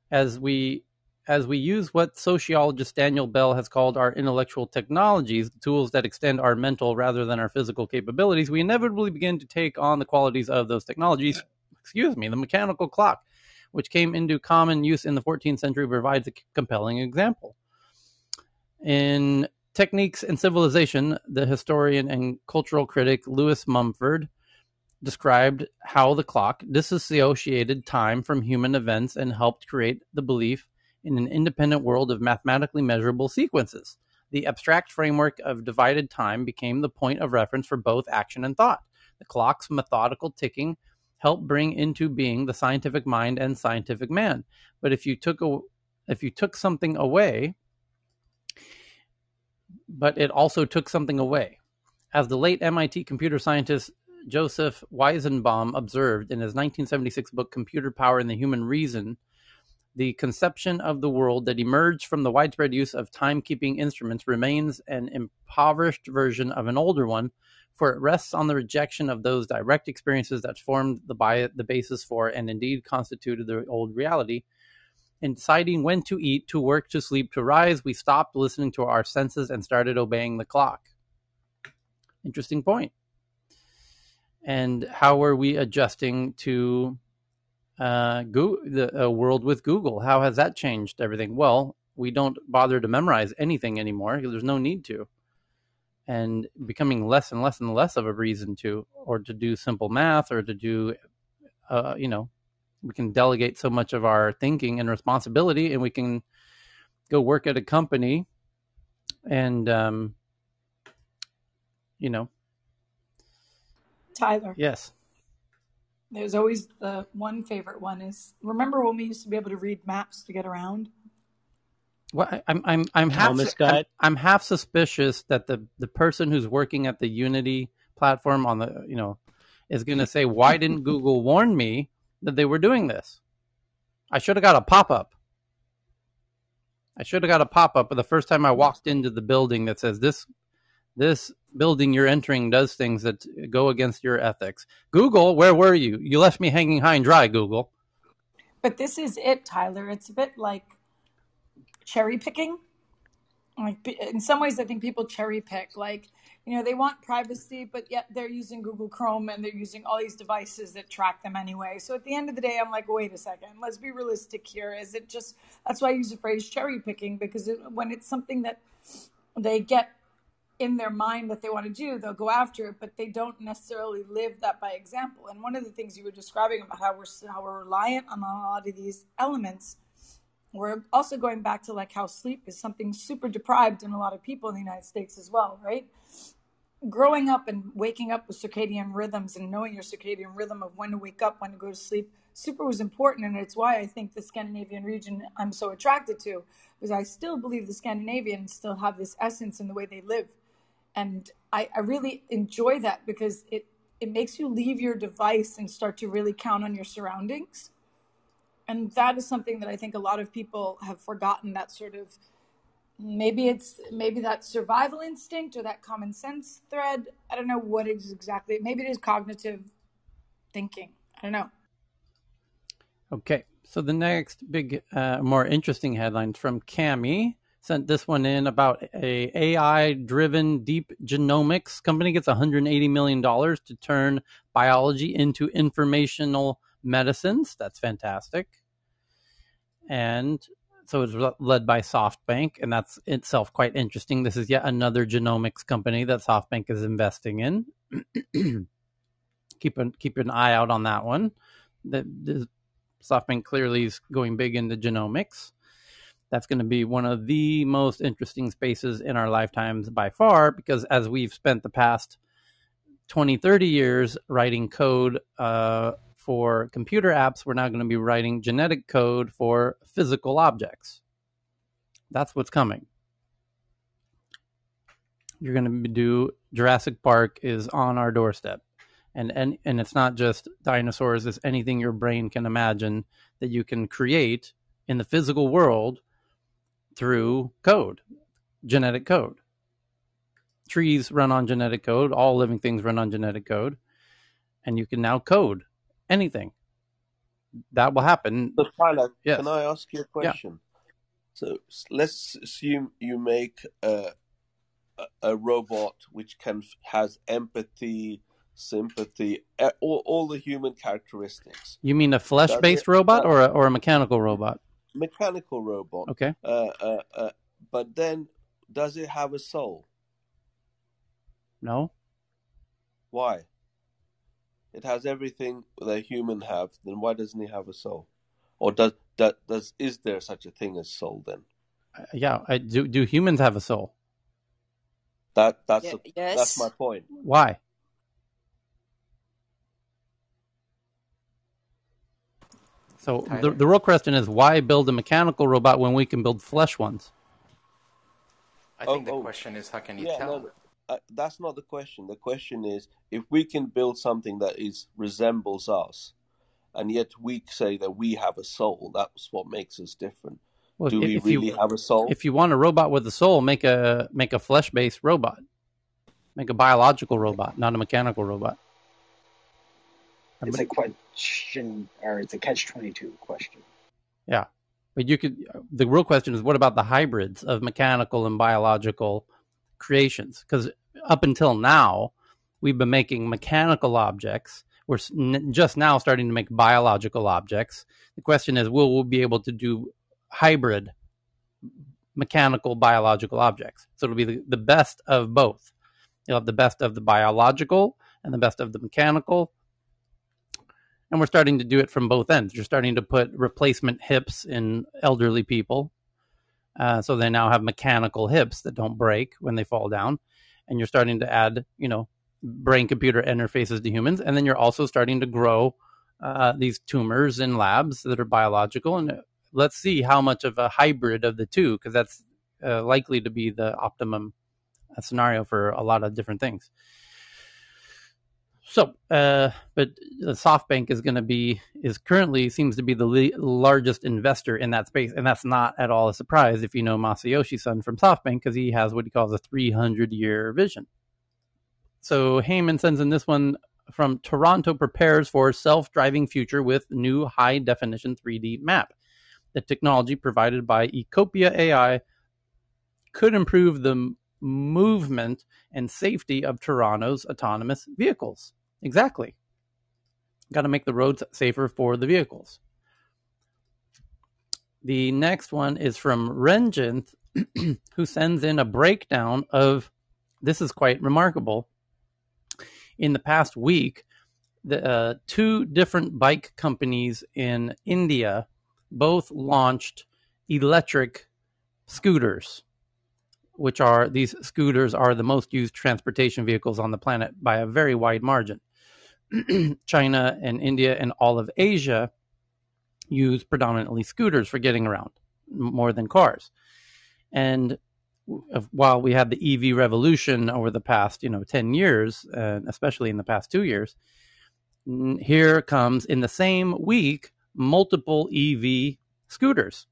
as we as we use what sociologist Daniel Bell has called our intellectual technologies, the tools that extend our mental rather than our physical capabilities, we inevitably begin to take on the qualities of those technologies. Excuse me, the mechanical clock, which came into common use in the 14th century, provides a compelling example. In Technics and Civilization, the historian and cultural critic Lewis Mumford described how the clock disassociated time from human events and helped create the belief in an independent world of mathematically measurable sequences. The abstract framework of divided time became the point of reference for both action and thought. The clock's methodical ticking helped bring into being the scientific mind and scientific man. But if you took a, if you took something away, but it also took something away. As the late MIT computer scientist Joseph Weizenbaum observed in his 1976 book Computer Power and the Human Reason, the conception of the world that emerged from the widespread use of timekeeping instruments remains an impoverished version of an older one, for it rests on the rejection of those direct experiences that formed the, bi- the basis for and indeed constituted the old reality. In deciding when to eat, to work, to sleep, to rise, we stopped listening to our senses and started obeying the clock. Interesting point. And how are we adjusting to uh, Google, the uh, world with Google. How has that changed everything? Well, we don't bother to memorize anything anymore because there's no need to, and becoming less and less and less of a reason to, or to do simple math, or to do, uh, you know, we can delegate so much of our thinking and responsibility, and we can go work at a company, and um, you know, Tyler. Yes. There's always the one favorite one is remember when we used to be able to read maps to get around? Well, I'm I'm I'm half I'm, I'm, half suspicious that the the person who's working at the Unity platform on the you know is going to say why didn't Google warn me that they were doing this. I should have got a pop up. I should have got a pop up the first time I walked into the building that says this this building you're entering does things that go against your ethics. Google, where were you? You left me hanging high and dry, Google. But this is it, Tyler. It's a bit like cherry picking. Like in some ways, I think people cherry pick. Like you know, they want privacy, but yet they're using Google Chrome and they're using all these devices that track them anyway. So at the end of the day, I'm like, wait a second, let's be realistic here. Is it just that's why I use the phrase cherry picking because it, when it's something that they get in their mind that they want to do, they'll go after it, but they don't necessarily live that by example. And one of the things you were describing about how we're how we're reliant on a lot of these elements, we're also going back to like how sleep is something super deprived in a lot of people in the United States as well, right? Growing up and waking up with circadian rhythms and knowing your circadian rhythm of when to wake up, when to go to sleep, super was important, and it's why I think the Scandinavian region I'm so attracted to, because I still believe the Scandinavians still have this essence in the way they live and I, I really enjoy that because it it makes you leave your device and start to really count on your surroundings. And that is something that i think a lot of people have forgotten that sort of maybe it's maybe that survival instinct or that common sense thread. I don't know what it is exactly. Maybe it is cognitive thinking. I don't know. Okay. So the next big uh, more interesting headlines from cami sent this one in about a AI driven deep genomics company gets 180 million dollars to turn biology into informational medicines. That's fantastic. And so it's led by SoftBank, and that's itself quite interesting. This is yet another genomics company that SoftBank is investing in. keep an keep an eye out on that one. The SoftBank clearly is going big into genomics that's going to be one of the most interesting spaces in our lifetimes by far because as we've spent the past 20 30 years writing code uh, for computer apps we're now going to be writing genetic code for physical objects. That's what's coming. You're going to do jurassic park is on our doorstep. And and and it's not just dinosaurs it's anything your brain can imagine that you can create in the physical world through code, genetic code. Trees run on genetic code, all living things run on genetic code, and you can now code anything. That will happen. Tyler, yes. can I ask you a question? Yeah. So let's assume you make a, a robot which can has empathy, sympathy, eh, all, all the human characteristics. You mean a flesh-based robot or a, or a mechanical robot? Mechanical robot. Okay. Uh, uh, uh, but then, does it have a soul? No. Why? It has everything that a human have. Then why doesn't it have a soul? Or does that does is there such a thing as soul? Then. Uh, yeah. I, do do humans have a soul? That that's Yeah, a, yes. that's my point. Why? So the, Tyler? the real question is why build a mechanical robot when we can build flesh ones? I Oh, think the oh. question is how can you Yeah, tell? no, no, uh, that's not the question. The question is if we can build something that is resembles us, and yet we say that we have a soul. That's what makes us different. Well, Do if- we if you- really have a soul? If you want a robot with a soul, make a make a flesh based robot. Make a biological robot, not a mechanical robot. It's a question, or it's a catch twenty two question. Yeah, but you could. The real question is, what about the hybrids of mechanical and biological creations? Because up until now, we've been making mechanical objects. We're just now starting to make biological objects. The question is, will we be able to do hybrid mechanical biological objects? So it'll be the, the best of both. You'll have the best of the biological and the best of the mechanical and we're starting to do it from both ends. You're starting to put replacement hips in elderly people, uh, so they now have mechanical hips that don't break when they fall down, and you're starting to add, you know, brain-computer interfaces to humans, and then you're also starting to grow uh, these tumors in labs that are biological, and let's see how much of a hybrid of the two, because that's uh, likely to be the optimum uh, scenario for a lot of different things. So, uh, but SoftBank is going to be is currently seems to be the le- largest investor in that space, and that's not at all a surprise if you know Masayoshi Son from SoftBank because he has what he calls a 300 year vision. So Heyman sends in this one from Toronto prepares for self driving future with new high definition 3D map. The technology provided by Ecopia AI could improve the movement and safety of Toronto's autonomous vehicles. Exactly. Got to make the roads safer for the vehicles. The next one is from Renjith, who sends in a breakdown of this is quite remarkable. In the past week, the uh, two different bike companies in India both launched electric scooters which are these scooters are the most used transportation vehicles on the planet by a very wide margin. China and India and all of Asia use predominantly scooters for getting around more than cars. And while we had the EV revolution over the past, you know, 10 years, uh, especially in the past 2 years, here comes in the same week multiple EV scooters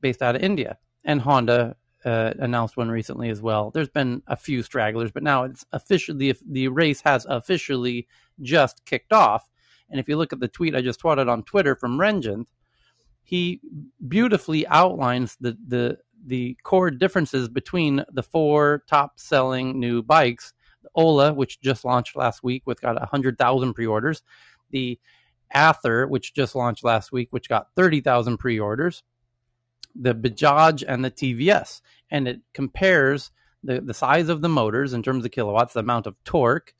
based out of India. And Honda uh, announced one recently as well. There's been a few stragglers, but now it's officially the, the race has officially just kicked off. And if you look at the tweet I just tweeted on Twitter from Renjith, he beautifully outlines the the the core differences between the four top selling new bikes. The Ola, which just launched last week with got 100,000 pre-orders. The Ather, which just launched last week, which got 30,000 pre-orders the Bajaj and the TVS, and it compares the, the size of the motors in terms of kilowatts, the amount of torque,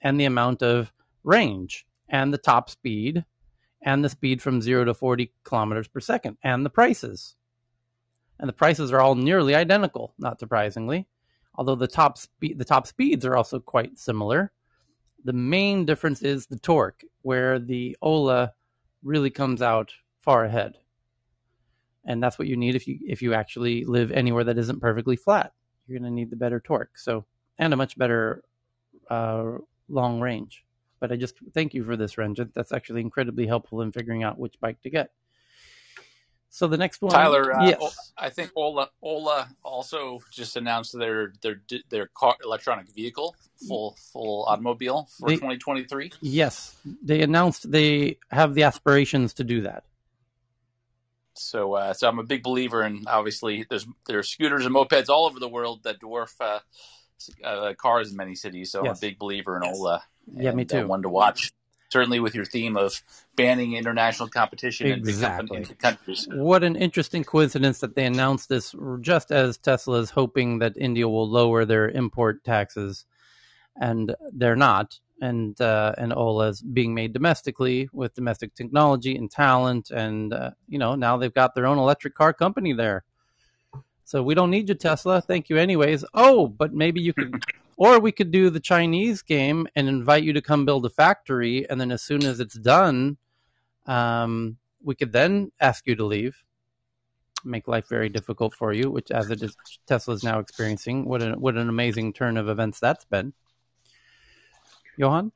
and the amount of range, and the top speed, and the speed from zero to 40 kilometers per second, and the prices. And the prices are all nearly identical, not surprisingly, although the top speed the top speeds are also quite similar. The main difference is the torque, where the Ola really comes out far ahead and that's what you need if you if you actually live anywhere that isn't perfectly flat. You're going to need the better torque. So and a much better uh, long range. But I just thank you for this, Renjith. That's actually incredibly helpful in figuring out which bike to get. So the next one, Tyler. Uh, yes. I think Ola Ola also just announced their their their car electronic vehicle full full automobile for They- 2023. Yes, they announced they have the aspirations to do that. So, uh, so I'm a big believer in obviously there's there are scooters and mopeds all over the world that dwarf uh, uh, cars in many cities. So I'm a big believer in Ola. Yeah, me and, uh, too. one to watch. Certainly, with your theme of banning international competition in Exactly. in countries. What an interesting coincidence that they announced this just as Tesla is hoping that India will lower their import taxes, and they're not. And uh, and Ola's being made domestically with domestic technology and talent, and uh, you know now they've got their own electric car company there. So we don't need you, Tesla. Thank you, anyways. Oh, but maybe you could, or we could do the Chinese game and invite you to come build a factory, and then as soon as it's done, um, we could then ask you to leave, make life very difficult for you, which as it is Tesla is now experiencing. What an what an amazing turn of events that's been. Johan,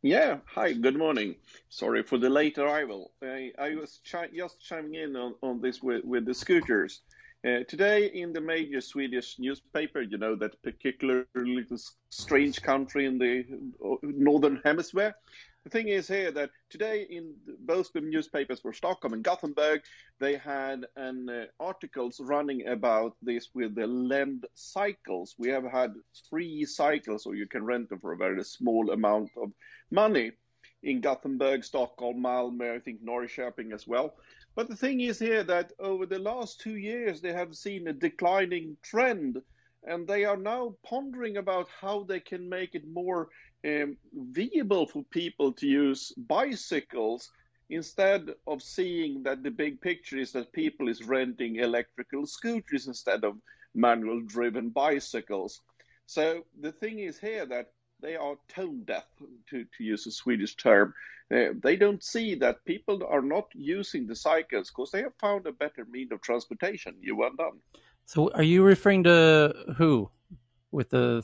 Yeah, hi, good morning. Sorry for the late arrival. I, I was chi- just chiming in on, on this with, with the scooters. Uh, today, in the major Swedish newspaper, you know, that particular little strange country in the uh, northern hemisphere, the thing is here that today in both the newspapers for Stockholm and Gothenburg, they had an uh, articles running about this with the lend cycles. We have had free cycles, or you can rent them for a very small amount of money in Gothenburg, Stockholm, Malmö, I think Norrköping as well. But the thing is here that over the last two years they have seen a declining trend, and they are now pondering about how they can make it more um, viable for people to use bicycles instead of seeing that the big picture is that people is renting electrical scooters instead of manual driven bicycles. So the thing is here that they are tone deaf, to, to use a Swedish term. Uh, they don't see that people are not using the cycles because they have found a better mean of transportation. You well done. so are you referring to who? With the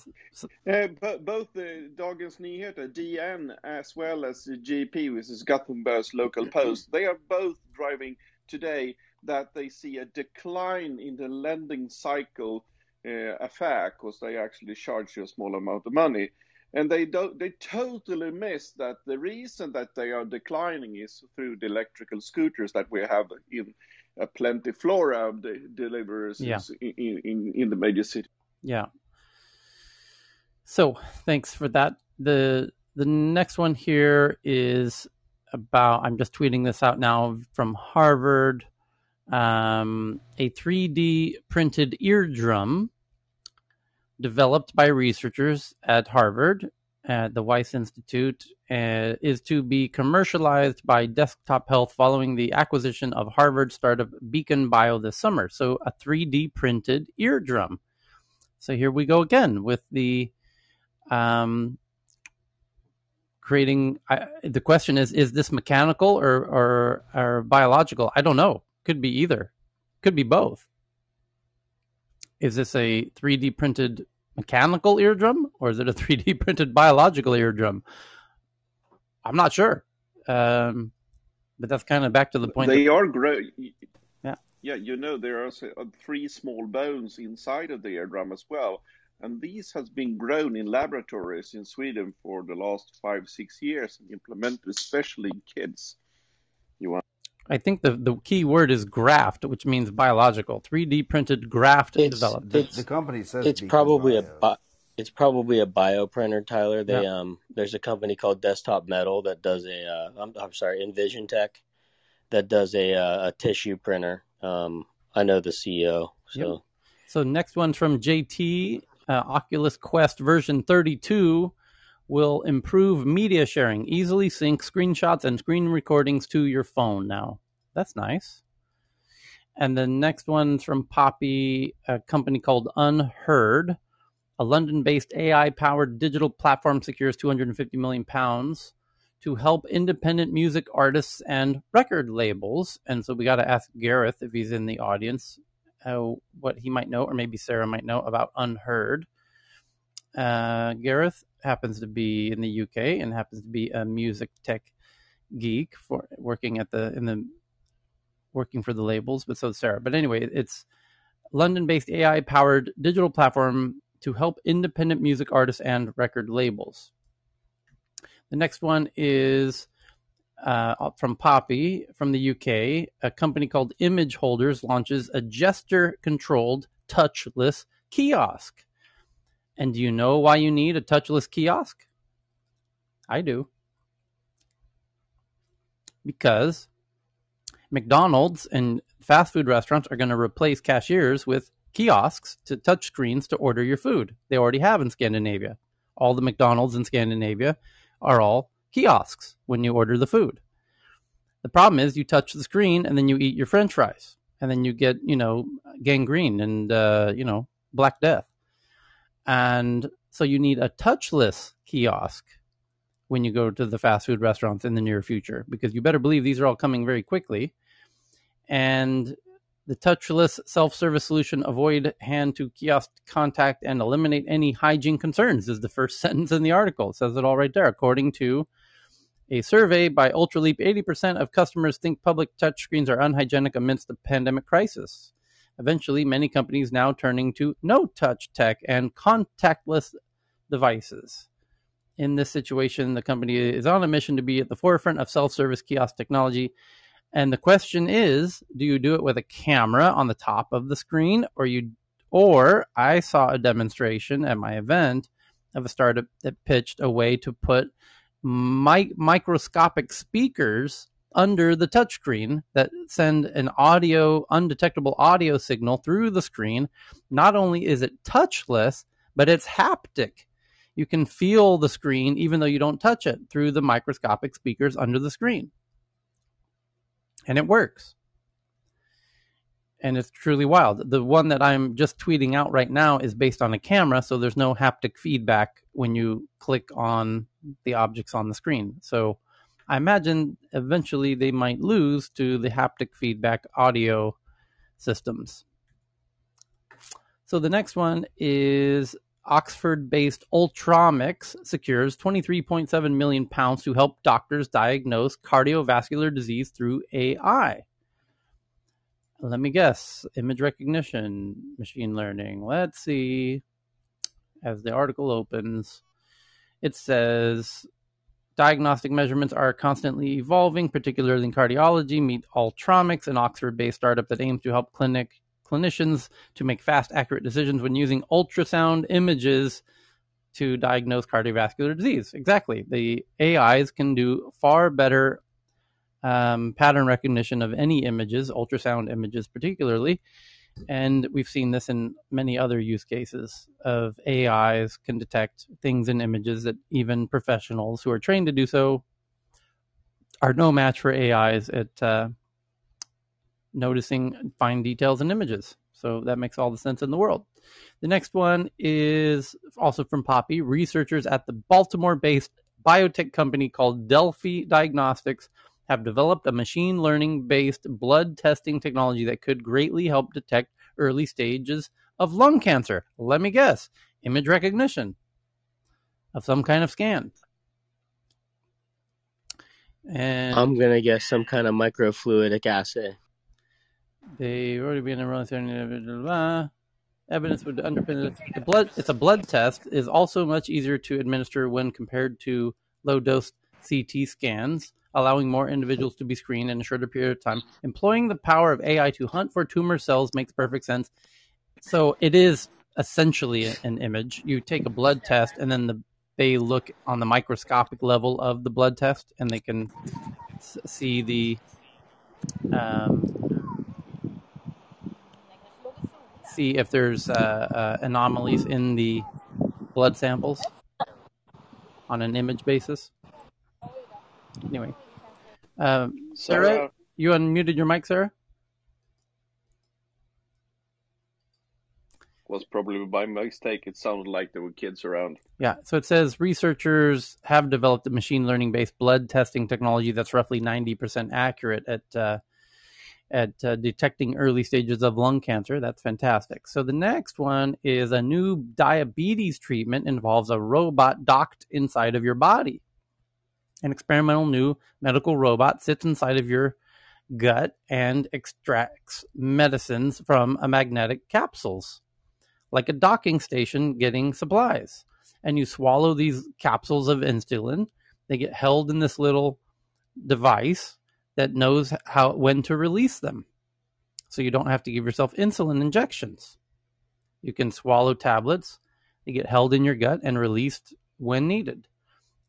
uh, but both the Dagens Nyheter DN as well as the GP, which is Gothenburg's local post, they are both driving today that they see a decline in the lending cycle uh, affair because they actually charge you a small amount of money. And they don't, they totally miss that the reason that they are declining is through the electrical scooters that we have in a plenty flora of the deliverers Yeah. in, in, in the major city. Yeah. So thanks for that. The the next one here is about I'm just tweeting this out now from Harvard. Um, a 3D printed eardrum developed by researchers at Harvard at the Wyss Institute uh, is to be commercialized by Desktop Health following the acquisition of Harvard startup Beacon Bio this summer. So a 3D printed eardrum. So here we go again with the um, creating. I, the question is: Is this mechanical or, or or biological? I don't know. Could be either. Could be both. Is this a 3D printed mechanical eardrum or is it a 3D printed biological eardrum? I'm not sure. Um, but that's kind of back to the point. They that- are grow. Yeah. Yeah, you know there are uh, three small bones inside of the eardrum as well, and these has been grown in laboratories in Sweden for the last five six years and implemented especially in kids. You want I think the, the key word is graft, which means biological. 3D printed graft developed. The, the company says it's Beacon probably a Bio. bi- it's probably a bioprinter, Tyler. They Yeah. um there's a company called Desktop Metal that does a uh, I'm, I'm sorry EnvisionTEC that does a uh, a tissue printer. Um, I know the CEO. So Yep. So next one's from JT. Uh, Oculus Quest version 32 will improve media sharing. Easily sync screenshots and screen recordings to your phone now. That's nice. And the next one's from Poppy, a company called Unheard. A London-based AI-powered digital platform secures 250 million pounds to help independent music artists and record labels. And so we got to ask Gareth if he's in the audience, uh, what he might know, or maybe Sarah might know about Unheard. Uh, Gareth happens to be in the UK and happens to be a music tech geek for working at the in the working for the labels, but so Sarah. But anyway, it's London-based AI-powered digital platform to help independent music artists and record labels. The next one is uh, from Poppy from the UK. A company called Image Holders launches a gesture-controlled touchless kiosk. And do you know why you need a touchless kiosk? I do. Because McDonald's and fast food restaurants are going to replace cashiers with kiosks to touch screens to order your food. They already have in Scandinavia. All the McDonald's in Scandinavia are all kiosks when you order the food. The problem is you touch the screen and then you eat your french fries and then you get, you know, gangrene and, uh, you know, Black Death. And so you need a touchless kiosk when you go to the fast food restaurants in the near future because you better believe these are all coming very quickly. And the touchless self-service solution avoid hand to kiosk contact and eliminate any hygiene concerns is the first sentence in the article. It says it all right there. According to a survey by Ultraleap, 80% of customers think public touchscreens are unhygienic amidst the pandemic crisis. Eventually, many companies now turning to no touch tech and contactless devices. In this situation, the company is on a mission to be at the forefront of self service kiosk technology. And the question is, do you do it with a camera on the top of the screen or you or I saw a demonstration at my event of a startup that pitched a way to put mi- microscopic speakers under the touchscreen that send an audio undetectable audio signal through the screen. Not only is it touchless, but it's haptic. You can feel the screen even though you don't touch it through the microscopic speakers under the screen. And it works. And it's truly wild. The one that I'm just tweeting out right now is based on a camera, so there's no haptic feedback when you click on the objects on the screen. So I imagine eventually they might lose to the haptic feedback audio systems. So the next one is Oxford-based Ultromics secures 23.7 million pounds to help doctors diagnose cardiovascular disease through AI. Let me guess. Image recognition, machine learning. Let's see. As the article opens, it says diagnostic measurements are constantly evolving, particularly in cardiology. Meet Ultromics, an Oxford-based startup that aims to help clinic clinicians to make fast, accurate decisions when using ultrasound images to diagnose cardiovascular disease. Exactly. The AIs can do far better um, pattern recognition of any images, ultrasound images particularly. And we've seen this in many other use cases of AIs can detect things in images that even professionals who are trained to do so are no match for AIs at uh, noticing fine details in images. So that makes all the sense in the world. The next one is also from Poppy. Researchers at the Baltimore based biotech company called Delfi Diagnostics have developed a machine learning based blood testing technology that could greatly help detect early stages of lung cancer. Let me guess image recognition of some kind of scan. And I'm going to guess some kind of microfluidic assay. They already been around evidence would underpin it. The blood it's a blood test is also much easier to administer when compared to low dose CT scans, allowing more individuals to be screened in a shorter period of time. Employing the power of AI to hunt for tumor cells makes perfect sense. So it is essentially an image. You take a blood test and then the, they look on the microscopic level of the blood test and they can see the um, see if there's uh, uh, anomalies in the blood samples on an image basis. Anyway, um, Sarah, Sarah, you unmuted your mic, Sarah. Was probably by mistake. It sounded like there were kids around. Yeah, so it says researchers have developed a machine learning based blood testing technology that's roughly 90% accurate at uh, at uh, detecting early stages of lung cancer. That's fantastic. So the next one is a new diabetes treatment involves a robot docked inside of your body. An experimental new medical robot sits inside of your gut and extracts medicines from a magnetic capsules, like a docking station getting supplies. And you swallow these capsules of insulin. They get held in this little device that knows how when to release them. So you don't have to give yourself insulin injections. You can swallow tablets, they get held in your gut and released when needed.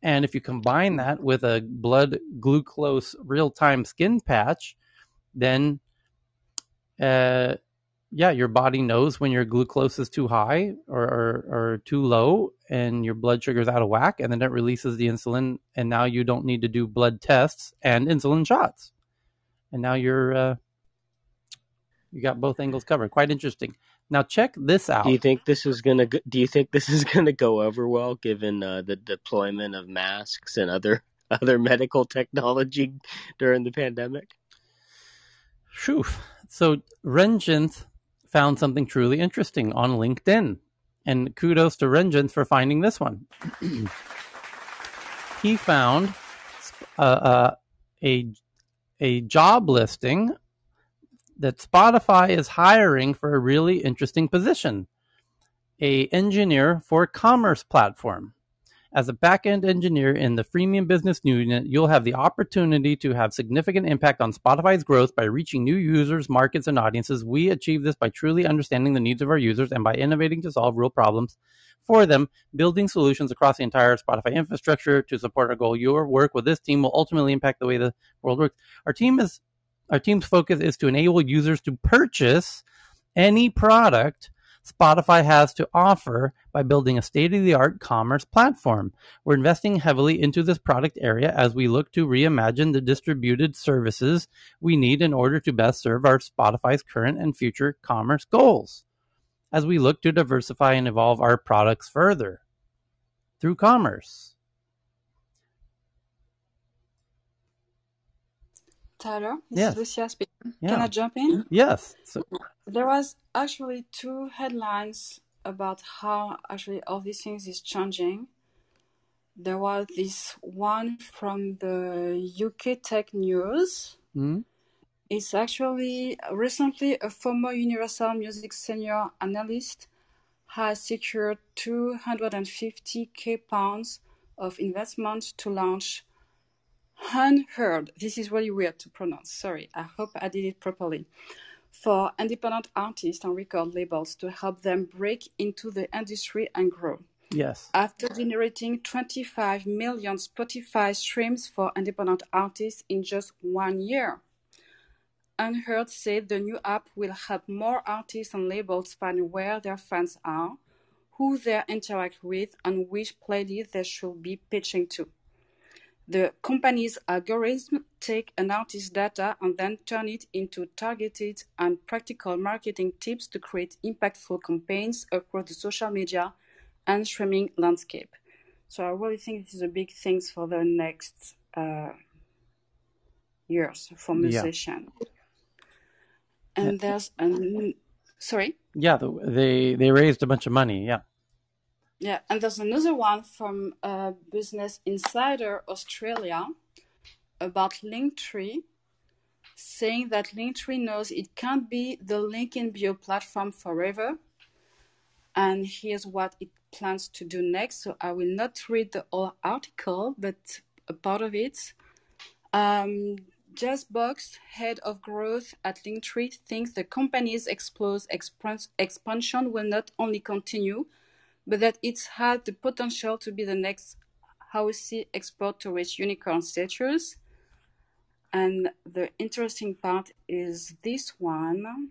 And if you combine that with a blood glucose real time skin patch, then uh, yeah, your body knows when your glucose is too high or, or, or, too low and your blood sugar is out of whack, and then it releases the insulin, and now you don't need to do blood tests and insulin shots. And now you're uh, you got both angles covered. Quite interesting. Now check this out. Do you think this is gonna? Go, do you think this is gonna go over well, given uh, the deployment of masks and other other medical technology during the pandemic? Phew. So Renjith found something truly interesting on LinkedIn. And kudos to Renjith for finding this one. he found uh, uh, a, a job listing that Spotify is hiring for a really interesting position a engineer for commerce platform. As a back-end engineer in the freemium business unit, you'll have the opportunity to have significant impact on Spotify's growth by reaching new users, markets, and audiences. We achieve this by truly understanding the needs of our users and by innovating to solve real problems for them, building solutions across the entire Spotify infrastructure to support our goal. Your work with this team will ultimately impact the way the world works. Our team is our team's focus is to enable users to purchase any product Spotify has to offer by building a state of the art commerce platform. We're investing heavily into this product area as we look to reimagine the distributed services we need in order to best serve our Spotify's current and future commerce goals. As we look to diversify and evolve our products further through commerce. Tyler, this yes. is Lucia speaking. Yeah. Can I jump in? Yes. So, there was actually two headlines about how actually all these things is changing, there was this one from the UK Tech News. Mm-hmm. It's actually recently a former Universal Music senior analyst has secured 250k pounds of investment to launch Unheard. This is really weird to pronounce. Sorry. I hope I did it properly. For independent artists and record labels to help them break into the industry and grow. Yes. After generating 25 million Spotify streams for independent artists in just one year. Unheard said the new app will help more artists and labels find where their fans are, who they interact with, and which playlist they should be pitching to. The company's algorithm take an artist's data and then turn it into targeted and practical marketing tips to create impactful campaigns across the social media and streaming landscape. So I really think this is a big thing for the next uh, years for musicians. Yeah. And there's a sorry. Yeah, they they raised a bunch of money. Yeah. Yeah, and there's another one from uh, Business Insider Australia about Linktree, saying that Linktree knows it can't be the link in bio platform forever, and here's what it plans to do next. So I will not read the whole article, but a part of it. Um, Jess Box, head of growth at Linktree, thinks the company's explosive expansion will not only continue, but that it has the potential to be the next Aussie export to reach unicorn status. And the interesting part is this one.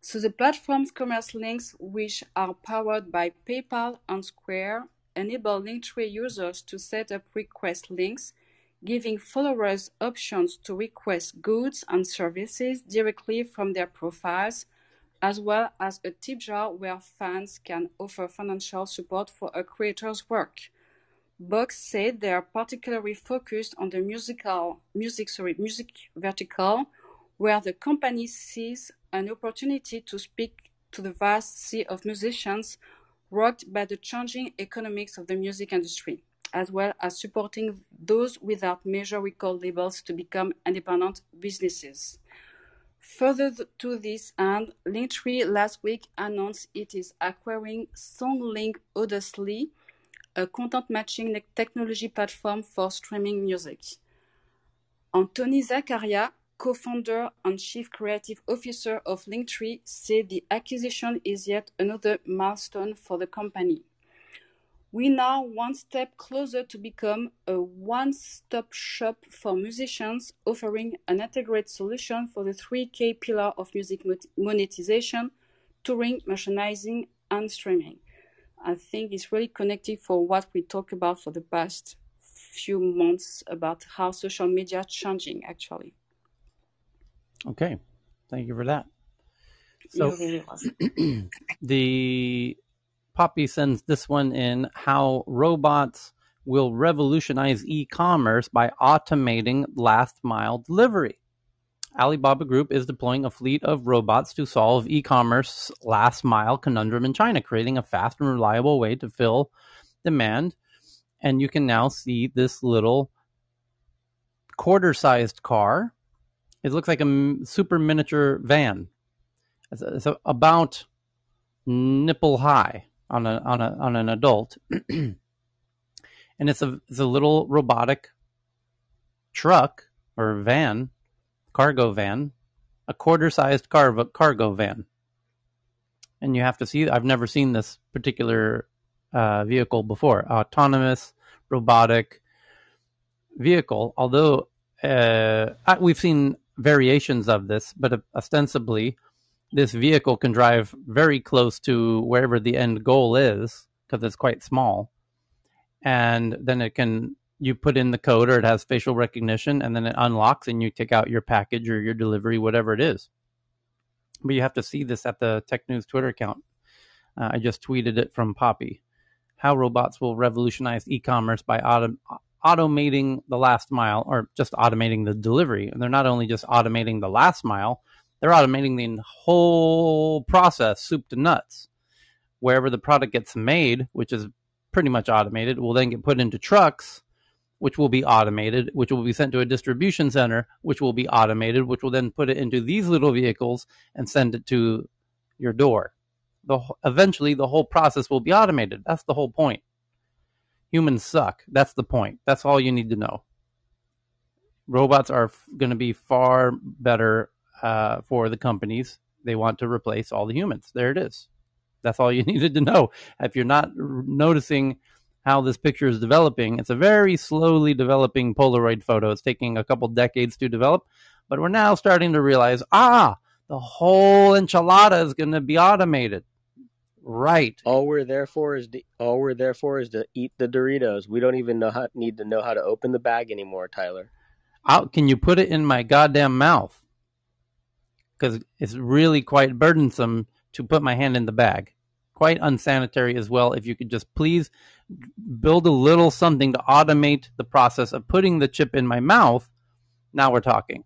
So the platform's commerce links, which are powered by PayPal and Square, enable Linktree users to set up request links giving followers options to request goods and services directly from their profiles, as well as a tip jar where fans can offer financial support for a creator's work. Box said they are particularly focused on the musical music sorry music vertical, where the company sees an opportunity to speak to the vast sea of musicians rocked by the changing economics of the music industry as well as supporting those without major record labels to become independent businesses. Further to this end, Linktree last week announced it is acquiring SongLink Odesli, a content matching technology platform for streaming music. Anthony Zaccaria, co-founder and chief creative officer of Linktree, said the acquisition is yet another milestone for the company. We now one step closer to become a one-stop shop for musicians, offering an integrated solution for the three key pillars of music monetization, touring, merchandising, and streaming. I think it's really connected for what we talked about for the past few months about how social media changing actually. Okay, thank you for that. So the Poppy sends this one in how robots will revolutionize e commerce by automating last mile delivery. Alibaba Group is deploying a fleet of robots to solve e commerce last mile conundrum in China, creating a fast and reliable way to fill demand. And you can now see this little quarter sized car. It looks like a super miniature van. It's, it's about nipple high on a on a on an adult, and it's a it's a little robotic truck or van, cargo van, a quarter sized car cargo van. And you have to see. I've never seen this particular uh, vehicle before. Autonomous robotic vehicle. Although uh, we've seen variations of this, but ostensibly this vehicle can drive very close to wherever the end goal is because it's quite small. And then it can, you put in the code or it has facial recognition and then it unlocks and you take out your package or your delivery, whatever it is. But you have to see this at the Tech News Twitter account. Uh, I just tweeted it from Poppy. How robots will revolutionize e commerce by auto- automating the last mile or just automating the delivery. And they're not only just automating the last mile, they're automating the whole process, soup to nuts. wherever the product gets made, which is pretty much automated, will then get put into trucks, which will be automated, which will be sent to a distribution center, which will be automated, which will then put it into these little vehicles and send it to your door. The, eventually, the whole process will be automated. That's the whole point. Humans suck. That's the point. That's all you need to know. Robots are f- going to be far better uh, for the companies. They want to replace all the humans. There it is. That's all you needed to know. If you're not r- noticing how this picture is developing, it's a very slowly developing Polaroid photo. It's taking a couple decades to develop, but we're now starting to realize ah, the whole enchilada is going to be automated. Right. All we're there for is to, all we're there for is to eat the Doritos. We don't even know how need to know how to open the bag anymore, Tyler. Out? Can you put it in my goddamn mouth? Because it's really quite burdensome to put my hand in the bag. Quite unsanitary as well. If you could just please build a little something to automate the process of putting the chip in my mouth, now we're talking.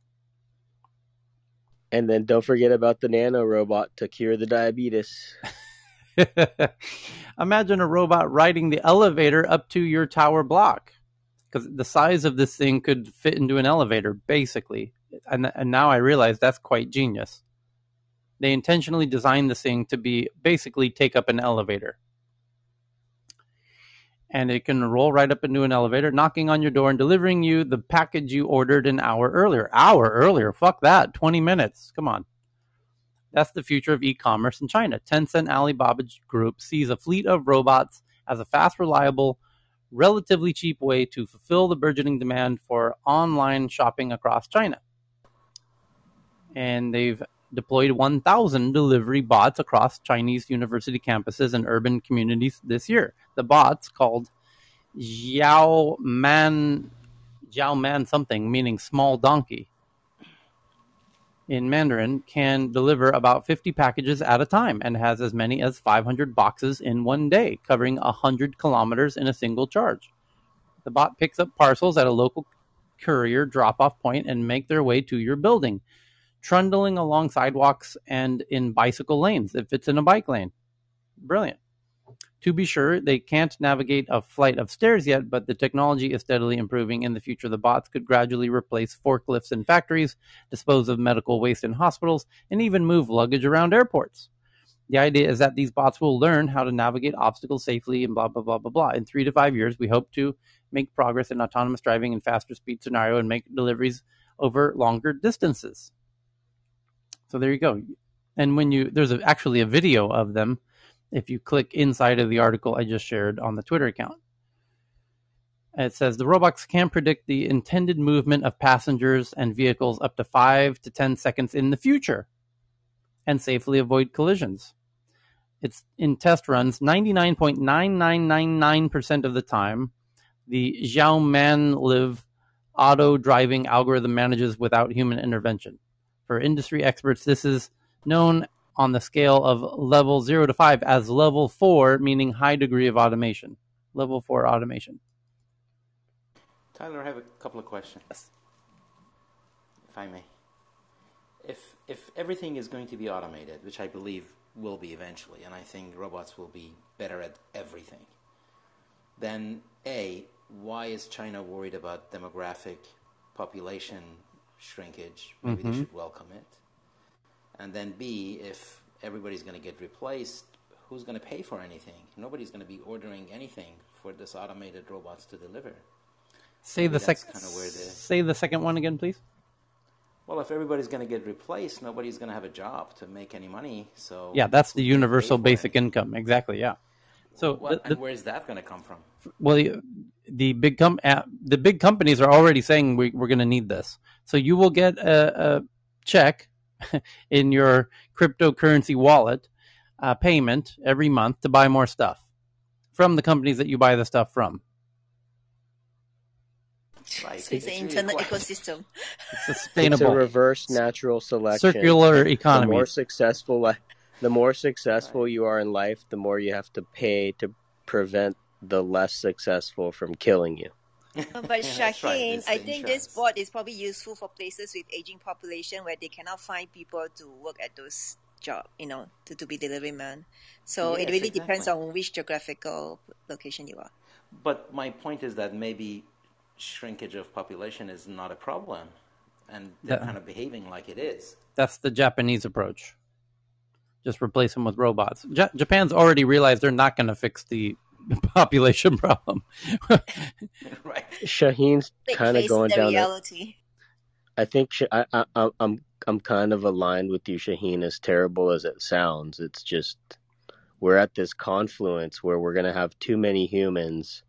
And then don't forget about the nano robot to cure the diabetes. Imagine a robot riding the elevator up to your tower block because the size of this thing could fit into an elevator, basically. And, and now I realize that's quite genius. They intentionally designed this thing to be basically take up an elevator. And it can roll right up into an elevator, knocking on your door and delivering you the package you ordered an hour earlier. Hour earlier? Fuck that. 20 minutes. Come on. That's the future of e commerce in China. Tencent Alibaba Group sees a fleet of robots as a fast, reliable, relatively cheap way to fulfill the burgeoning demand for online shopping across China. And they've deployed 1,000 delivery bots across Chinese university campuses and urban communities this year. The bots, called Xiao Man, Xiao Man something, meaning small donkey, in Mandarin can deliver about 50 packages at a time and has as many as 500 boxes in one day, covering 100 kilometers in a single charge. The bot picks up parcels at a local courier drop off point and make their way to your building, trundling along sidewalks and in bicycle lanes if it's in a bike lane. Brilliant. To be sure, they can't navigate a flight of stairs yet, but the technology is steadily improving. In the future, the bots could gradually replace forklifts in factories, dispose of medical waste in hospitals, and even move luggage around airports. The idea is that these bots will learn how to navigate obstacles safely and blah, blah, blah, blah, blah. In three to five years, we hope to make progress in autonomous driving and faster speed scenario and make deliveries over longer distances. So there you go. And when you, there's a, actually a video of them if you click inside of the article I just shared on the Twitter account. It says the robots can predict the intended movement of passengers and vehicles up to 5 to 10 seconds in the future and safely avoid collisions. It's in test runs 99.9999% of the time. The Xiao Live auto driving algorithm manages without human intervention. For industry experts, this is known on the scale of level 0 to 5 as level 4, meaning high degree of automation. Level 4 automation. Tyler, I have a couple of questions. Yes. If I may. If, if everything is going to be automated, which I believe will be eventually, and I think robots will be better at everything, then A, why is China worried about demographic population shrinkage? Maybe mm-hmm. they should welcome it. And then B, if everybody's going to get replaced, who's going to pay for anything? Nobody's going to be ordering anything for this automated robots to deliver. Say Maybe the second. Kind of the... Say the second one again, please. Well, if everybody's going to get replaced, nobody's going to have a job to make any money. So yeah, that's the universal basic it? income. Exactly. Yeah. So what, the, the, and where's that going to come from? Well, the, the big com- uh, the big companies are already saying we, are going to need this. So you will get a, a check in your cryptocurrency wallet uh, payment every month to buy more stuff from the companies that you buy the stuff from. Right. So it's, an internet ecosystem. It's sustainable. It's a reverse natural selection. Circular economy. The more successful, the more successful you are in life, the more you have to pay to prevent the less successful from killing you. Uh, but Shaheen, right, I think this board is probably useful for places with aging population where they cannot find people to work at those job, you know, to, to be delivery man. So Yes, it really exactly. depends on which geographical location you are. But my point is that maybe shrinkage of population is not a problem, and they're That- kind of behaving like it is. That's the Japanese approach. Just replace them with robots. Ja- Japan's already realized they're not going to fix the population problem. right. Shaheen's kind of going the down that. reality. I think Sh- I, I, I- I'm I'm kind of aligned with you, Shaheen. As terrible as it sounds, it's just we're at this confluence where we're going to have too many humans,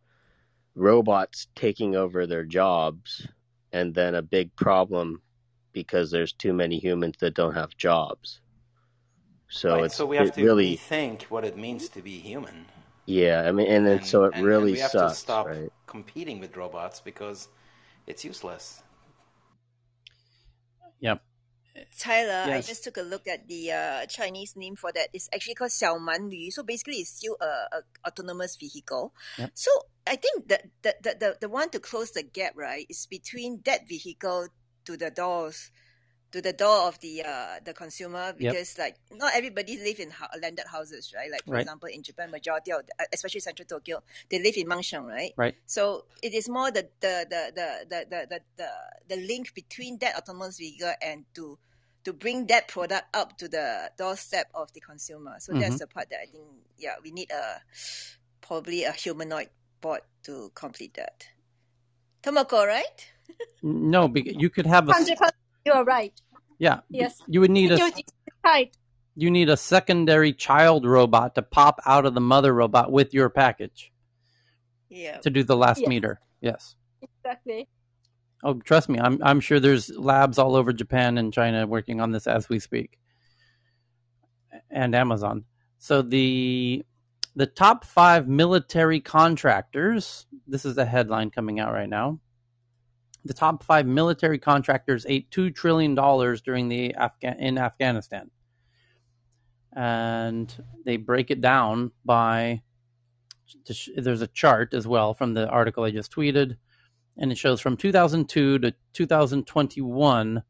robots taking over their jobs, and then a big problem because there's too many humans that don't have jobs. So right, it's so we have to really rethink what it means to be human. Yeah. I mean, and then so it and, and really we have sucks, to stop right? competing with robots because it's useless. Yep. Tyler, I just took a look at the uh, Chinese name for that. It's actually called Xiaomanlü. So basically, it's still a, a autonomous vehicle. Yep. So I think that the, the, the, the one to close the gap, right, is between that vehicle to the doors, to the door of the uh, the consumer. Because like not everybody live in ho- landed houses, right? Like for Right. example, in Japan, majority of the, especially central Tokyo, they live in mansion, right? Right. So it is more the the the the the the the, the, the link between that autonomous vehicle and to to bring that product up to the doorstep of the consumer. So that's Mhm. the part that I think yeah, we need a probably a humanoid bot to complete that. Tomoko, right? No, be- you could have a s- Hundred percent, you're right. yeah. Yes. You would need a Security is tight. you need a secondary child robot to pop out of the mother robot with your package Yeah. to do the last Yes. meter. Yes. Exactly. Oh, trust me, I'm I'm sure there's labs all over Japan and China working on this as we speak, and Amazon. So the the top five military contractors. This is a headline coming out right now. The top five military contractors ate two trillion dollars during the Afghan in Afghanistan, and they break it down by. There's a chart as well from the article I just tweeted and it shows from 2002 to 2021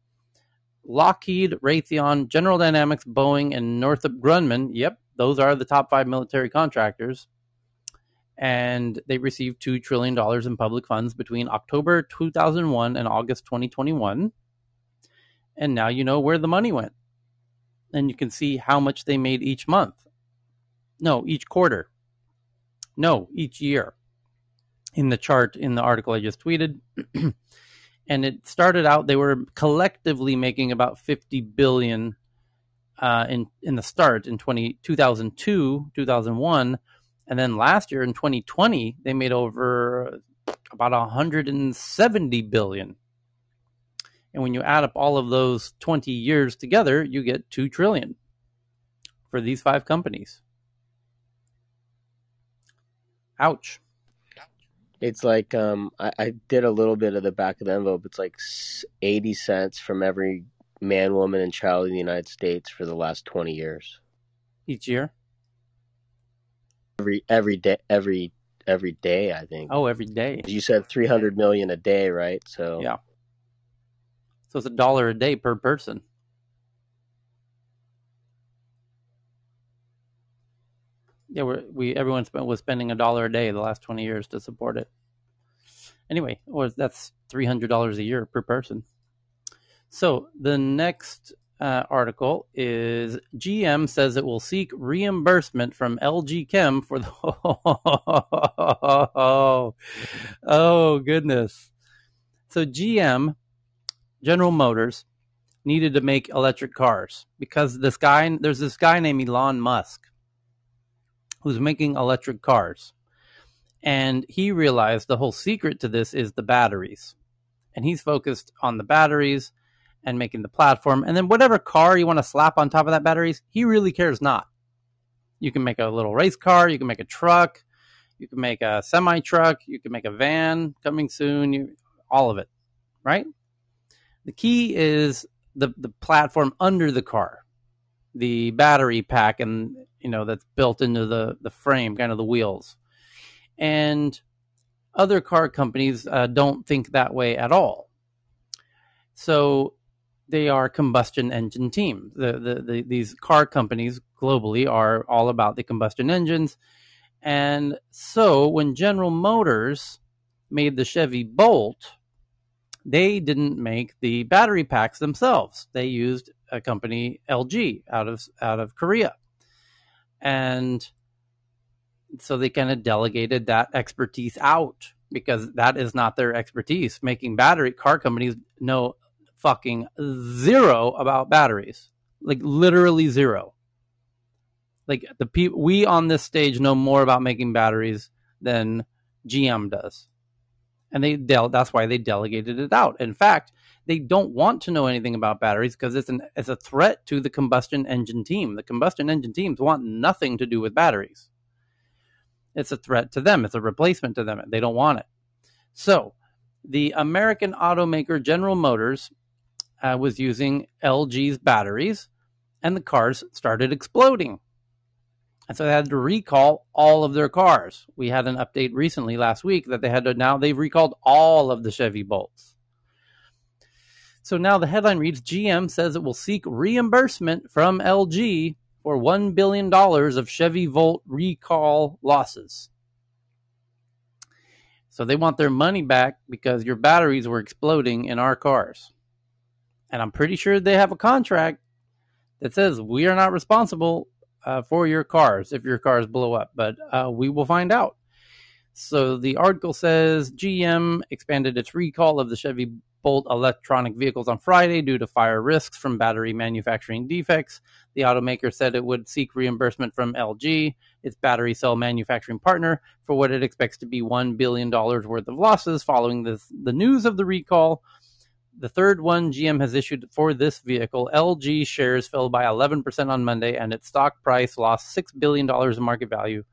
Lockheed, Raytheon, General Dynamics, Boeing, and Northrop Grumman. Yep, those are the top five military contractors. And they received $2 trillion in public funds between October 2001 and August 2021. And now you know where the money went. And you can see how much they made each month. No, each quarter. No, each year in the chart in the article I just tweeted. and it started out they were collectively making about 50 billion uh, in in the start in 20, 2002, 2001, and then last year in 2020 they made over about 170 billion. And when you add up all of those 20 years together, you get 2 trillion for these five companies. Ouch. It's like um, I, I did a little bit of the back of the envelope. It's like eighty cents from every man, woman, and child in the United States for the last twenty years. Each year? Every every day, every every day. I think. Oh, every day. You said three hundred million a day, right? So Yeah. So it's a dollar a day per person. Yeah, we're, we everyone spent, was spending a dollar a day the last twenty years to support it. Anyway, or that's three hundred dollars a year per person. So the next uh, article is GM says it will seek reimbursement from LG Chem for the oh, oh goodness. So GM General Motors needed to make electric cars because this guy there's this guy named Elon Musk who's making electric cars. And he realized the whole secret to this is the batteries. And he's focused on the batteries and making the platform. And then whatever car you want to slap on top of that batteries, he really cares not. You can make a little race car, you can make a truck, you can make a semi truck, you can make a van coming soon, you, all of it, right? The key is the, the platform under the car, the battery pack, and you know that's built into the the frame, kind of the wheels. And other car companies uh, don't think that way at all. So they are combustion engine teams. The, the, the, these car companies globally are all about the combustion engines. And so when General Motors made the Chevy Bolt, they didn't make the battery packs themselves. They used a company LG out of out of Korea. And so they kind of delegated that expertise out because that is not their expertise. Making battery car companies know fucking zero about batteries, like literally zero. Like the people we on this stage know more about making batteries than GM does, and they del- that's why they delegated it out. In fact, they don't want to know anything about batteries because it's an it's a threat to the combustion engine team. The combustion engine teams want nothing to do with batteries. It's a threat to them. It's a replacement to them. They don't want it. So, the American automaker General Motors uh, was using LG's batteries, and the cars started exploding. And so they had to recall all of their cars. We had an update recently last week that they had to now they've recalled all of the Chevy Bolts. So now the headline reads GM says it will seek reimbursement from LG for $1 billion of Chevy Bolt recall losses. So they want their money back because your batteries were exploding in our cars. And I'm pretty sure they have a contract that says we are not responsible uh, for your cars if your cars blow up, but uh, we will find out. So the article says GM expanded its recall of the Chevy Bolt electronic vehicles on Friday due to fire risks from battery manufacturing defects. The automaker said it would seek reimbursement from LG, its battery cell manufacturing partner, for what it expects to be $1 billion worth of losses following this, the news of the recall. The third one GM has issued for this vehicle. LG shares fell by 11% on Monday, and its stock price lost $6 billion in market value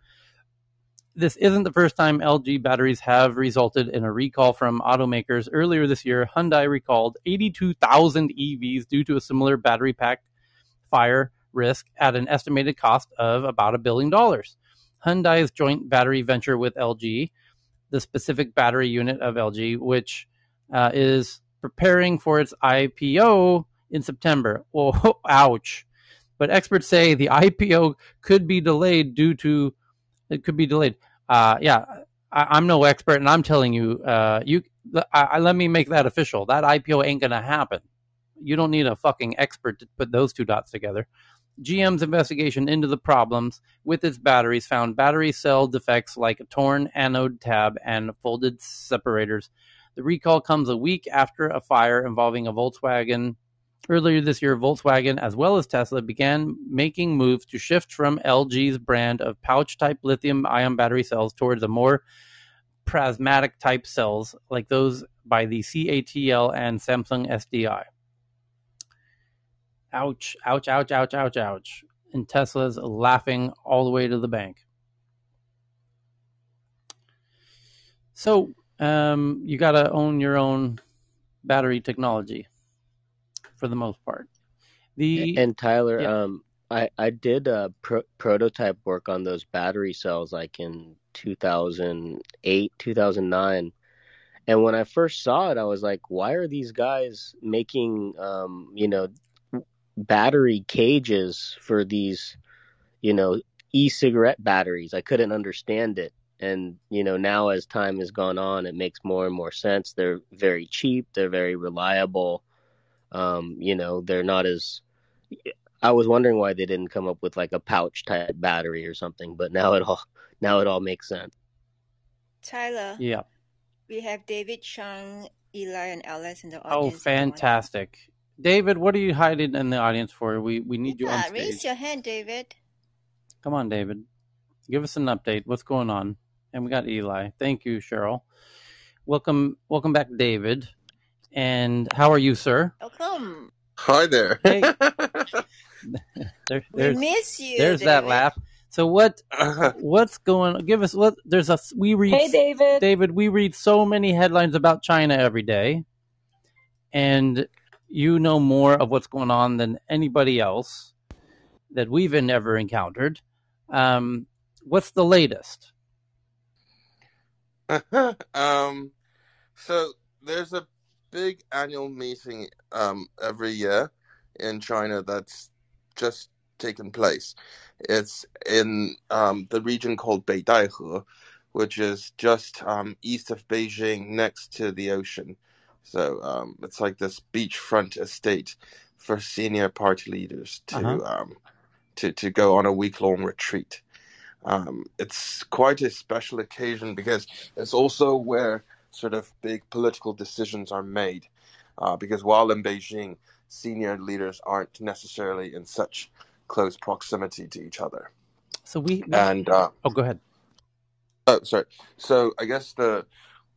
this isn't the first time LG batteries have resulted in a recall from automakers. Earlier this year, Hyundai recalled 82,000 EVs due to a similar battery pack fire risk at an estimated cost of about a billion dollars. Hyundai's joint battery venture with LG, the specific battery unit of LG, which uh, is preparing for its IPO in September. Oh, ouch. But experts say the IPO could be delayed due to it could be delayed. Uh, yeah, I, am no expert, and I'm telling you, uh, you I, I, let me make that official. That IPO ain't gonna happen. You don't need a fucking expert to put those two dots together. GM's investigation into the problems with its batteries found battery cell defects like a torn anode tab and folded separators. The recall comes a week after a fire involving a Volkswagen Earlier this year, Volkswagen, as well as Tesla, began making moves to shift from LG's brand of pouch type lithium ion battery cells towards a more prismatic type cells like those by the CATL and Samsung SDI. Ouch, ouch, ouch, ouch, ouch, ouch. And Tesla's laughing all the way to the bank. So, um, you got to own your own battery technology for the most part. The and Tyler, yeah. um, I I did uh, pro- prototype work on those battery cells like in 2008, 2009. And when I first saw it, I was like, why are these guys making, um, you know, battery cages for these, you know, e-cigarette batteries? I couldn't understand it. And, you know, now as time has gone on, it makes more and more sense. They're very cheap. They're very reliable. Um, you know, they're not as. I was wondering why they didn't come up with like a pouch type battery or something, but now it all now it all makes sense. Tyler. Yeah. We have David, Sean, Eli, and Alice in the oh, audience. Oh, fantastic! David, what are you hiding in the audience for? We we need you on stage. Raise your hand, David. Come on, David. Give us an update. What's going on? And we got Eli. Thank you, Cheryl. Welcome, welcome back, David. And how are you, sir? Welcome. Hi there. Hey. there, we miss you. There's David. that laugh. So what? What's going? Give us what? There's a we read. Hey, David. David, we read so many headlines about China every day, and you know more of what's going on than anybody else that we've ever encountered. Um, what's the latest? um, so there's a big annual meeting um, every year in China that's just taken place. It's in um, the region called Beidaihe, which is just um, east of Beijing, next to the ocean. So um, it's like this beachfront estate for senior party leaders to Uh-huh. um, to to go on a week long retreat. Um, it's quite a special occasion because it's also where sort of big political decisions are made. Uh, because while in Beijing, senior leaders aren't necessarily in such close proximity to each other. So we, we And uh, oh, go ahead. Oh, sorry. So I guess the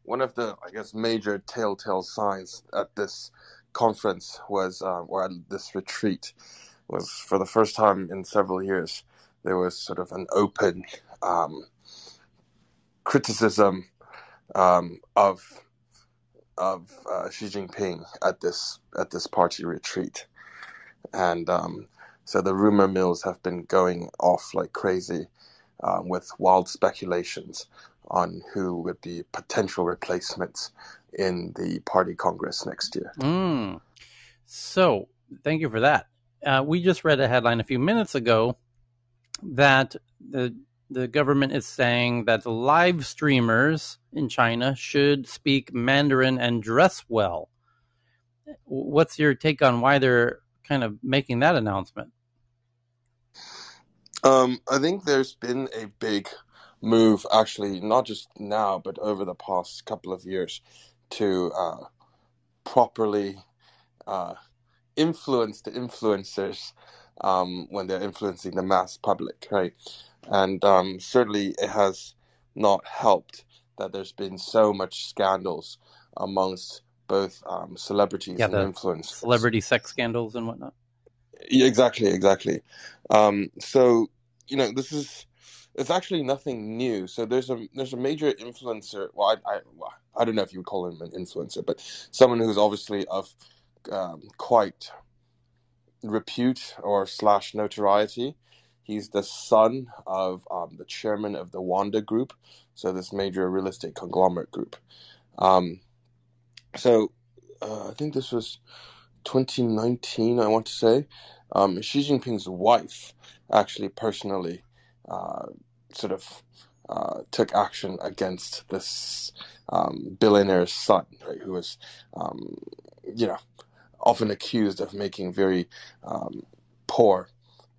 one of the I guess major telltale signs at this conference was uh, or at this retreat was for the first time in several years there was sort of an open um, criticism um, of of uh, Xi Jinping at this at this party retreat, and um, so the rumor mills have been going off like crazy uh, with wild speculations on who would be potential replacements in the party congress next year. Mm. So, thank you for that. Uh, we just read a headline a few minutes ago that the the government is saying that live streamers in China should speak Mandarin and dress well. What's your take on why they're kind of making that announcement? Um, I think there's been a big move, actually, not just now, but over the past couple of years, to uh, properly uh, influence the influencers um, when they're influencing the mass public, right? And um, certainly it has not helped that there's been so much scandals amongst both um, celebrities Yeah, and influencers. celebrity sex scandals and whatnot. Yeah, exactly, exactly. Um, so you know, this is it's actually nothing new. So there's a there's a major influencer. Well, I I, I don't know if you would call him an influencer, but someone who's obviously of um, quite repute or slash notoriety. He's the son of um, the chairman of the Wanda Group, so this major real estate conglomerate group. Um, so uh, I think this was 2019, I want to say. Um, Xi Jinping's wife actually personally uh, sort of uh, took action against this um, billionaire's son, right, who was, um, you know, often accused of making very um, poor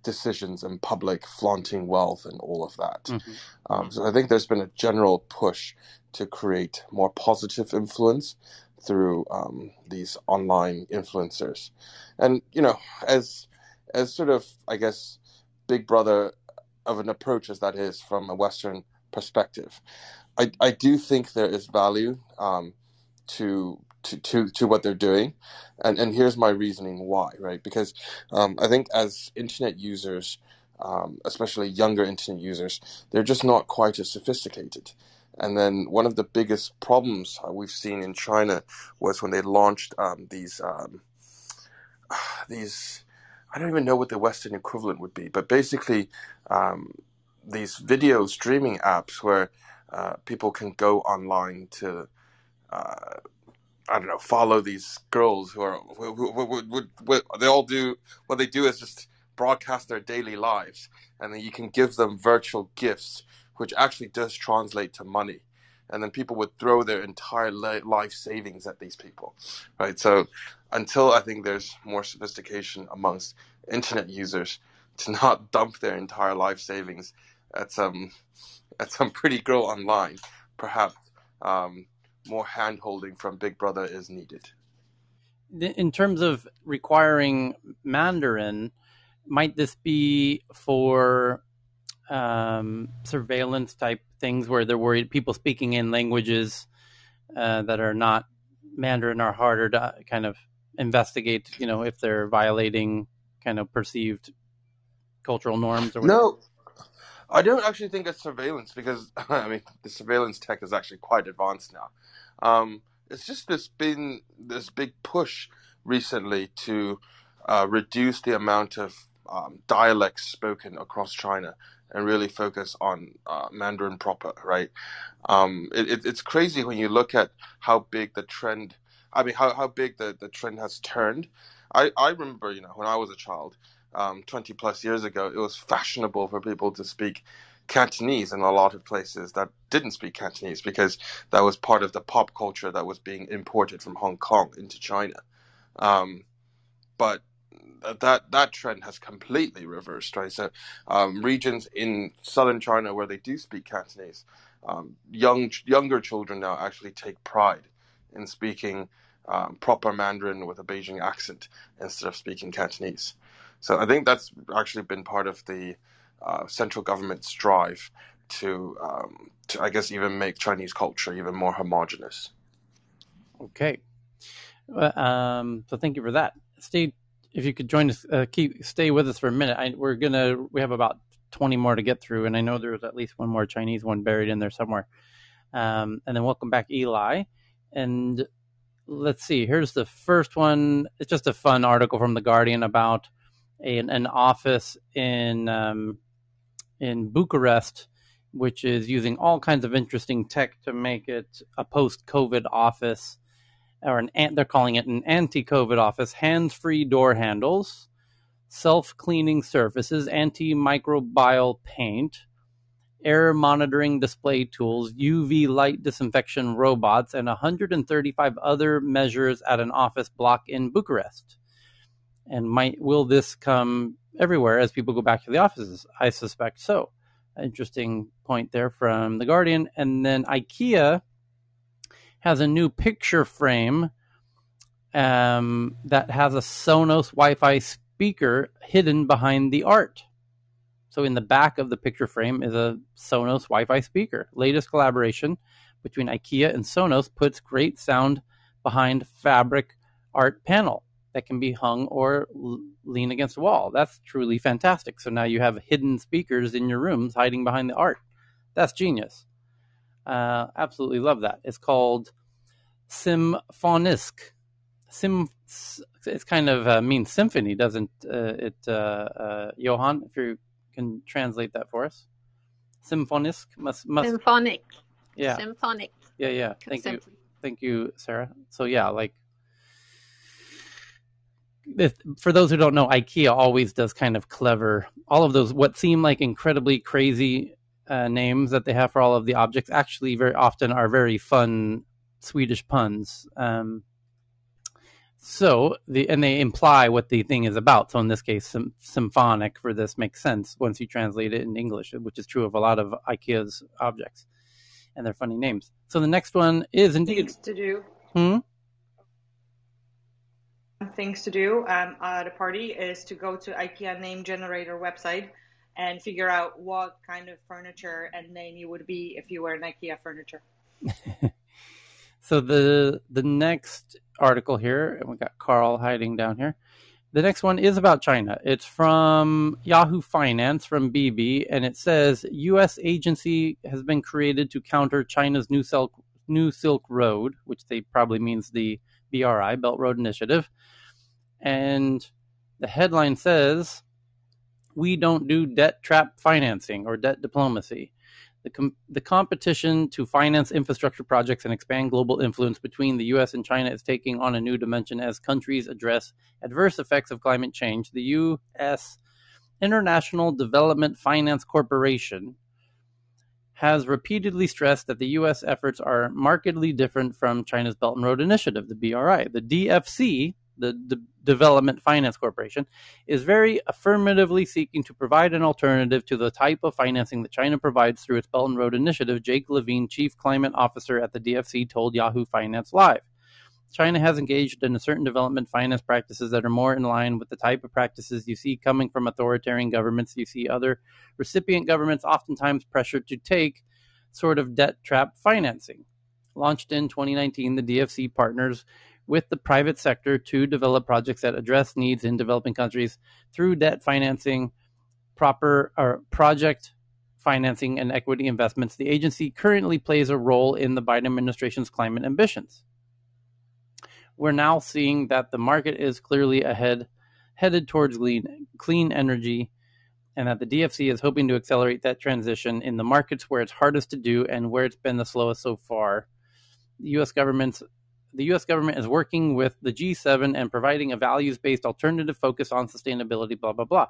decisions in public, flaunting wealth and all of that. Mhm. Um, so I think there's been a general push to create more positive influence through um, these online influencers, and you know, as as sort of I guess Big Brother of an approach as that is from a Western perspective, I I do think there is value um, to. To, to, to what they're doing. And and here's my reasoning why right? Because um, I think as internet users um, especially younger internet users they're just not quite as sophisticated. And then one of the biggest problems uh, we've seen in China was when they launched um, these um, these I don't even know what the Western equivalent would be, but basically um, these video streaming apps where uh, people can go online to uh, I don't know follow these girls who are who, who, they all do what they do is just broadcast their daily lives, and then you can give them virtual gifts, which actually does translate to money. And then people would throw their entire life savings at these people, right? So until I think there's more sophistication amongst internet users to not dump their entire life savings at some at some pretty girl online, perhaps um, more hand holding from Big Brother is needed. in terms of requiring Mandarin, might this be for um, surveillance type things where they're worried people speaking in languages uh, that are not Mandarin are harder to kind of investigate, you know, if they're violating kind of perceived cultural norms or whatever? No, I don't actually think it's surveillance because I mean the surveillance tech is actually quite advanced now. Um, it's just this been this big push recently to uh, reduce the amount of um, dialects spoken across China and really focus on uh, Mandarin proper, right? Um, it, it, it's crazy when you look at how big the trend. I mean, how, how big the, the trend has turned. I, I remember, you know, when I was a child, um, 20 plus years ago, it was fashionable for people to speak Cantonese in a lot of places that didn't speak Cantonese because that was part of the pop culture that was being imported from Hong Kong into China. Um, but that that trend has completely reversed, right? So, um, regions in southern China where they do speak Cantonese, um, young younger children now actually take pride in speaking um, proper Mandarin with a Beijing accent instead of speaking Cantonese. So I think that's actually been part of the uh, central government's drive to, um, to, I guess, even make Chinese culture even more homogenous. Okay. um, so thank you for that. Steve, if you could join us, uh, keep stay with us for a minute. I, we're gonna we have about twenty more to get through, and I know there's at least one more Chinese one buried in there somewhere. Um, and then welcome back, Eli. And let's see. Here's the first one. It's just a fun article from the Guardian about a, an office in um, in Bucharest, which is using all kinds of interesting tech to make it a post-COVID office or an they're calling it an anti-COVID office, hands-free door handles, self-cleaning surfaces, antimicrobial paint, air monitoring display tools, UV light disinfection robots, and 135 other measures at an office block in Bucharest. And might will this come everywhere as people go back to the offices? I suspect so. Interesting point there from the Guardian. And then IKEA has a new picture frame um, that has a Sonos Wi Fi speaker hidden behind the art. So, in the back of the picture frame is a Sonos Wi Fi speaker. Latest collaboration between IKEA and Sonos puts great sound behind fabric art panel that can be hung or lean against a wall. That's truly fantastic. So now you have hidden speakers in your rooms hiding behind the art. That's genius. Uh, absolutely love that. It's called Symfonisk. Sim. It's kind of uh, means symphony, doesn't uh, it, uh, uh, Johan? If you can translate that for us. Symfonisk. Must, must, Symphonic. Yeah. Symphonic. Yeah, yeah. Thank you. Thank you, Sarah. So yeah, like if, for those who don't know, IKEA always does kind of clever. All of those what seem like incredibly crazy uh, names that they have for all of the objects actually very often are very fun Swedish puns. Um, so the and they imply what the thing is about. So in this case, symphonic for this makes sense once you translate it in English, which is true of a lot of IKEA's objects and their funny names. So the next one is indeed things to do. Hmm. Things to do um, at a party is to go to IKEA name generator website and figure out what kind of furniture and name you would be if you were an IKEA furniture. so the the next article here, and we got Carl hiding down here. The next one is about China. It's from Yahoo Finance from BB, and it says U.S. agency has been created to counter China's New Silk New Silk Road, which they probably means the BRI Belt Road Initiative, and the headline says we don't do debt trap financing or debt diplomacy. The, com- the competition to finance infrastructure projects and expand global influence between the U.S. and China is taking on a new dimension as countries address adverse effects of climate change. The U.S. International Development Finance Corporation has repeatedly stressed that the U.S. efforts are markedly different from China's Belt and Road Initiative, the BRI. The DFC, the, the Development Finance Corporation, is very affirmatively seeking to provide an alternative to the type of financing that China provides through its Belt and Road Initiative. Jake Levine, Chief Climate Officer at the DFC, told Yahoo Finance Live. China has engaged in certain development finance practices that are more in line with the type of practices you see coming from authoritarian governments. You see other recipient governments oftentimes pressured to take sort of debt trap financing. Launched in 2019, the DFC partners with the private sector to develop projects that address needs in developing countries through debt financing, proper or project financing, and equity investments. The agency currently plays a role in the Biden administration's climate ambitions. We're now seeing that the market is clearly ahead, headed towards clean, clean energy, and that the DFC is hoping to accelerate that transition in the markets where it's hardest to do and where it's been the slowest so far. The U.S. government's the U.S. government is working with the G7 and providing a values based alternative focus on sustainability, blah, blah, blah.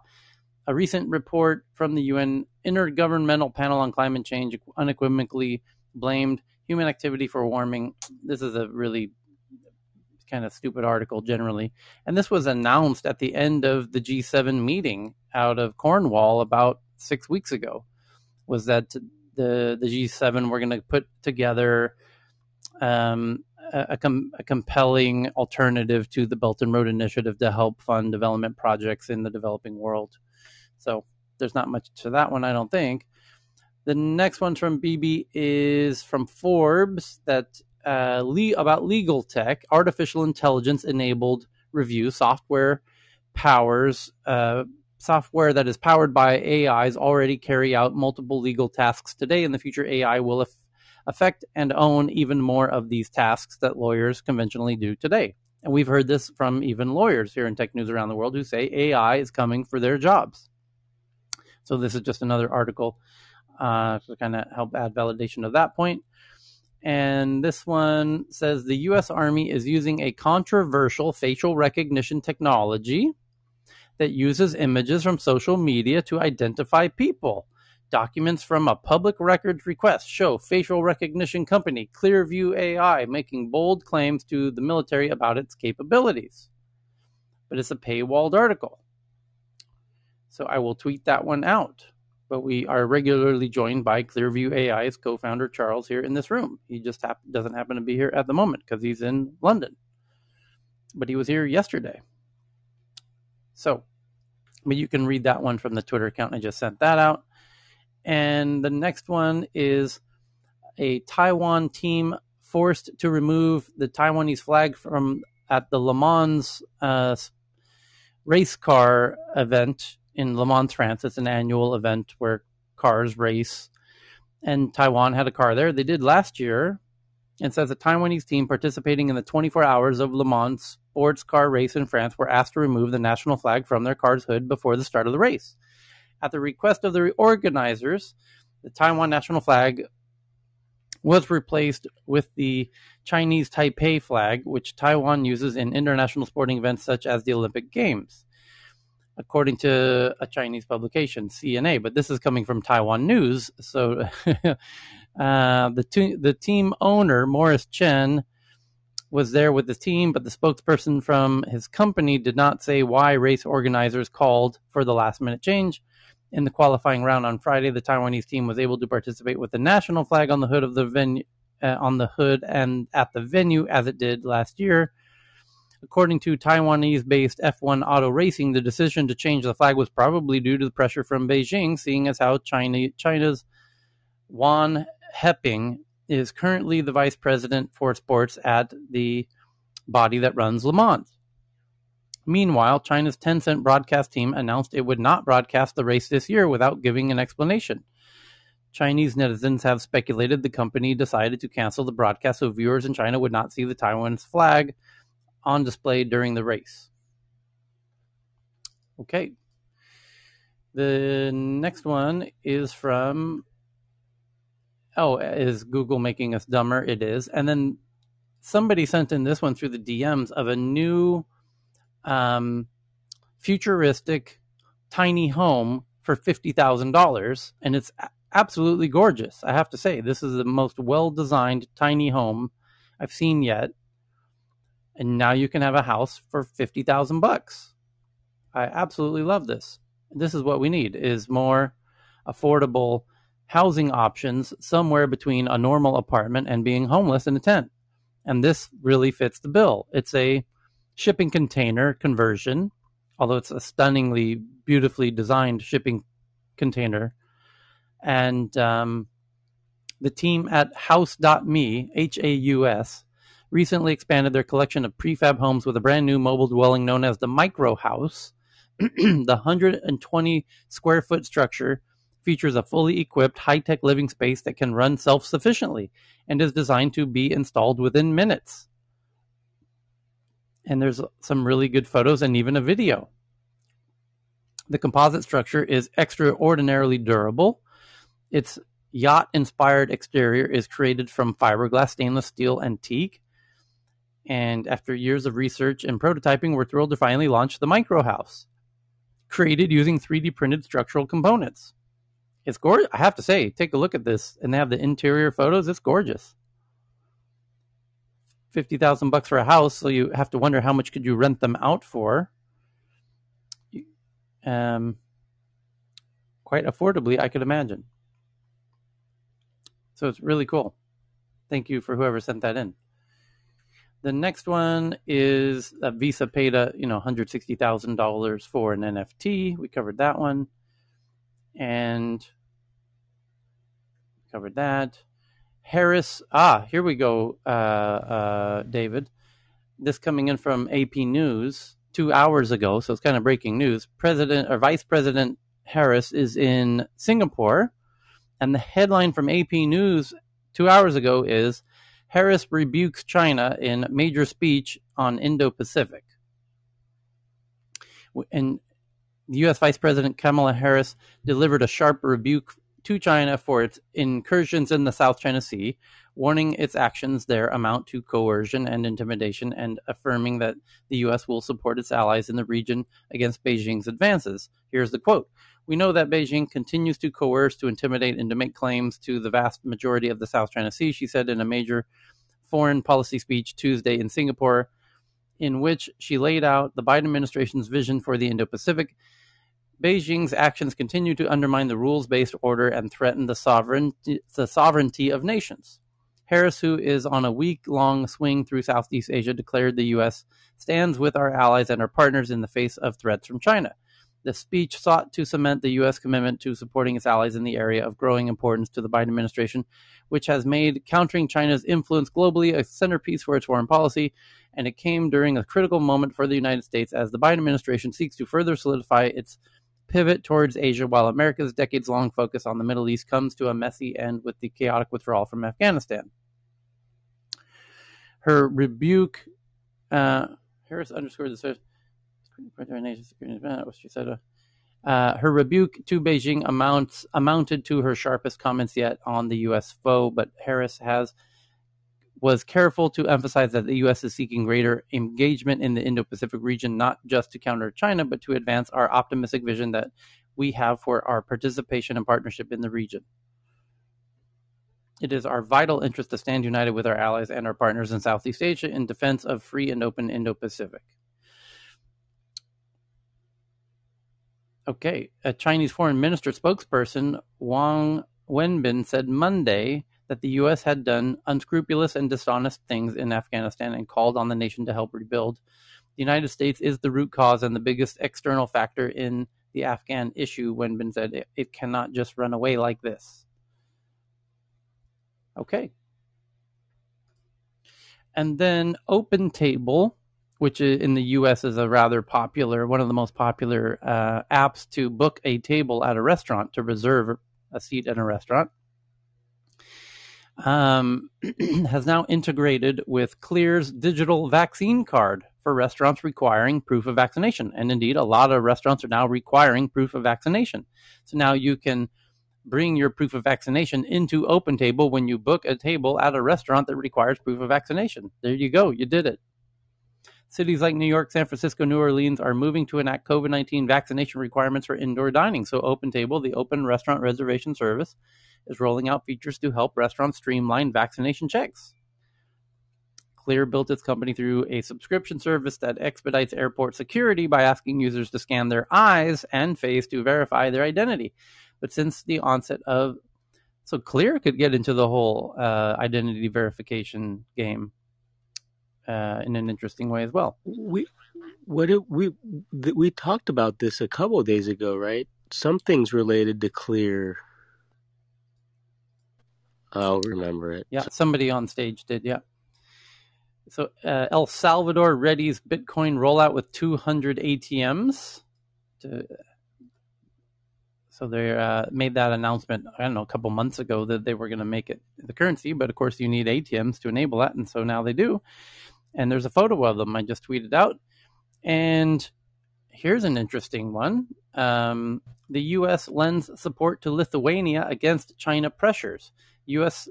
A recent report from the UN Intergovernmental Panel on Climate Change unequivocally blamed human activity for warming. This is a really kind of stupid article generally. And this was announced at the end of the G7 meeting out of Cornwall about six weeks ago. Was that the the G7 were going to put together um, a, com- a, compelling alternative to the Belt and Road Initiative to help fund development projects in the developing world. So there's not much to that one, I don't think. The next one from BB is from Forbes that uh, le- about legal tech, artificial intelligence enabled review software powers uh, software that is powered by AIs already carry out multiple legal tasks today. In the future, AI will affect and own even more of these tasks that lawyers conventionally do today. And we've heard this from even lawyers here in tech news around the world who say AI is coming for their jobs. So this is just another article uh, to kind of help add validation of that point. And this one says the U.S. Army is using a controversial facial recognition technology that uses images from social media to identify people. Documents from a public records request show facial recognition company Clearview AI making bold claims to the military about its capabilities. But it's a paywalled article. So I will tweet that one out. But we are regularly joined by Clearview AI's co founder Charles here in this room. He just hap- doesn't happen to be here at the moment because he's in London. But he was here yesterday. So, but you can read that one from the Twitter account. I just sent that out. And the next one is a Taiwan team forced to remove the Taiwanese flag from at the Le Mans uh, race car event in Le Mans, France. It's an annual event where cars race. And Taiwan had a car there. They did last year. And says a Taiwanese team participating in the 24 hours of Le Mans sports car race in France were asked to remove the national flag from their car's hood before the start of the race. At the request of the organizers, the Taiwan national flag was replaced with the Chinese Taipei flag, which Taiwan uses in international sporting events such as the Olympic Games, according to a Chinese publication, CNA. But this is coming from Taiwan News. So uh, the, the team owner, Morris Chen, was there with the team, but the spokesperson from his company did not say why race organizers called for the last minute change. In the qualifying round on Friday, the Taiwanese team was able to participate with the national flag on the hood of the venue, uh, on the hood and at the venue as it did last year. According to Taiwanese-based F1 Auto Racing, the decision to change the flag was probably due to the pressure from Beijing, seeing as how China, China's Wan Heping is currently the vice president for sports at the body that runs Le Mans. Meanwhile, China's Tencent broadcast team announced it would not broadcast the race this year without giving an explanation. Chinese netizens have speculated the company decided to cancel the broadcast so viewers in China would not see the Taiwan's flag on display during the race. Okay. The next one is from oh, is Google making us dumber? It is. And then somebody sent in this one through the DMs of a new um, futuristic tiny home for $50,000. And it's absolutely gorgeous. I have to say, this is the most well designed tiny home I've seen yet. And now you can have a house for 50,000 bucks. I absolutely love this. This is what we need is more affordable housing options somewhere between a normal apartment and being homeless in a tent. And this really fits the bill. It's a shipping container conversion, although it's a stunningly beautifully designed shipping container. And um, the team at Haus.me, H A U S, recently expanded their collection of prefab homes with a brand new mobile dwelling known as the Micro House. the 120 square foot structure features a fully equipped high-tech living space that can run self-sufficiently and is designed to be installed within minutes. And there's some really good photos and even a video. The composite structure is extraordinarily durable. Its yacht inspired exterior is created from fiberglass stainless steel and teak. And after years of research and prototyping, we're thrilled to finally launch the Micro House, created using 3D printed structural components. It's gorgeous. I have to say, take a look at this, and they have the interior photos. It's gorgeous. Fifty thousand bucks for a house, so you have to wonder how much could you rent them out for. Um, quite affordably, I could imagine. So it's really cool. Thank you for whoever sent that in. The next one is that Visa paid a you know hundred sixty thousand dollars for an NFT. We covered that one, and covered that. Harris, ah, here we go, uh, uh, David. This coming in from AP News two hours ago, so it's kind of breaking news. President or Vice President Harris is in Singapore, and the headline from AP News two hours ago is Harris rebukes China in major speech on Indo Pacific. And U.S. Vice President Kamala Harris delivered a sharp rebuke to China for its incursions in the South China Sea, warning its actions there amount to coercion and intimidation, and affirming that the U.S. will support its allies in the region against Beijing's advances. Here's the quote We know that Beijing continues to coerce, to intimidate, and to make claims to the vast majority of the South China Sea, she said in a major foreign policy speech Tuesday in Singapore, in which she laid out the Biden administration's vision for the Indo Pacific Beijing's actions continue to undermine the rules based order and threaten the sovereignty, the sovereignty of nations. Harris, who is on a week long swing through Southeast Asia, declared the U.S. stands with our allies and our partners in the face of threats from China. The speech sought to cement the U.S. commitment to supporting its allies in the area of growing importance to the Biden administration, which has made countering China's influence globally a centerpiece for its foreign policy. And it came during a critical moment for the United States as the Biden administration seeks to further solidify its pivot towards Asia while America's decades long focus on the Middle East comes to a messy end with the chaotic withdrawal from Afghanistan. Her rebuke, uh, Harris underscored the she said. Uh, her rebuke to Beijing amounts amounted to her sharpest comments yet on the U.S. foe, but Harris has was careful to emphasize that the U.S. is seeking greater engagement in the Indo Pacific region, not just to counter China, but to advance our optimistic vision that we have for our participation and partnership in the region. It is our vital interest to stand united with our allies and our partners in Southeast Asia in defense of free and open Indo Pacific. Okay, a Chinese foreign minister spokesperson, Wang Wenbin, said Monday that the U.S. had done unscrupulous and dishonest things in Afghanistan and called on the nation to help rebuild. The United States is the root cause and the biggest external factor in the Afghan issue, Wenbin said. It, it cannot just run away like this. Okay. And then Open Table, which in the US is a rather popular, one of the most popular uh, apps to book a table at a restaurant, to reserve a seat at a restaurant um, has now integrated with Clear's digital vaccine card for restaurants requiring proof of vaccination. And indeed, a lot of restaurants are now requiring proof of vaccination. So now you can bring your proof of vaccination into Open Table when you book a table at a restaurant that requires proof of vaccination. There you go, you did it. Cities like New York, San Francisco, New Orleans are moving to enact COVID 19 vaccination requirements for indoor dining. So, Open Table, the open restaurant reservation service, is rolling out features to help restaurants streamline vaccination checks. Clear built its company through a subscription service that expedites airport security by asking users to scan their eyes and face to verify their identity. But since the onset of so Clear could get into the whole uh, identity verification game uh, in an interesting way as well. We what it, we we talked about this a couple days ago, right? Something's related to Clear I'll remember it. Yeah, somebody on stage did. Yeah. So uh, El Salvador readies Bitcoin rollout with 200 ATMs. To, so they uh, made that announcement. I don't know a couple months ago that they were going to make it the currency, but of course you need ATMs to enable that, and so now they do. And there's a photo of them I just tweeted out. And here's an interesting one. Um, the U.S. lends support to Lithuania against China pressures. U.S.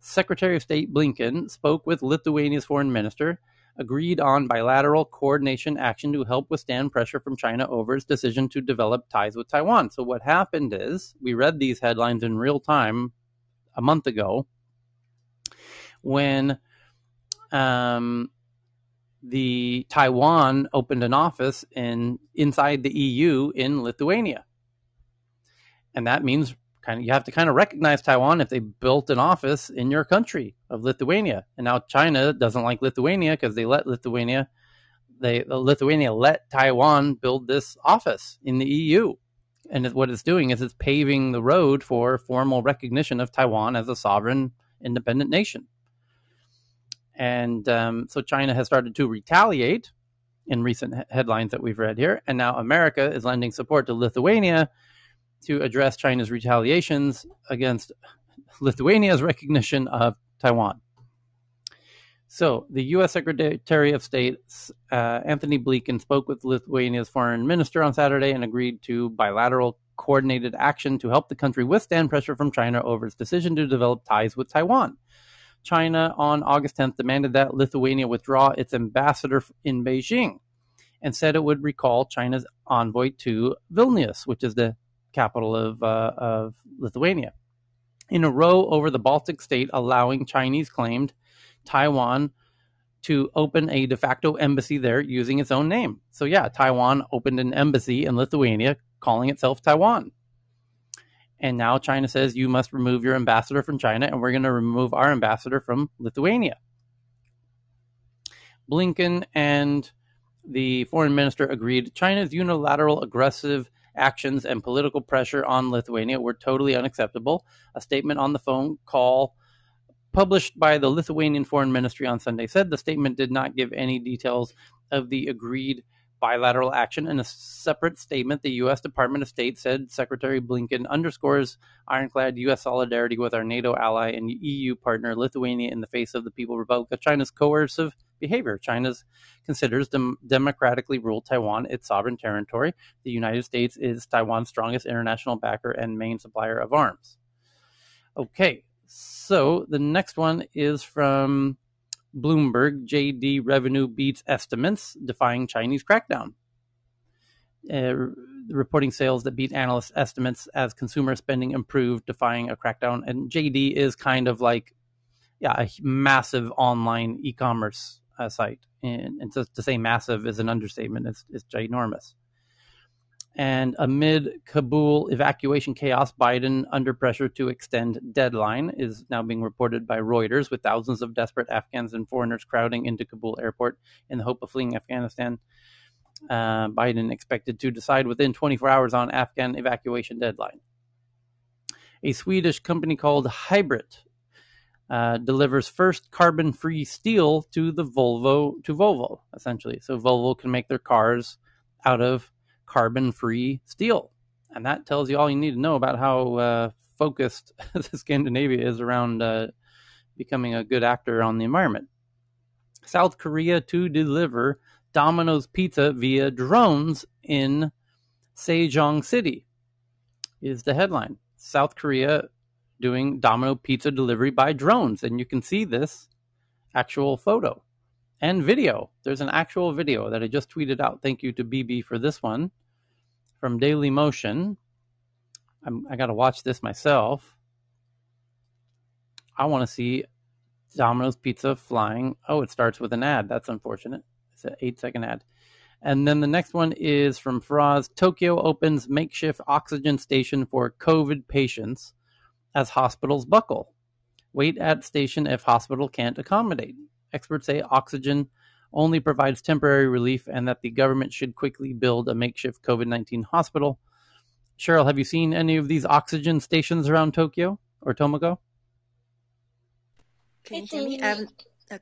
Secretary of State Blinken spoke with Lithuania's foreign minister agreed on bilateral coordination action to help withstand pressure from China over its decision to develop ties with Taiwan. So, what happened is we read these headlines in real time a month ago when um, the Taiwan opened an office in inside the EU in Lithuania. And that means kind of you have to kind of recognize Taiwan if they built an office in your country of Lithuania. And now China doesn't like Lithuania because they let Lithuania they Lithuania let Taiwan build this office in the EU. And what it's doing is it's paving the road for formal recognition of Taiwan as a sovereign independent nation. And um, so China has started to retaliate in recent headlines that we've read here. And now America is lending support to Lithuania to address China's retaliations against Lithuania's recognition of Taiwan. So, the U.S. Secretary of State uh, Antony Blinken spoke with Lithuania's foreign minister on Saturday and agreed to bilateral coordinated action to help the country withstand pressure from China over its decision to develop ties with Taiwan. China on August 10th demanded that Lithuania withdraw its ambassador in Beijing and said it would recall China's envoy to Vilnius, which is the capital of, uh, of Lithuania, in a row over the Baltic state, allowing Chinese claimed Taiwan to open a de facto embassy there using its own name. So, yeah, Taiwan opened an embassy in Lithuania calling itself Taiwan. And now China says you must remove your ambassador from China, and we're going to remove our ambassador from Lithuania. Blinken and the foreign minister agreed China's unilateral aggressive actions and political pressure on Lithuania were totally unacceptable. A statement on the phone call published by the Lithuanian Foreign Ministry on Sunday said the statement did not give any details of the agreed bilateral action. In a separate statement, the U.S. Department of State said Secretary Blinken underscores ironclad U.S. solidarity with our NATO ally and EU partner Lithuania in the face of the People's Republic of China's coercive behavior. China considers dem- democratically ruled Taiwan its sovereign territory. The United States is Taiwan's strongest international backer and main supplier of arms. Okay, so the next one is from Bloomberg. JD revenue beats estimates, defying Chinese crackdown. Uh, reporting sales that beat analyst estimates as consumer spending improved, defying a crackdown. And JD is kind of like, yeah, a massive online e-commerce uh, site, and, and to, to, say massive is an understatement. It's, it's ginormous. And amid Kabul evacuation chaos, Biden under pressure to extend deadline is now being reported by Reuters, with thousands of desperate Afghans and foreigners crowding into Kabul airport in the hope of fleeing Afghanistan. Uh, Biden expected to decide within 24 hours on Afghan evacuation deadline. A Swedish company called Hybrit uh, delivers first carbon-free steel to the Volvo to Volvo, essentially. So Volvo can make their cars out of carbon-free steel, and that tells you all you need to know about how uh, focused Scandinavia is around uh, becoming a good actor on the environment. South Korea to deliver Domino's pizza via drones in Sejong City is the headline. South Korea doing Domino pizza delivery by drones. And you can see this actual photo and video. There's an actual video that I just tweeted out. Thank you to BB for this one from Dailymotion. I'm, I got to watch this myself. I want to see Domino's Pizza flying. Oh, it starts with an ad. That's unfortunate. It's an eight second ad. And then the next one is from Faraz. Tokyo opens makeshift oxygen station for COVID patients as hospitals buckle. Wait at station if hospital can't accommodate. Experts say oxygen only provides temporary relief and that the government should quickly build a makeshift COVID 19 hospital. Cheryl, have you seen any of these oxygen stations around Tokyo or Tomoko? Can you hear me? Um,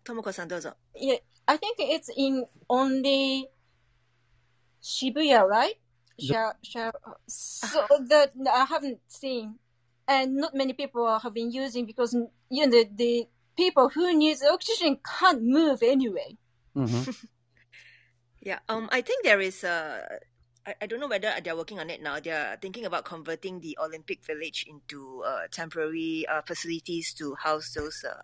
Tomoko-san, dozo. Yeah, I think it's in only Shibuya, right? The... so that I haven't seen and not many people have been using because you know the, the people who need oxygen can't move anyway. Mm-hmm. yeah, um, I think there is a. I, I don't know whether they're working on it now. They're thinking about converting the Olympic Village into uh, temporary uh, facilities to house those uh,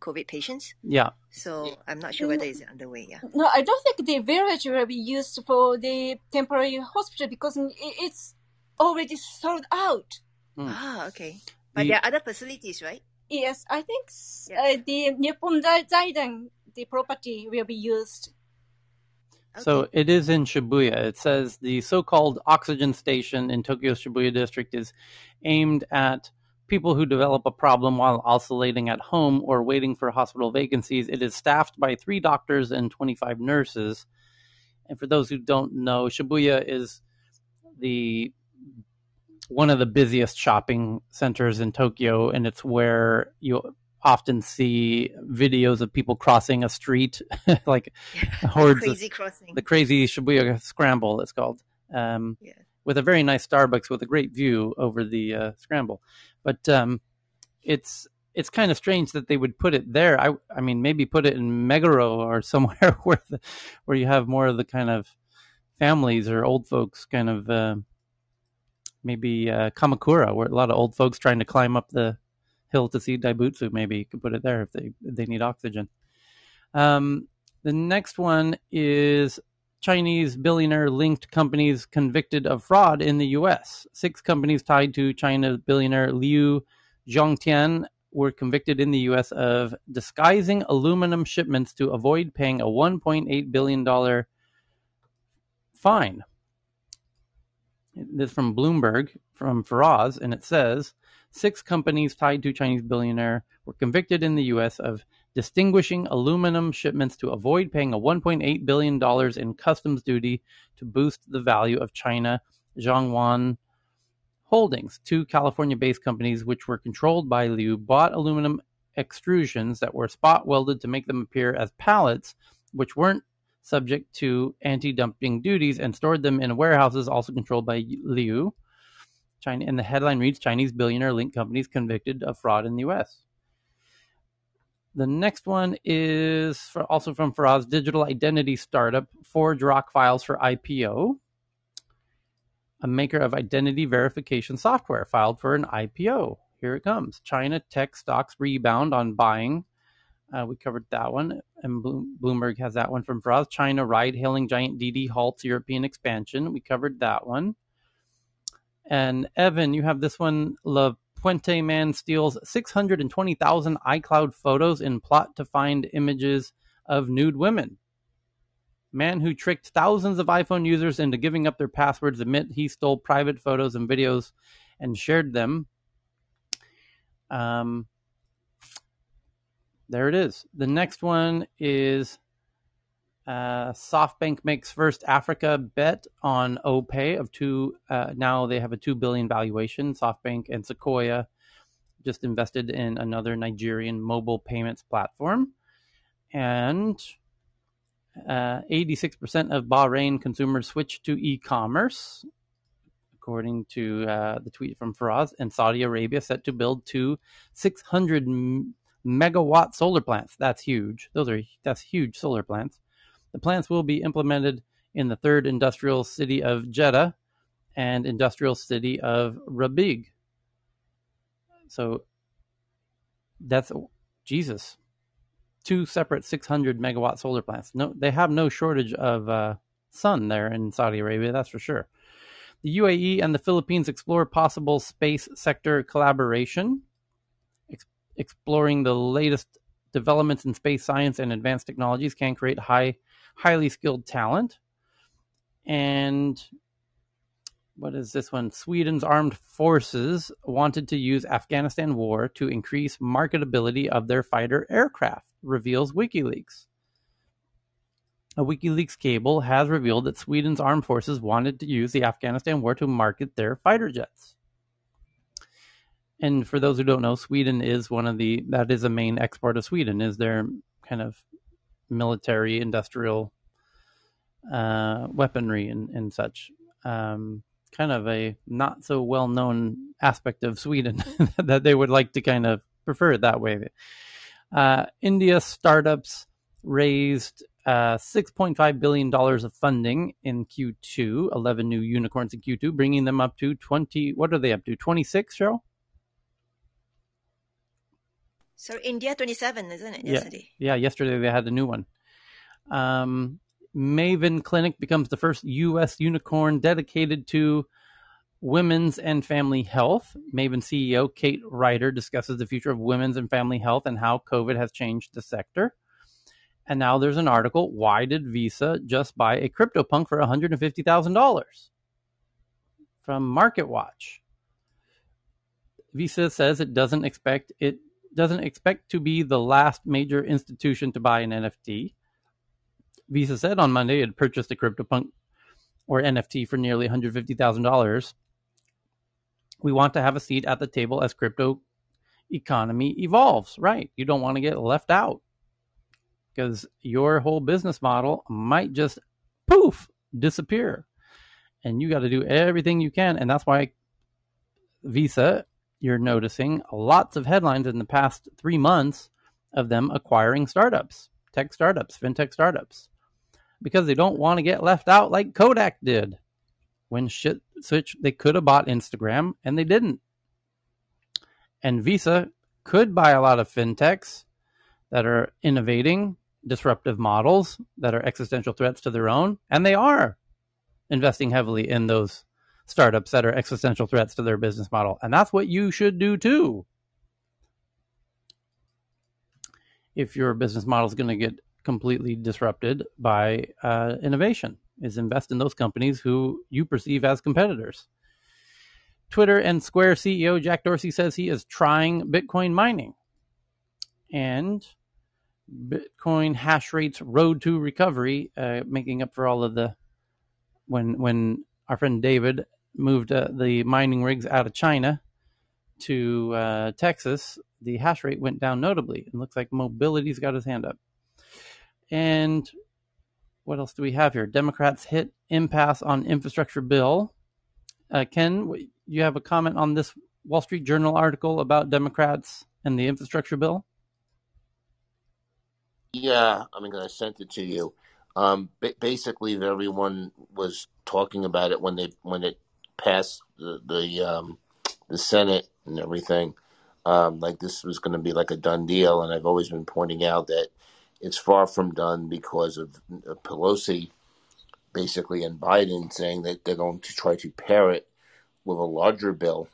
COVID patients. Yeah. So I'm not sure whether it's underway. Yeah. No, I don't think the village will be used for the temporary hospital because it's already sold out. Mm. Ah, okay. But the, there are other facilities, right? Yes, I think yeah. uh, the Nippon Zaidan, the property will be used. So it is in Shibuya. It says the so-called oxygen station in Tokyo's Shibuya district is aimed at people who develop a problem while oscillating at home or waiting for hospital vacancies. It is staffed by three doctors and 25 nurses. And for those who don't know, Shibuya is the one of the busiest shopping centers in Tokyo, and it's where you often see videos of people crossing a street, like hordes crazy of, crossing. the crazy Shibuya scramble. It's called. Um, yeah. With a very nice Starbucks with a great view over the uh, scramble, but um, it's it's kind of strange that they would put it there. I I mean maybe put it in Meguro or somewhere where the, where you have more of the kind of families or old folks kind of uh, maybe uh, Kamakura, where a lot of old folks trying to climb up the hill to see Daibutsu. Maybe you could put it there if they if they need oxygen. Um, the next one is Chinese billionaire linked companies convicted of fraud in the U.S. Six companies tied to China billionaire Liu Zhongtian were convicted in the U.S. of disguising aluminum shipments to avoid paying a $1.8 billion fine. This is from Bloomberg, from Faraz, and it says six companies tied to Chinese billionaire were convicted in the U.S. of distinguishing aluminum shipments to avoid paying a $1.8 billion in customs duty to boost the value of China Zhongwang Holdings. Two California based companies, which were controlled by Liu, bought aluminum extrusions that were spot welded to make them appear as pallets, which weren't subject to anti-dumping duties and stored them in warehouses also controlled by Liu. China, and the headline reads Chinese billionaire linked companies convicted of fraud in the U.S. The next one is for, also from Faraz digital identity startup ForgeRock Files for IPO. A maker of identity verification software filed for an IPO. Here it comes. China tech stocks rebound on buying uh, we covered that one, and Bloomberg has that one from Faraz. China ride-hailing giant Didi halts European expansion. We covered that one. And Evan, you have this one. La Puente man steals 620,000 iCloud photos in plot to find images of nude women. Man who tricked thousands of iPhone users into giving up their passwords admit he stole private photos and videos and shared them. Um, there it is. The next one is uh, SoftBank makes first Africa bet on OPay of two. Uh, now they have a two billion valuation. SoftBank and Sequoia just invested in another Nigerian mobile payments platform, and uh, 86% of Bahrain consumers switch to e-commerce, according to uh, the tweet from Faraz. And Saudi Arabia set to build two 600 megawatt solar plants. That's huge. Those are that's huge solar plants. The plants will be implemented in the third industrial city of Jeddah and industrial city of Rabigh. So that's Jesus. Two separate 600 megawatt solar plants. No, they have no shortage of uh, sun there in Saudi Arabia. That's for sure. The UAE and the Philippines explore possible space sector collaboration exploring the latest developments in space science and advanced technologies can create high, highly skilled talent. And what is this one? Sweden's armed forces wanted to use Afghanistan war to increase marketability of their fighter aircraft, reveals WikiLeaks. A WikiLeaks cable has revealed that Sweden's armed forces wanted to use the Afghanistan war to market their fighter jets and for those who don't know, Sweden is one of the that is a main export of Sweden is their kind of military industrial uh, weaponry and, and such. Um, kind of a not so well known aspect of Sweden that they would like to kind of prefer it that way. Uh, India startups raised uh, $6.5 billion of funding in Q2, 11 new unicorns in Q2, bringing them up to 20. What are they up to? 26, Cheryl? So India 27, isn't it? Yesterday. Yeah, yeah. Yesterday they had a new one. Um, Maven Clinic becomes the first U.S. unicorn dedicated to women's and family health. Maven CEO Kate Ryder discusses the future of women's and family health and how COVID has changed the sector. And now there's an article why did Visa just buy a CryptoPunk for $150,000? From MarketWatch. Visa says it doesn't expect it doesn't expect to be the last major institution to buy an NFT. Visa said on Monday it purchased a CryptoPunk or NFT for nearly $150,000 we want to have a seat at the table as crypto economy evolves, right? You don't want to get left out because your whole business model might just poof disappear. And you got to do everything you can. And that's why Visa, you're noticing lots of headlines in the past three months of them acquiring startups, tech startups, fintech startups, because they don't want to get left out like Kodak did when shit switch they could have bought Instagram and they didn't. And Visa could buy a lot of fintechs that are innovating disruptive models that are existential threats to their own, and they are investing heavily in those startups that are existential threats to their business model. And that's what you should do too. If your business model is going to get completely disrupted by uh, innovation is invest in those companies who you perceive as competitors. Twitter and Square CEO Jack Dorsey says he is trying Bitcoin mining. And Bitcoin hash rate's road to recovery, uh, making up for all of the when when our friend David moved uh, the mining rigs out of China to uh, Texas, the hash rate went down notably. It looks like Mobility's got his hand up. And what else do we have here? Democrats hit impasse on infrastructure bill. Uh, Ken, you have a comment on this Wall Street Journal article about Democrats and the infrastructure bill? Yeah, I mean, I sent it to you. Um, basically, everyone was talking about it when they when it passed the the, um, the Senate and everything. Um, like this was going to be like a done deal, and I've always been pointing out that it's far from done because of Pelosi basically and Biden saying that they're going to try to pair it with a larger bill,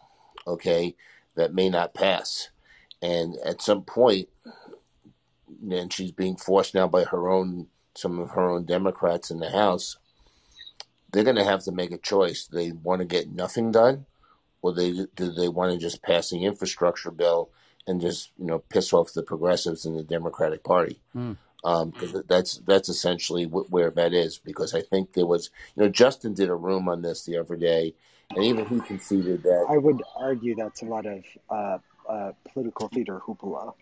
okay, that may not pass. And at some point, and she's being forced now by her own some of her own Democrats in the House, they're going to have to make a choice. They want to get nothing done, or they do they want to just pass the infrastructure bill and just you know piss off the progressives in the Democratic Party. Mm. Um, because that's that's essentially where that is. Because I think there was, you know, Justin did a room on this the other day, and even he conceded that. I would argue that's a lot of uh, uh, political theater hoopla.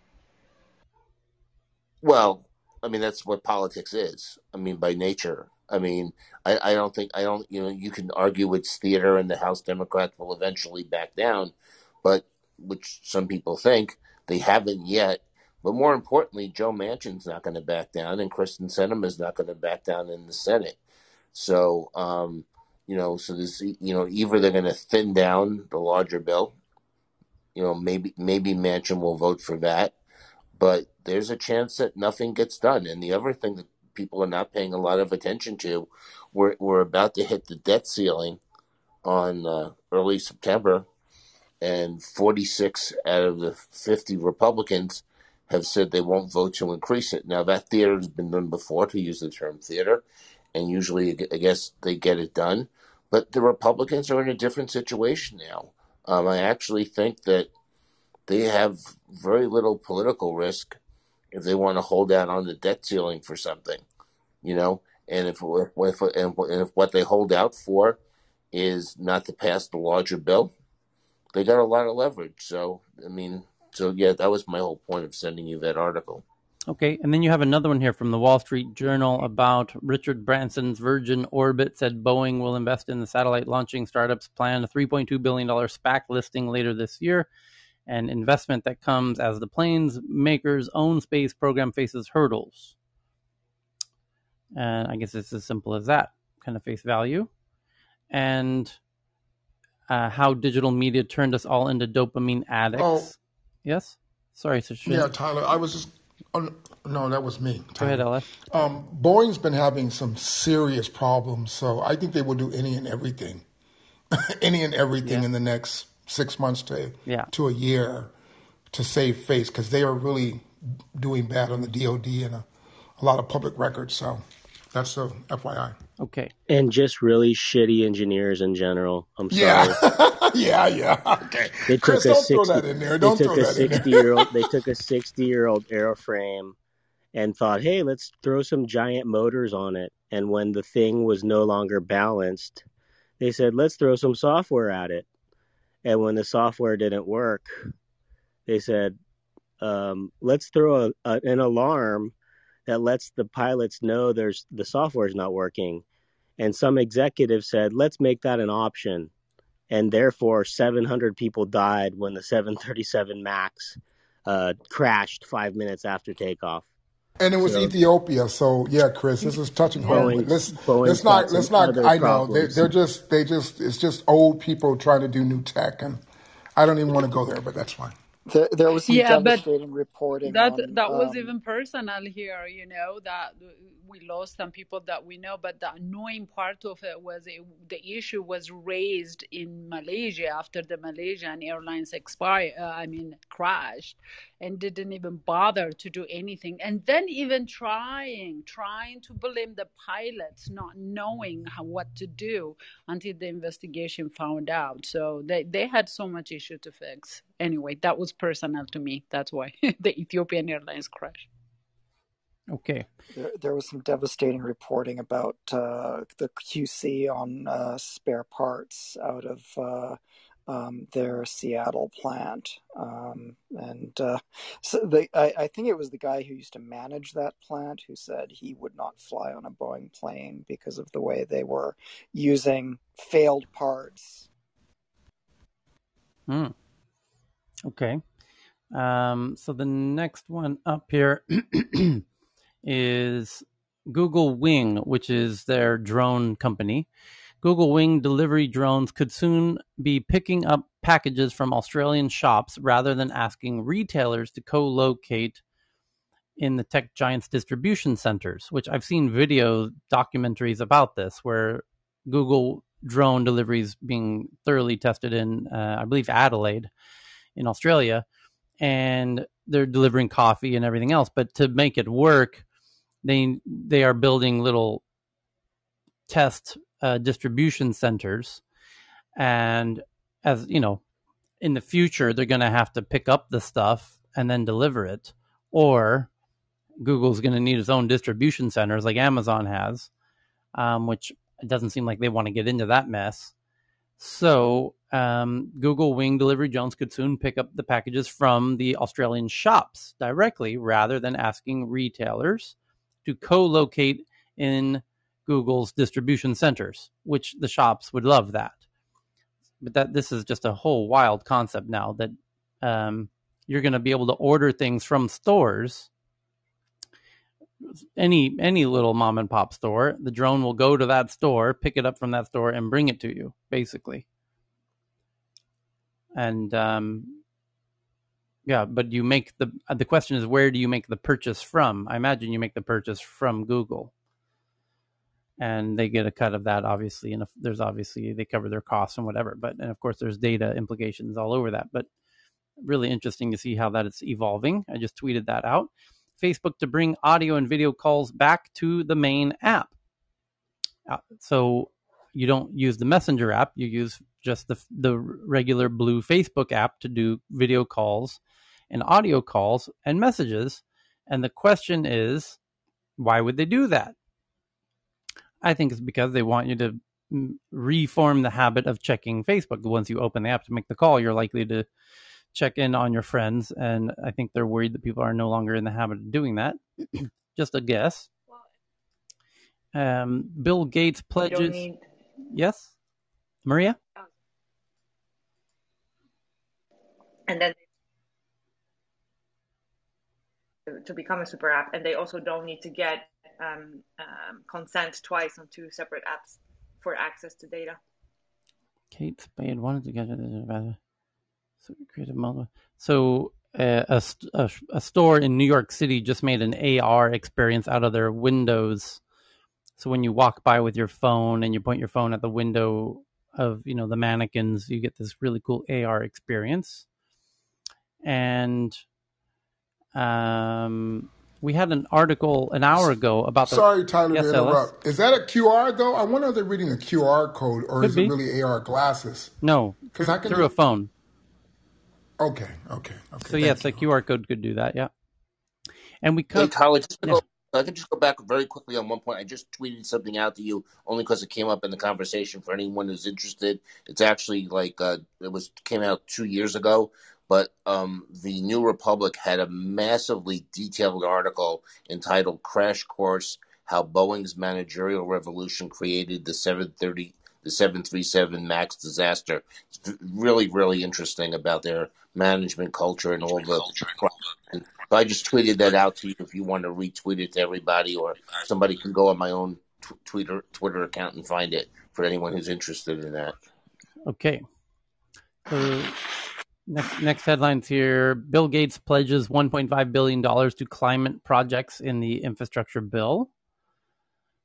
Well, I mean that's what politics is. I mean by nature. I mean I, I don't think I don't you know you can argue it's theater and the House Democrats will eventually back down, but which some people think. They haven't yet. But more importantly, Joe Manchin's not going to back down, and Kyrsten Sinema is not going to back down in the Senate. So, um, you know, so this, you know, either they're going to thin down the larger bill. You know, maybe maybe Manchin will vote for that, but there's a chance that nothing gets done. And the other thing that people are not paying a lot of attention to, we're we're about to hit the debt ceiling on uh, early September and 46 out of the 50 Republicans have said they won't vote to increase it. Now, that theater has been done before, to use the term theater, and usually, I guess, they get it done. But the Republicans are in a different situation now. Um, I actually think that they have very little political risk if they want to hold out on the debt ceiling for something, you know. And if, if, if if what they hold out for is not to pass the larger bill, they got a lot of leverage. So I mean, so yeah, that was my whole point of sending you that article. Okay, and then you have another one here from the Wall Street Journal about Richard Branson's Virgin Orbit said Boeing will invest in the satellite launching startups plan a $3.2 billion SPAC listing later this year, an investment that comes as the plane's maker's own space program faces hurdles. And I guess it's as simple as that, kind of face value. And uh, how digital media turned us all into dopamine addicts. Oh. Yes, Sorry, Sashin. Yeah, Tyler. I was just. Oh, no, that was me. Go ahead, Alex. Um, Boeing's been having some serious problems, so I think they will do any and everything, any and everything Yeah. in the next six months to Yeah. to a year to save face because they are really doing bad on the DoD and a, a lot of public records. So that's a FYI. Okay. And just really shitty engineers in general. I'm sorry. Yeah, yeah, yeah. Okay, They Chris, took a don't throw 60 that in there. Don't took throw a that in there. sixty year old. They took a sixty year old airframe and thought, "Hey, let's throw some giant motors on it." And when the thing was no longer balanced, they said, "Let's throw some software at it." And when the software didn't work, they said, um, "Let's throw a, a, an alarm that lets the pilots know there's the software is not working." And some executive said, "Let's make that an option." and therefore 700 people died when the 737 Max uh, crashed five minutes after takeoff. And it was So- Ethiopia, so yeah, Chris, this is touching home. Let's let's not let's not. I know they, they're just they just it's just old people trying to do new tech, and I don't even want to go there, but that's fine. There, there was some Yeah, but devastating reporting. that on, that was um, even personal here you know that we lost some people that we know but the annoying part of it was it, the issue was raised in malaysia after the malaysian airlines expired uh, i mean crashed and didn't even bother to do anything. And then even trying trying to blame the pilots not knowing how, what to do until the investigation found out. So they, they had so much issue to fix. Anyway that was personal to me. That's why the ethiopian airlines crashed Okay. there, there was some devastating reporting about uh, the QC on uh, spare parts out of uh, um, their Seattle plant, um, and uh, so the, I, I think it was the guy who used to manage that plant who said he would not fly on a Boeing plane because of the way they were using failed parts. Hmm. Okay. Um, so the next one up here is Google Wing, which is their drone company. Google Wing delivery drones could soon be picking up packages from Australian shops rather than asking retailers to co locate in the tech giants' distribution centers, which I've seen video documentaries about this where Google drone deliveries being thoroughly tested in, uh, I believe, Adelaide in Australia, and they're delivering coffee and everything else. But to make it work, they they are building little test uh, distribution centers, and as you know, in the future they're going to have to pick up the stuff and then deliver it, or Google's going to need its own distribution centers like Amazon has, um, which it doesn't seem like they want to get into that mess. So um, Google Wing Delivery Jones could soon pick up the packages from the Australian shops directly rather than asking retailers to co-locate in Google's distribution centers, which the shops would love that. But that this is just a whole wild concept now that um, you're going to be able to order things from stores any any little mom and pop store the drone will go to that store pick it up from that store and bring it to you basically and um yeah but you make the the question is where do you make the purchase from? I imagine you make the purchase from google. And they get a cut of that obviously and if there's obviously they cover their costs and whatever but and of course there's data implications all over that but really interesting to see how that is evolving. I just tweeted that out. Facebook to bring audio and video calls back to the main app. Uh, so you don't use the Messenger app, you use just the the regular blue Facebook app to do video calls and audio calls and messages. And the question is, why would they do that? I think it's because they want you to mm, reform the habit of checking Facebook. Once you open the app to make the call, you're likely to check in on your friends, and I think they're worried that people are no longer in the habit of doing that. Just a guess. Um, Bill Gates pledges. need Yes, Maria. and then to become a super app, and they also don't need to get um, um, consent twice on two separate apps for access to data. Kate Spade wanted to get it. So created multiple. So a, a, a, a store in New York City just made an AR experience out of their windows. So when you walk by with your phone and you point your phone at the window of you know the mannequins, you get this really cool AR experience. And um, we had an article an hour ago about the. Sorry, Tyler, yes, to interrupt. Is that a QR though? I wonder if they're reading a QR code or Could is be. it really AR glasses? No, because I can- through a phone. Okay, okay, okay. So yes, a QR code could do that. Yeah, and we Hey, could. Tyler, just to Yeah. go, I could just go back very quickly on one point. I just tweeted something out to you only because it came up in the conversation for anyone who's interested. It's actually like uh, it was came out two years ago, but um, the New Republic had a massively detailed article entitled "Crash Course: How Boeing's Managerial Revolution Created the 730." The 737 MAX disaster. It's really, really interesting about their management culture and all the so I just tweeted that out to you if you want to retweet it to everybody, or somebody can go on my own tw- Twitter Twitter account and find it for anyone who's interested in that. Okay. So next next headlines here: Bill Gates pledges 1.5 billion dollars to climate projects in the infrastructure bill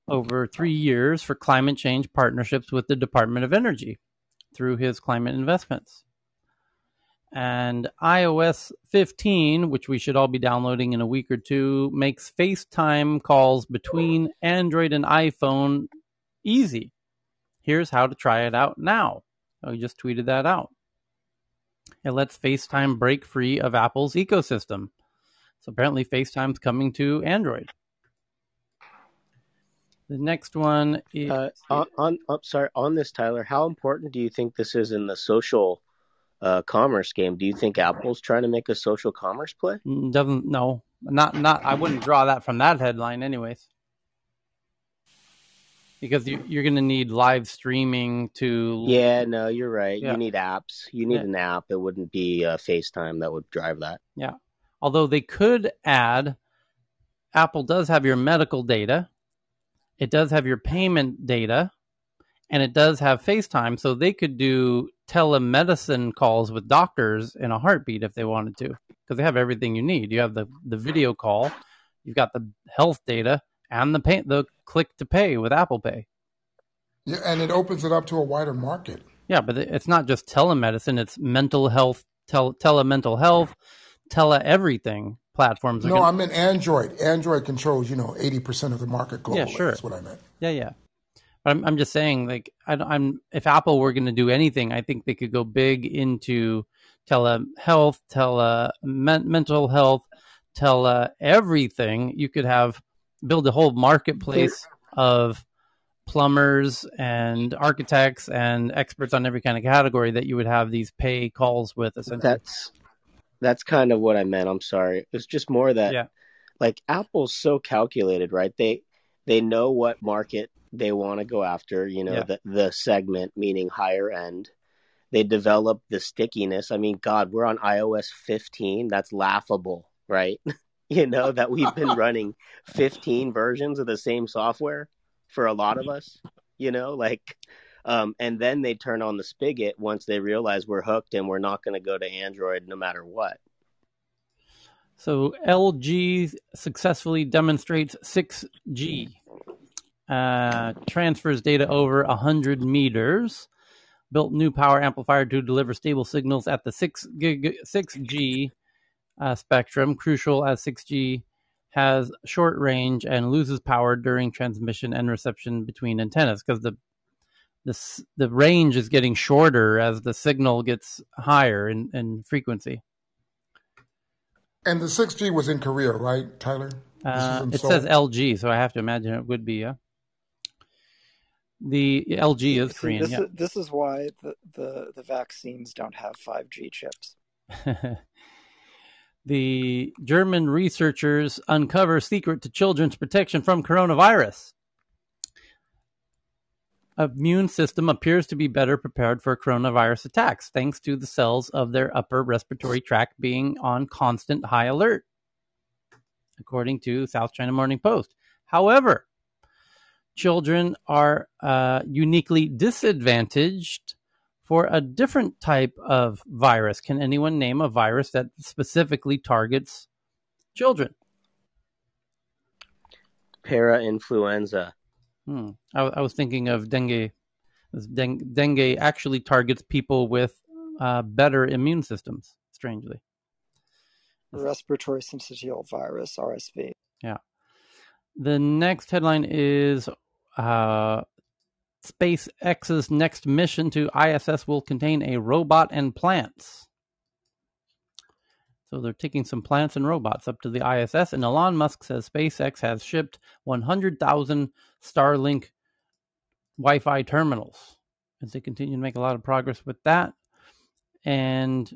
over three years for climate change partnerships with the Department of Energy through his climate investments. And iOS 15, which we should all be downloading in a week or two, makes FaceTime calls between Android and iPhone easy. Here's how to try it out now. Oh, I just tweeted that out. It lets FaceTime break free of Apple's ecosystem. So apparently, FaceTime's coming to Android. The next one is Uh, on, on, on sorry on this, Tyler. How important do you think this is in the social uh, commerce game? Do you think Apple's trying to make a social commerce play? Mm, doesn't no not not. I wouldn't draw that from that headline, anyways, because you, you're going to need live streaming to Yeah, no, you're right. Yeah. You need apps. You need Yeah. an app. It wouldn't be uh, FaceTime that would drive that. Yeah. Although they could add, Apple does have your medical data, it does have your payment data, and it does have FaceTime. So they could do telemedicine calls with doctors in a heartbeat if they wanted to, because they have everything you need. You have the, the video call, you've got the health data, and the pay, the click to pay with Apple Pay. Yeah, and it opens it up to a wider market. Yeah, but it's not just telemedicine; it's mental health, tel, telemental health, tele everything platforms. No, gonna- I meant Android. Android controls, you know, eighty percent of the market globally. Yeah, sure. That's what I meant. Yeah, yeah. But I'm I'm just saying, like, I, am if Apple were going to do anything, I think they could go big into telehealth, tele mental health, tele everything. You could have build a whole marketplace of plumbers and architects and experts on every kind of category that you would have these pay calls with. Essentially, That's that's kind of what I meant. I'm sorry. It's just more that yeah, like Apple's so calculated, right? They they know what market they want to go after, you know, Yeah. the the segment meaning higher end. They develop the stickiness. I mean, god, we're on iOS 15. That's laughable, right? you know that we've been running 15 versions of the same software for a lot of us, you know, like um, and then they turn on the spigot once they realize we're hooked and we're not going to go to Android no matter what. So LG successfully demonstrates 6G, uh, transfers data over 100 meters, built new power amplifier to deliver stable signals at the 6 gig, 6G uh, spectrum, crucial as 6G has short range and loses power during transmission and reception between antennas because the the the range is getting shorter as the signal gets higher in, in frequency. And the 6G was in Korea, right, Tyler? Uh, it Seoul? says LG, so I have to imagine it would be, yeah. The LG is See, Korean, this yeah. is this is why the, the, the vaccines don't have 5G chips. the German researchers uncover secret to children's protection from coronavirus. Immune system appears to be better prepared for coronavirus attacks thanks to the cells of their upper respiratory tract being on constant high alert, according to South China Morning Post. However, children are uh, uniquely disadvantaged for a different type of virus. Can anyone name a virus that specifically targets children? Para-influenza. Hmm. I, I, was thinking of dengue. Dengue, dengue actually targets people with uh, better immune systems, strangely. Respiratory syncytial virus, RSV. Yeah. The next headline is uh, SpaceX's next mission to ISS will contain a robot and plants. So they're taking some plants and robots up to the ISS, and Elon Musk says SpaceX has shipped 100,000 Starlink Wi Fi terminals as they continue to make a lot of progress with that. And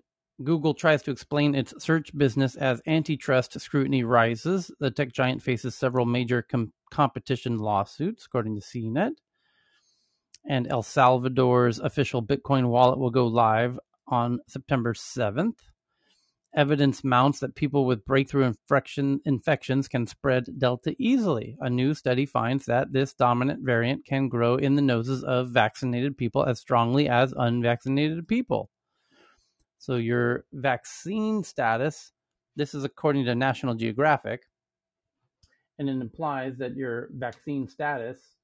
Google tries to explain its search business as antitrust scrutiny rises. The tech giant faces several major com- competition lawsuits, according to CNET. And El Salvador's official Bitcoin wallet will go live on September 7th. Evidence mounts that people with breakthrough infection, infections can spread Delta easily. A new study finds that this dominant variant can grow in the noses of vaccinated people as strongly as unvaccinated people. So, your vaccine status, this is according to National Geographic, and it implies that your vaccine status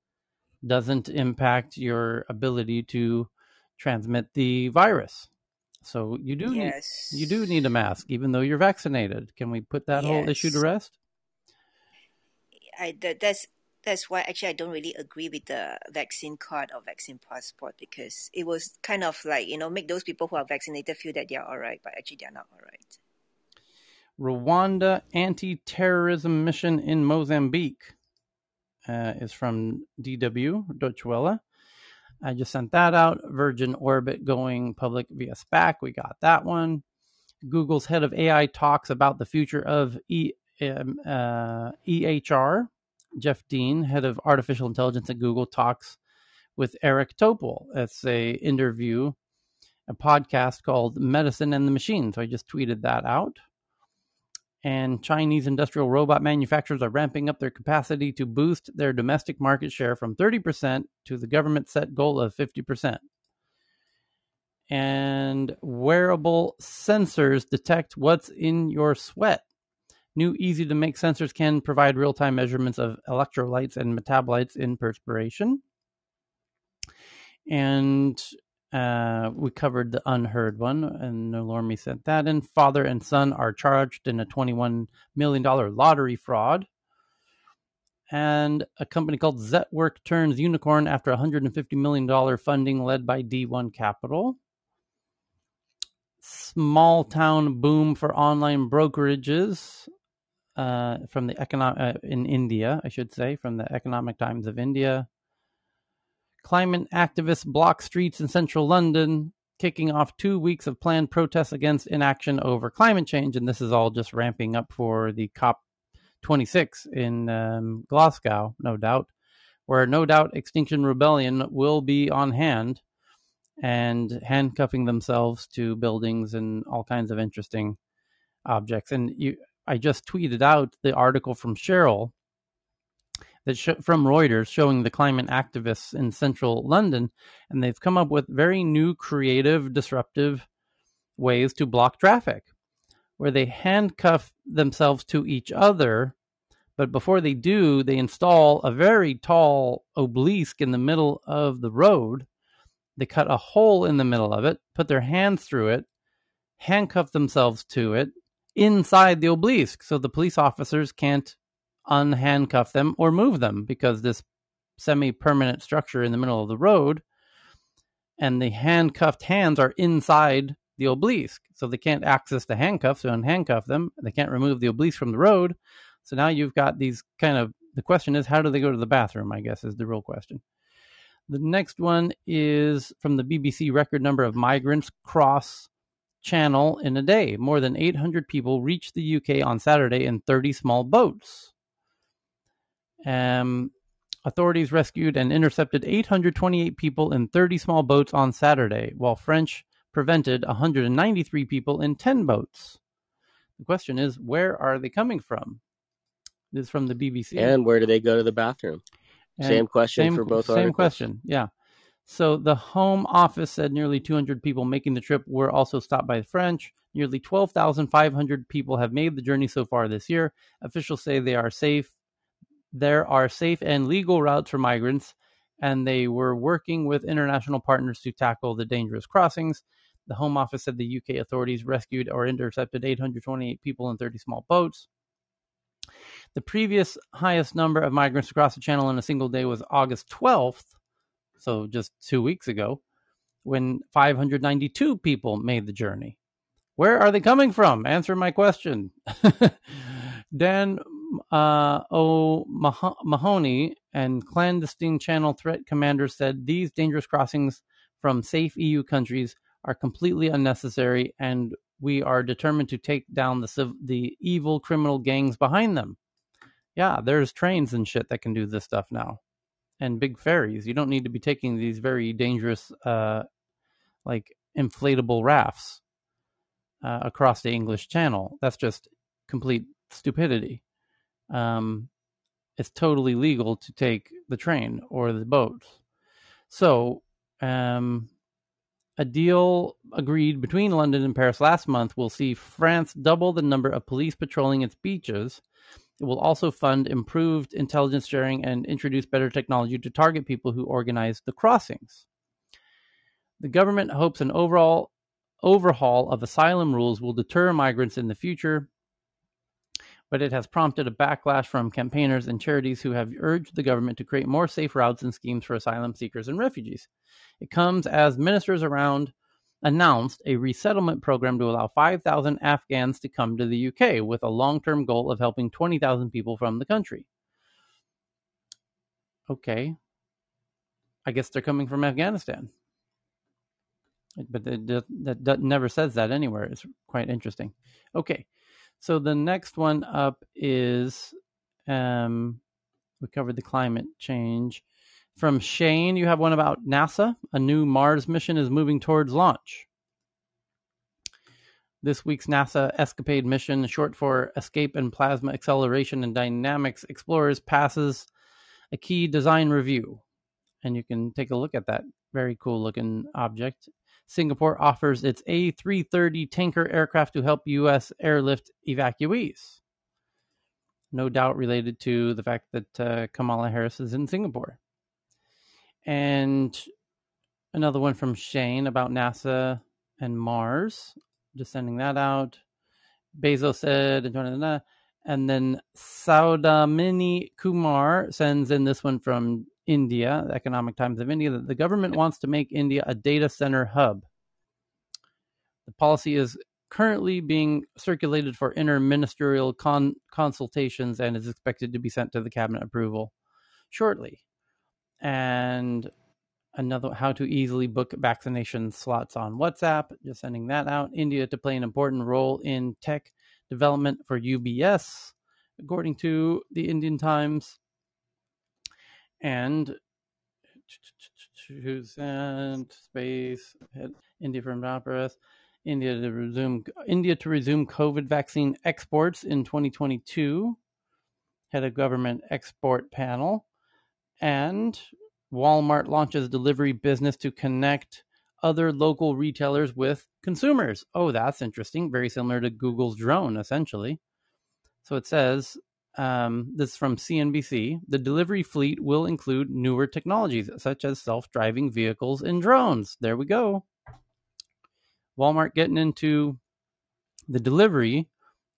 doesn't impact your ability to transmit the virus. So you do yes. need, you do need a mask, even though you're vaccinated. Can we put that yes. whole issue to rest? I that, that's that's why actually I don't really agree with the vaccine card or vaccine passport because it was kind of like you know make those people who are vaccinated feel that they're all right, but actually they're not all right. Rwanda anti-terrorism mission in Mozambique uh, is from DW Deutsche Welle. I just sent that out. Virgin Orbit going public via SPAC. We got that one. Google's head of AI talks about the future of e, um, uh, EHR. Jeff Dean, head of artificial intelligence at Google, talks with Eric Topol. It's a interview, a podcast called Medicine and the Machine. So I just tweeted that out and Chinese industrial robot manufacturers are ramping up their capacity to boost their domestic market share from 30% to the government set goal of 50%. And wearable sensors detect what's in your sweat. New easy to make sensors can provide real time measurements of electrolytes and metabolites in perspiration. And uh, we covered the unheard one, and Normie sent that in. Father and son are charged in a $21 million lottery fraud. And a company called Zetwerk turns unicorn after $150 million funding led by D1 Capital. Small town boom for online brokerages uh, from the economic uh, in India, I should say, from the Economic Times of India. Climate activists block streets in central London, kicking off two weeks of planned protests against inaction over climate change. And this is all just ramping up for the COP26 in um, Glasgow, no doubt, where no doubt Extinction Rebellion will be on hand and handcuffing themselves to buildings and all kinds of interesting objects. And you, I just tweeted out the article from Cheryl that sh- from Reuters showing the climate activists in central London, and they've come up with very new, creative, disruptive ways to block traffic, where they handcuff themselves to each other. But before they do, they install a very tall obelisk in the middle of the road. They cut a hole in the middle of it, put their hands through it, handcuff themselves to it inside the obelisk so the police officers can't unhandcuff them or move them because this semi permanent structure in the middle of the road and the handcuffed hands are inside the obelisk. So they can't access the handcuffs to unhandcuff them. They can't remove the obelisk from the road. So now you've got these kind of the question is how do they go to the bathroom, I guess is the real question. The next one is from the BBC record number of migrants cross channel in a day. More than 800 people reached the UK on Saturday in 30 small boats. Um, authorities rescued and intercepted 828 people in 30 small boats on Saturday, while French prevented 193 people in 10 boats. The question is, where are they coming from? This is from the BBC. And where do they go to the bathroom? And same question same, for both Same articles. question, yeah. So the Home Office said nearly 200 people making the trip were also stopped by the French. Nearly 12,500 people have made the journey so far this year. Officials say they are safe. There are safe and legal routes for migrants, and they were working with international partners to tackle the dangerous crossings. The Home Office said the UK authorities rescued or intercepted 828 people in 30 small boats. The previous highest number of migrants across the channel in a single day was August 12th, so just two weeks ago, when 592 people made the journey. Where are they coming from? Answer my question. Dan uh, O'Mahoney and clandestine channel threat commander said these dangerous crossings from safe EU countries are completely unnecessary, and we are determined to take down the the evil criminal gangs behind them. Yeah, there's trains and shit that can do this stuff now, and big ferries. You don't need to be taking these very dangerous, uh, like inflatable rafts uh, across the English Channel. That's just complete stupidity. Um, it's totally legal to take the train or the boat. So, um, a deal agreed between London and Paris last month will see France double the number of police patrolling its beaches. It will also fund improved intelligence sharing and introduce better technology to target people who organize the crossings. The government hopes an overall overhaul of asylum rules will deter migrants in the future, but it has prompted a backlash from campaigners and charities who have urged the government to create more safe routes and schemes for asylum seekers and refugees. It comes as ministers around announced a resettlement program to allow 5,000 Afghans to come to the UK with a long term goal of helping 20,000 people from the country. Okay. I guess they're coming from Afghanistan. But that, never says that anywhere. It's quite interesting. Okay. So the next one up is um, we covered the climate change. From Shane, you have one about NASA. A new Mars mission is moving towards launch. This week's NASA Escapade mission, short for Escape and Plasma Acceleration and Dynamics Explorers, passes a key design review. And you can take a look at that very cool looking object. Singapore offers its A330 tanker aircraft to help U.S. airlift evacuees. No doubt related to the fact that uh, Kamala Harris is in Singapore. And another one from Shane about NASA and Mars. Just sending that out. Bezos said, and then Saudamini Kumar sends in this one from India, the Economic Times of India, that the government wants to make India a data center hub. The policy is currently being circulated for interministerial con- consultations and is expected to be sent to the cabinet approval shortly and another how to easily book vaccination slots on WhatsApp. Just sending that out. India to play an important role in tech development for UBS, according to the Indian Times. And who's and space India from operas. India to resume India to resume COVID vaccine exports in 2022. Head of government export panel. And Walmart launches delivery business to connect other local retailers with consumers. Oh, that's interesting. Very similar to Google's drone, essentially. So it says um, this is from CNBC. The delivery fleet will include newer technologies such as self driving vehicles and drones. There we go. Walmart getting into the delivery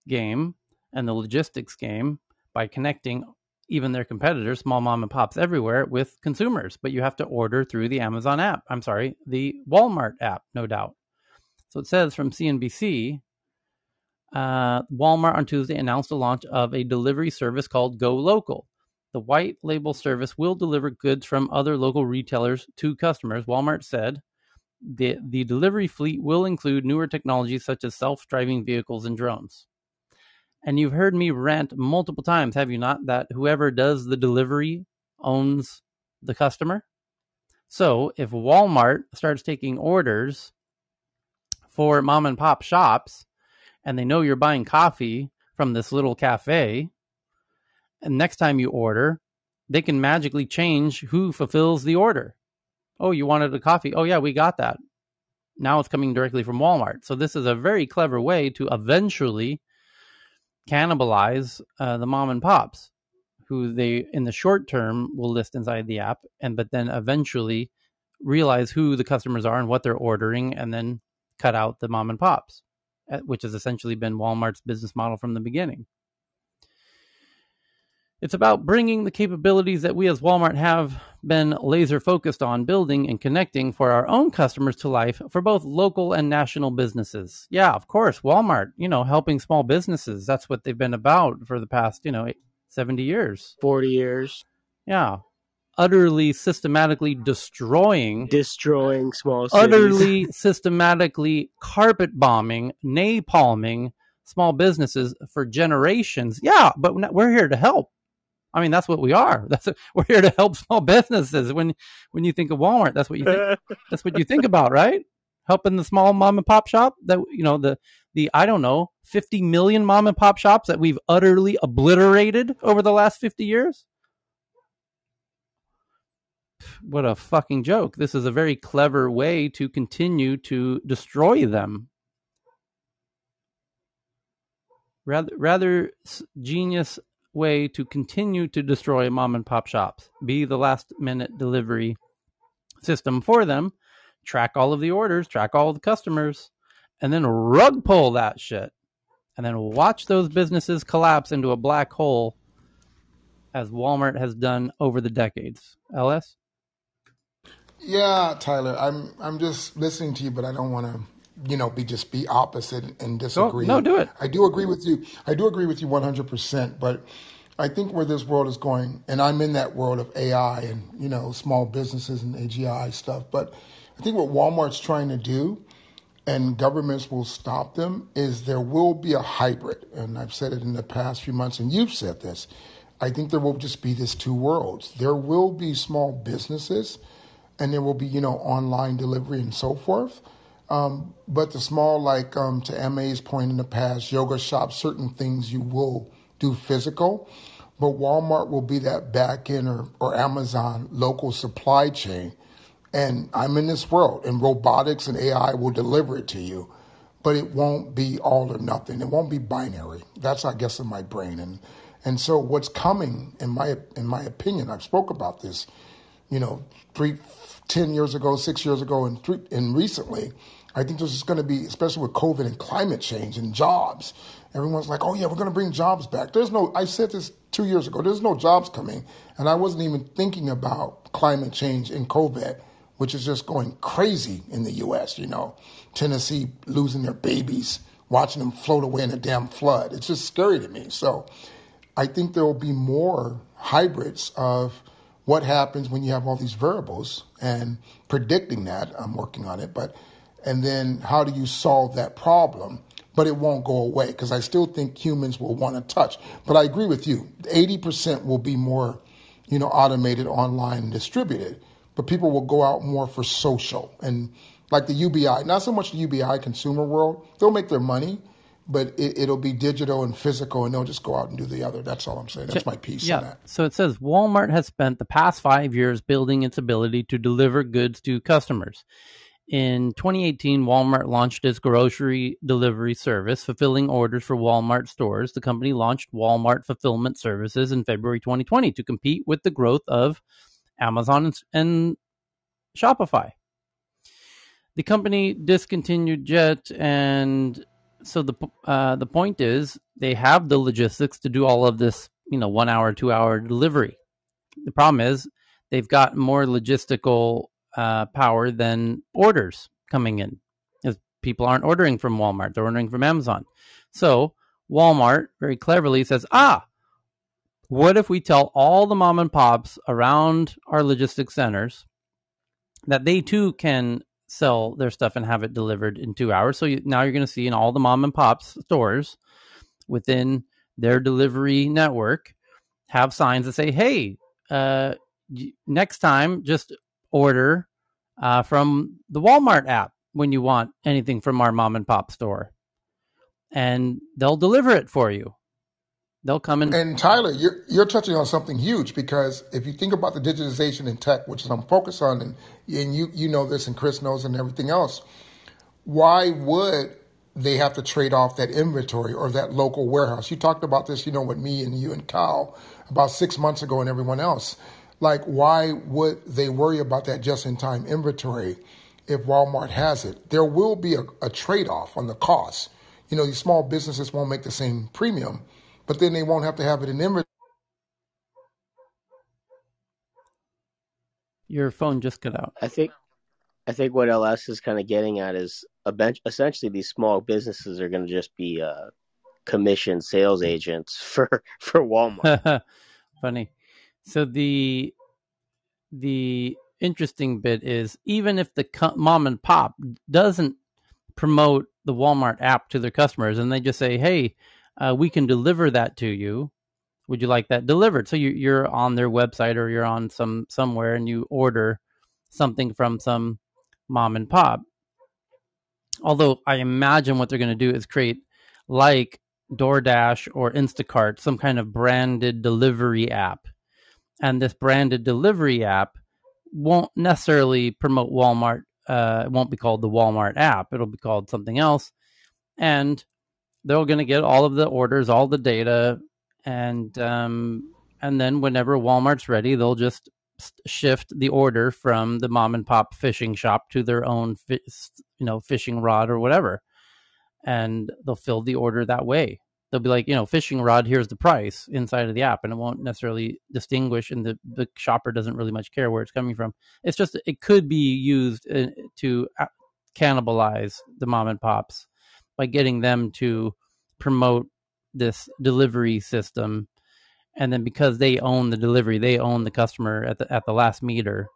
game and the logistics game by connecting even their competitors, small mom and pops everywhere, with consumers. But you have to order through the Amazon app. I'm sorry, the Walmart app, no doubt. So it says from CNBC uh, Walmart on Tuesday announced the launch of a delivery service called Go Local. The white label service will deliver goods from other local retailers to customers. Walmart said the, the delivery fleet will include newer technologies such as self driving vehicles and drones. And you've heard me rant multiple times, have you not, that whoever does the delivery owns the customer? So if Walmart starts taking orders for mom and pop shops and they know you're buying coffee from this little cafe, and next time you order, they can magically change who fulfills the order. Oh, you wanted a coffee? Oh, yeah, we got that. Now it's coming directly from Walmart. So this is a very clever way to eventually cannibalize uh, the mom and pops, who they in the short term will list inside the app, and but then eventually realize who the customers are and what they're ordering, and then cut out the mom and pops, which has essentially been Walmart's business model from the beginning. It's about bringing the capabilities that we as Walmart have been laser focused on building and connecting for our own customers to life for both local and national businesses. Yeah, of course, Walmart, you know, helping small businesses. That's what they've been about for the past, you know, 70 years, 40 years. Yeah. Utterly systematically destroying destroying small cities. utterly systematically carpet bombing, napalming small businesses for generations. Yeah, but we're here to help. I mean, that's what we are. That's we're here to help small businesses. When when you think of Walmart, that's what you think. that's what you think about, right? Helping the small mom and pop shop. That you know the the I don't know fifty million mom and pop shops that we've utterly obliterated over the last fifty years. What a fucking joke! This is a very clever way to continue to destroy them. Rather, rather genius way to continue to destroy mom and pop shops. Be the last minute delivery system for them, track all of the orders, track all the customers, and then rug pull that shit. And then watch those businesses collapse into a black hole as Walmart has done over the decades. LS? Yeah, Tyler, I'm I'm just listening to you, but I don't want to you know, be just be opposite and disagree. no, do it. I do agree with you. I do agree with you 100%, but I think where this world is going, and I'm in that world of AI and, you know, small businesses and AGI stuff, but I think what Walmart's trying to do and governments will stop them is there will be a hybrid. And I've said it in the past few months, and you've said this. I think there will just be this two worlds. There will be small businesses and there will be, you know, online delivery and so forth um, but the small, like um, to MA's point in the past, yoga shops, certain things you will do physical, but Walmart will be that back end or, or Amazon local supply chain. And I'm in this world, and robotics and AI will deliver it to you, but it won't be all or nothing. It won't be binary. That's, I guess, in my brain. And and so what's coming, in my in my opinion, I've spoke about this, you know, three, ten years ago, six years ago, and three, and recently I think this is going to be, especially with COVID and climate change and jobs. Everyone's like, oh, yeah, we're going to bring jobs back. There's no, I said this two years ago, there's no jobs coming. And I wasn't even thinking about climate change and COVID, which is just going crazy in the U.S., you know. Tennessee losing their babies, watching them float away in a damn flood. It's just scary to me. So I think there will be more hybrids of what happens when you have all these variables and predicting that. I'm working on it. But and then how do you solve that problem? But it won't go away because I still think humans will want to touch. But I agree with you. 80% will be more, you know, automated, online, and distributed. But people will go out more for social and like the UBI, not so much the UBI consumer world. They'll make their money, but it, will be digital and physical, and they'll just go out and do the other. That's all I'm saying. That's my piece yeah. on that. So it says Walmart has spent the past five years building its ability to deliver goods to customers. In 2018, Walmart launched its grocery delivery service, fulfilling orders for Walmart stores. The company launched Walmart Fulfillment Services in February 2020 to compete with the growth of Amazon and Shopify. The company discontinued Jet, and so the uh, the point is they have the logistics to do all of this, you know, one hour, two hour delivery. The problem is they've got more logistical uh, power than orders coming in. Because people aren't ordering from Walmart, they're ordering from Amazon. So Walmart very cleverly says, ah, what if we tell all the mom and pops around our logistics centers that they too can sell their stuff and have it delivered in two hours? So you, now you're going to see in all the mom and pops stores within their delivery network have signs that say, hey, uh, next time just order uh, from the Walmart app when you want anything from our mom and pop store. And they'll deliver it for you. They'll come in. And Tyler, you're you're touching on something huge because if you think about the digitization in tech, which I'm focused on, and and you you know this, and Chris knows, and everything else, why would they have to trade off that inventory or that local warehouse? You talked about this, you know, with me and you and Kyle about six months ago, and everyone else. Like, why would they worry about that just-in-time inventory if Walmart has it? There will be a, a trade-off on the cost. You know, these small businesses won't make the same premium but then they won't have to have it in inventory. Your phone just cut out. I think I think what LS is kind of getting at is a bench, essentially these small businesses are going to just be uh, commission sales agents for for Walmart. Funny. So the the interesting bit is even if the mom and pop doesn't promote the Walmart app to their customers and they just say, "Hey, uh, we can deliver that to you. Would you like that delivered? So you, you're on their website or you're on some somewhere and you order something from some mom and pop. Although I imagine what they're going to do is create like DoorDash or Instacart, some kind of branded delivery app. And this branded delivery app won't necessarily promote Walmart. Uh, it won't be called the Walmart app. It'll be called something else. And they're going to get all of the orders, all the data, and um, and then whenever Walmart's ready, they'll just shift the order from the mom and pop fishing shop to their own, fi- you know, fishing rod or whatever, and they'll fill the order that way. They'll be like, you know, fishing rod. Here's the price inside of the app, and it won't necessarily distinguish, and the the shopper doesn't really much care where it's coming from. It's just it could be used uh, to uh, cannibalize the mom and pops by getting them to promote this delivery system. And then because they own the delivery they own the customer at the at the last meter.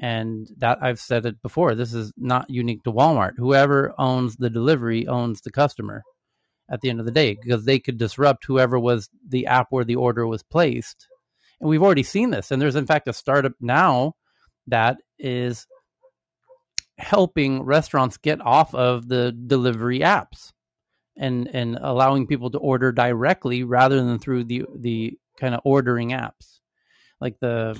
And that I've said it before this is not unique to Walmart. Whoever owns the delivery owns the customer at the end of the day because they could disrupt whoever was the app where the order was placed. And we've already seen this and there's in fact a startup now that is helping restaurants get off of the delivery apps and and allowing people to order directly rather than through the the kind of ordering apps. Like the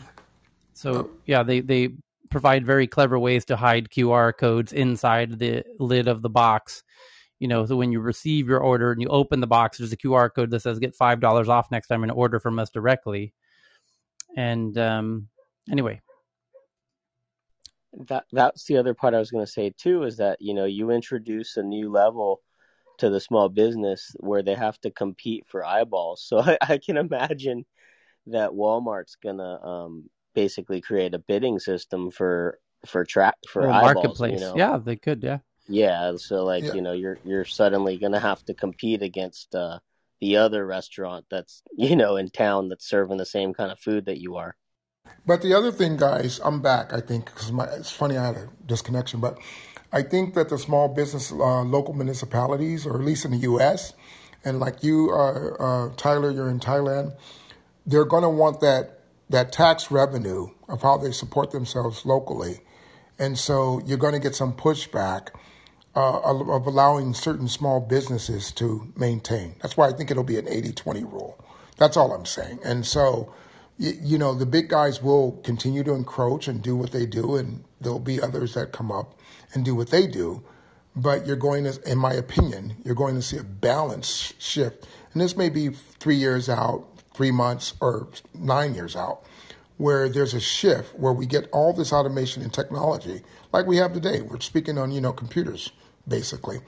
so yeah they they provide very clever ways to hide qr codes inside the lid of the box. You know so when you receive your order and you open the box there's a qr code that says get five dollars off next time and order from us directly. And um anyway that that's the other part I was going to say too is that you know you introduce a new level to the small business where they have to compete for eyeballs. So I, I can imagine that Walmart's gonna um, basically create a bidding system for for track for or eyeballs. marketplace. You know? Yeah, they could. Yeah. Yeah. So like Yeah. you know you're you're suddenly gonna have to compete against uh, the other restaurant that's you know in town that's serving the same kind of food that you are. But the other thing, guys, I'm back. I think because it's funny I had a disconnection, but I think that the small business, uh, local municipalities, or at least in the U.S., and like you, uh, uh, Tyler, you're in Thailand, they're going to want that that tax revenue of how they support themselves locally, and so you're going to get some pushback uh, of of allowing certain small businesses to maintain. That's why I think it'll be an 80-20 rule. That's all I'm saying. And so, you, you know, the big guys will continue to encroach and do what they do, and there'll be others that come up and do what they do. But you're going to, in my opinion, you're going to see a balance shift. And this may be three years out, three months, or nine years out, where there's a shift where we get all this automation and technology like we have today. We're speaking on, you know, computers, basically.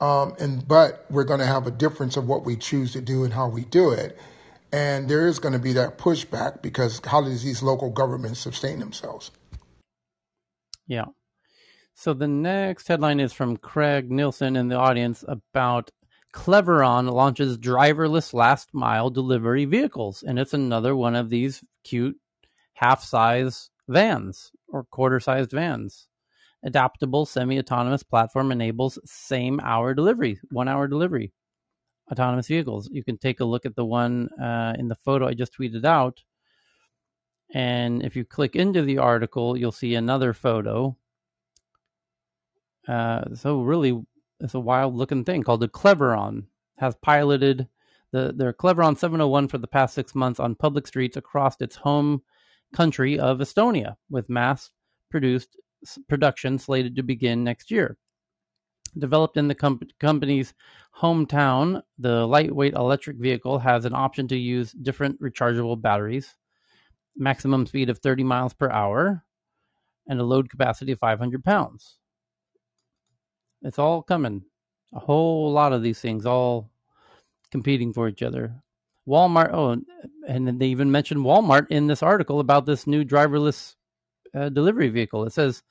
Um, and but we're going to have a difference of what we choose to do and how we do it. And there is going to be that pushback because how does these local governments sustain themselves? Yeah. So the next headline is from Craig Nielsen in the audience about Cleveron launches driverless last mile delivery vehicles. And it's another one of these cute half size vans or quarter sized vans. Adaptable semi autonomous platform enables same hour delivery, one hour delivery. Autonomous vehicles. You can take a look at the one uh, in the photo I just tweeted out. And if you click into the article, you'll see another photo uh, so really, it's a wild looking thing called the Cleveron. Has piloted The, their Cleveron 701 for the past six months on public streets across its home country of Estonia, with mass produced production slated to begin next year. Developed in the com- company's hometown, the lightweight electric vehicle has an option to use different rechargeable batteries, maximum speed of 30 miles per hour, and a load capacity of 500 pounds. It's all coming. A whole lot of these things all competing for each other. Walmart, oh, and they even mentioned Walmart in this article about this new driverless uh, delivery vehicle. It says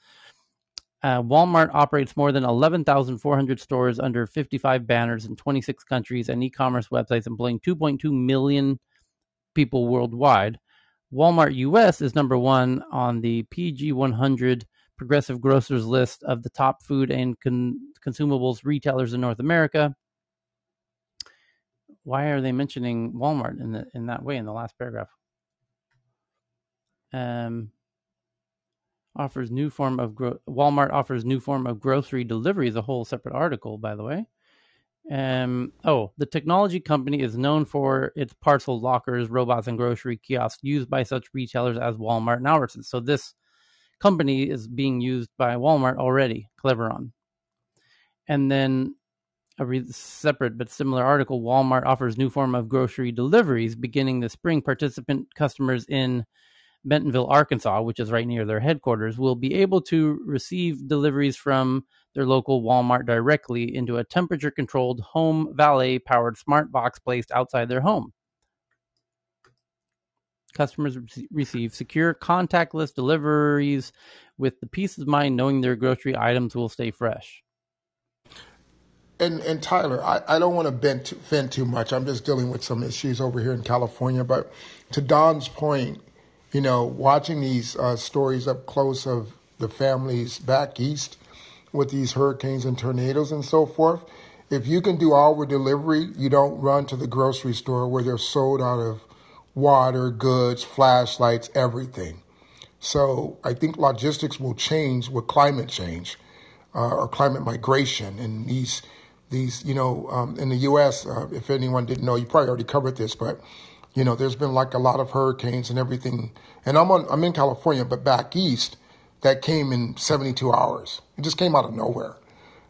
uh, Walmart operates more than 11,400 stores under 55 banners in 26 countries and e commerce websites, employing 2.2 million people worldwide. Walmart US is number one on the PG 100 Progressive Grocers list of the top food and con- consumables retailers in North America. Why are they mentioning Walmart in the, in that way in the last paragraph? Um, offers new form of gro- Walmart offers new form of grocery delivery a whole separate article, by the way. Um, oh, the technology company is known for its parcel lockers, robots, and grocery kiosks used by such retailers as Walmart and Albertsons. So this company is being used by Walmart already, Cleveron. And then a re- separate but similar article, Walmart offers new form of grocery deliveries beginning this spring. Participant customers in Bentonville, Arkansas, which is right near their headquarters, will be able to receive deliveries from their local Walmart directly into a temperature controlled home valet powered smart box placed outside their home. Customers receive secure contactless deliveries with the peace of mind knowing their grocery items will stay fresh. And and Tyler, I, I don't want to vent, vent too much. I'm just dealing with some issues over here in California. But to Don's point, you know, watching these uh, stories up close of the families back east with these hurricanes and tornadoes and so forth, if you can do hour delivery, you don't run to the grocery store where they're sold out of water, goods, flashlights, everything. So I think logistics will change with climate change uh, or climate migration. And these, these, you know, um, in the U.S., uh, if anyone didn't know, you probably already covered this, but you know, there's been like a lot of hurricanes and everything. And I'm on, I'm in California, but back east, that came in 72 hours. It just came out of nowhere.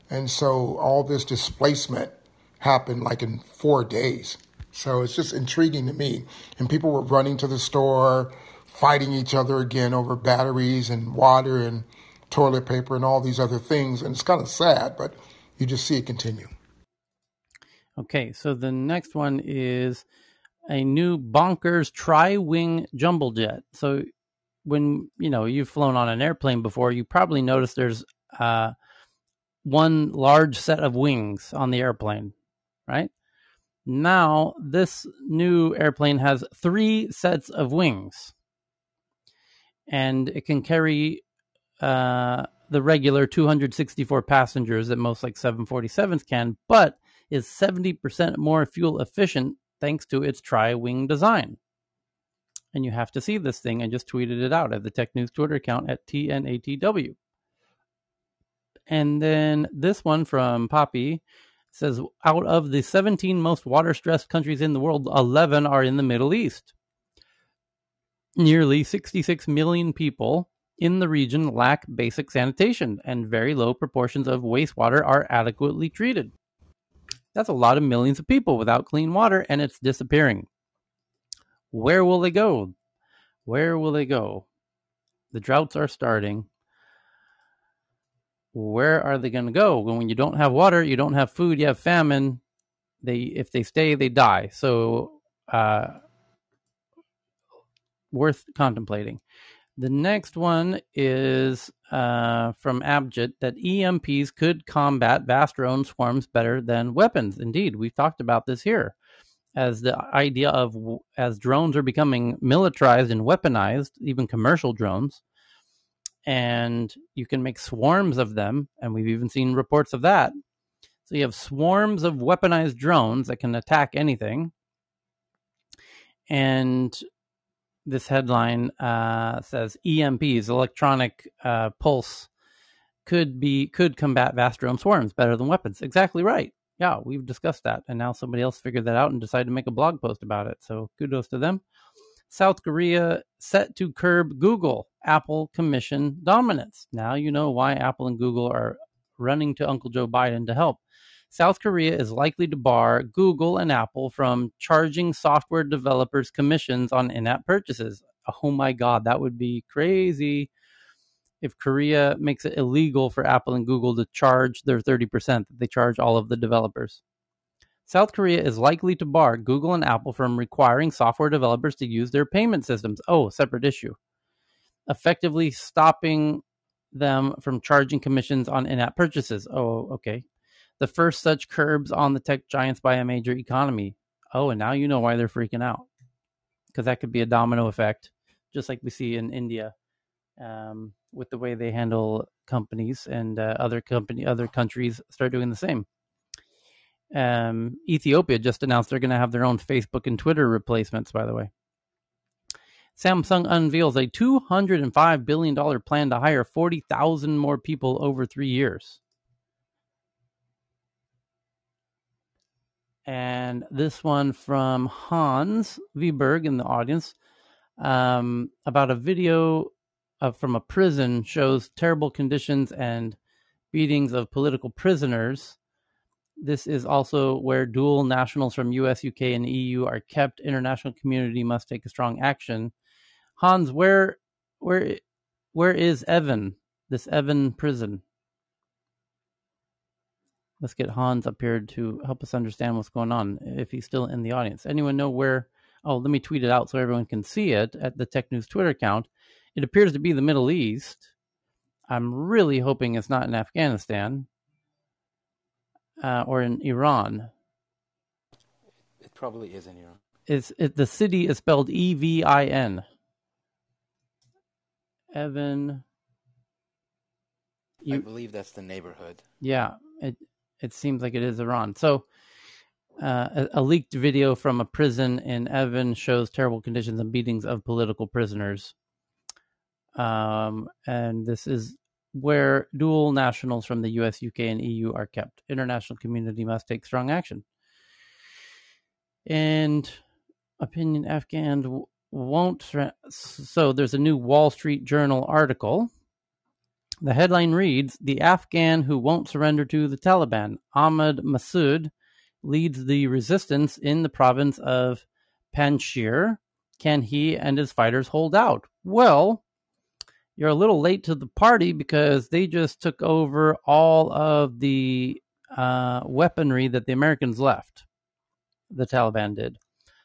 And so all this displacement happened like in four days. So it's just intriguing to me. And people were running to the store, fighting each other again over batteries and water and toilet paper and all these other things. And it's kind of sad, but you just see it continue. Okay, so the next one is a new bonkers tri-wing jumbo jet. So when you know you've flown on an airplane before, you probably notice there's uh, one large set of wings on the airplane, right? Now this new airplane has three sets of wings, and it can carry uh, the regular 264 passengers that most like 747s can, but is 70% more fuel efficient thanks to its tri-wing design. And you have to see this thing. I just tweeted it out at the Tech News Twitter account at TNATW. And then this one from Poppy says out of the 17 most water stressed countries in the world, 11 are in the Middle East. Nearly 66 million people in the region lack basic sanitation, and very low proportions of wastewater are adequately treated. That's a lot of millions of people without clean water, and it's disappearing. Where will they go? Where will they go? The droughts are starting. Where are they going to go? When you don't have water, you don't have food, you have famine. They, if they stay, they die. So, uh, worth contemplating. The next one is uh, from Abjit that EMPs could combat vast drone swarms better than weapons. Indeed, we've talked about this here as the idea of as drones are becoming militarized and weaponized, even commercial drones, and you can make swarms of them, and we've even seen reports of that. So you have swarms of weaponized drones that can attack anything, and this headline uh, says EMPs, electronic uh, pulse, could be could combat vast drone swarms better than weapons. Exactly right. yeah, we've discussed that. And now somebody else figured that out and decided to make a blog post about it. So kudos to them. South Korea set to curb Google, Apple commission dominance. Now you know why Apple and Google are running to Uncle Joe Biden to help. South Korea is likely to bar Google and Apple from charging software developers commissions on in app purchases. Oh my God, that would be crazy if Korea makes it illegal for Apple and Google to charge their 30% that they charge all of the developers. South Korea is likely to bar Google and Apple from requiring software developers to use their payment systems. Oh, separate issue. Effectively stopping them from charging commissions on in app purchases. Oh, okay. The first such curbs on the tech giants by a major economy. Oh, and now you know why they're freaking out. Because that could be a domino effect, just like we see in India um, with the way they handle companies and uh, other company other countries start doing the same. Um, Ethiopia just announced they're going to have their own Facebook and Twitter replacements. By the way, Samsung unveils a $205 billion plan to hire 40,000 more people over three years. And this one from Hans Viberg in the audience um, about a video uh, from a prison shows terrible conditions and beatings of political prisoners. This is also where dual nationals from US, UK, and EU are kept. International community must take a strong action. Hans, where where where is Evin? This Evin prison. Let's get Hans up here to help us understand what's going on if he's still in the audience. Anyone know where? Oh, let me tweet it out so everyone can see it at the Tech News Twitter account. It appears to be the Middle East. I'm really hoping it's not in Afghanistan uh, or in Iran. It probably is in Iran. It's it, the city is spelled E V I N. Evin. You, I believe that's the neighborhood. Yeah, it it seems like it is Iran. So, uh, a, a, leaked video from a prison in Evin shows terrible conditions and beatings of political prisoners. Um, and this is where dual nationals from the US, UK, and EU are kept. International community must take strong action. And opinion Afghan won't. So there's a new Wall Street Journal article. The headline reads The Afghan who won't surrender to the Taliban, Ahmad Massoud, leads the resistance in the province of Panjshir. Can he and his fighters hold out? Well, you're a little late to the party because they just took over all of the uh, weaponry that the Americans left. The Taliban did.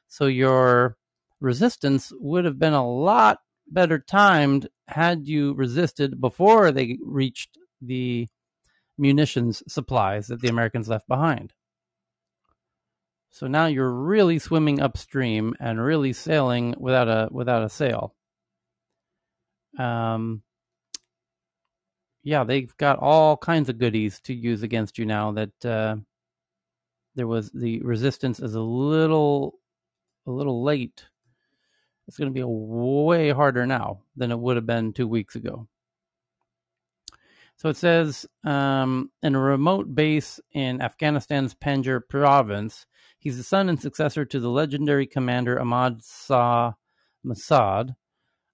So your resistance would have been a lot better timed had you resisted before they reached the munitions supplies that the Americans left behind. So now you're really swimming upstream and really sailing without a without a sail. Um, yeah, they've got all kinds of goodies to use against you now. That uh, there was the resistance is a little a little late. It's going to be way harder now than it would have been two weeks ago. So it says um, in a remote base in Afghanistan's Panjshir province, he's the son and successor to the legendary commander Ahmad Shah Massoud,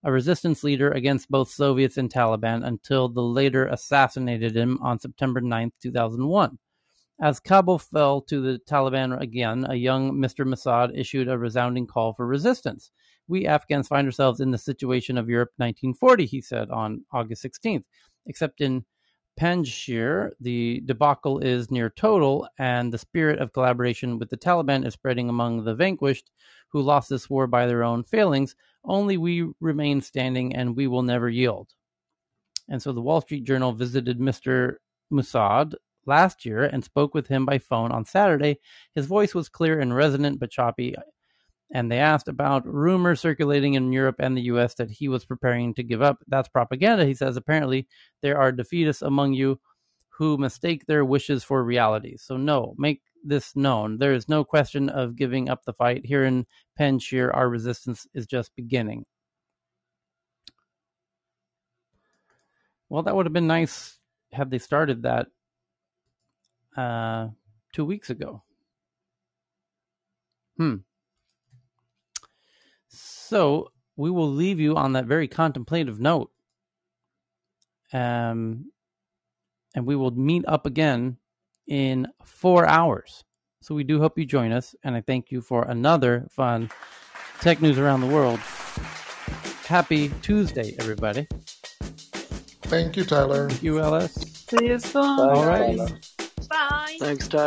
a resistance leader against both Soviets and Taliban until the later assassinated him on September 9, 2001. As Kabul fell to the Taliban again, a young Mr. Massoud issued a resounding call for resistance. We Afghans find ourselves in the situation of Europe 1940, he said on August 16th, except in Panjshir, the debacle is near total, and the spirit of collaboration with the Taliban is spreading among the vanquished who lost this war by their own failings, only we remain standing and we will never yield. And so the Wall Street Journal visited Mr. Massoud last year and spoke with him by phone on Saturday. His voice was clear and resonant but choppy, and they asked about rumors circulating in Europe and the US that he was preparing to give up. That's propaganda, he says. Apparently, there are defeatists among you who mistake their wishes for reality. So, no, make this known. There is no question of giving up the fight. Here in Panjshir, our resistance is just beginning. Well, that would have been nice had they started that uh, two weeks ago. Hmm. So we will leave you on that very contemplative note. Um, and we will meet up again in four hours. So we do hope you join us, and I thank you for another fun tech news around the world. Happy Tuesday, everybody. Thank you, Tyler. Thank you, Ellis. See you soon. All right. Bye. Thanks, Tyler.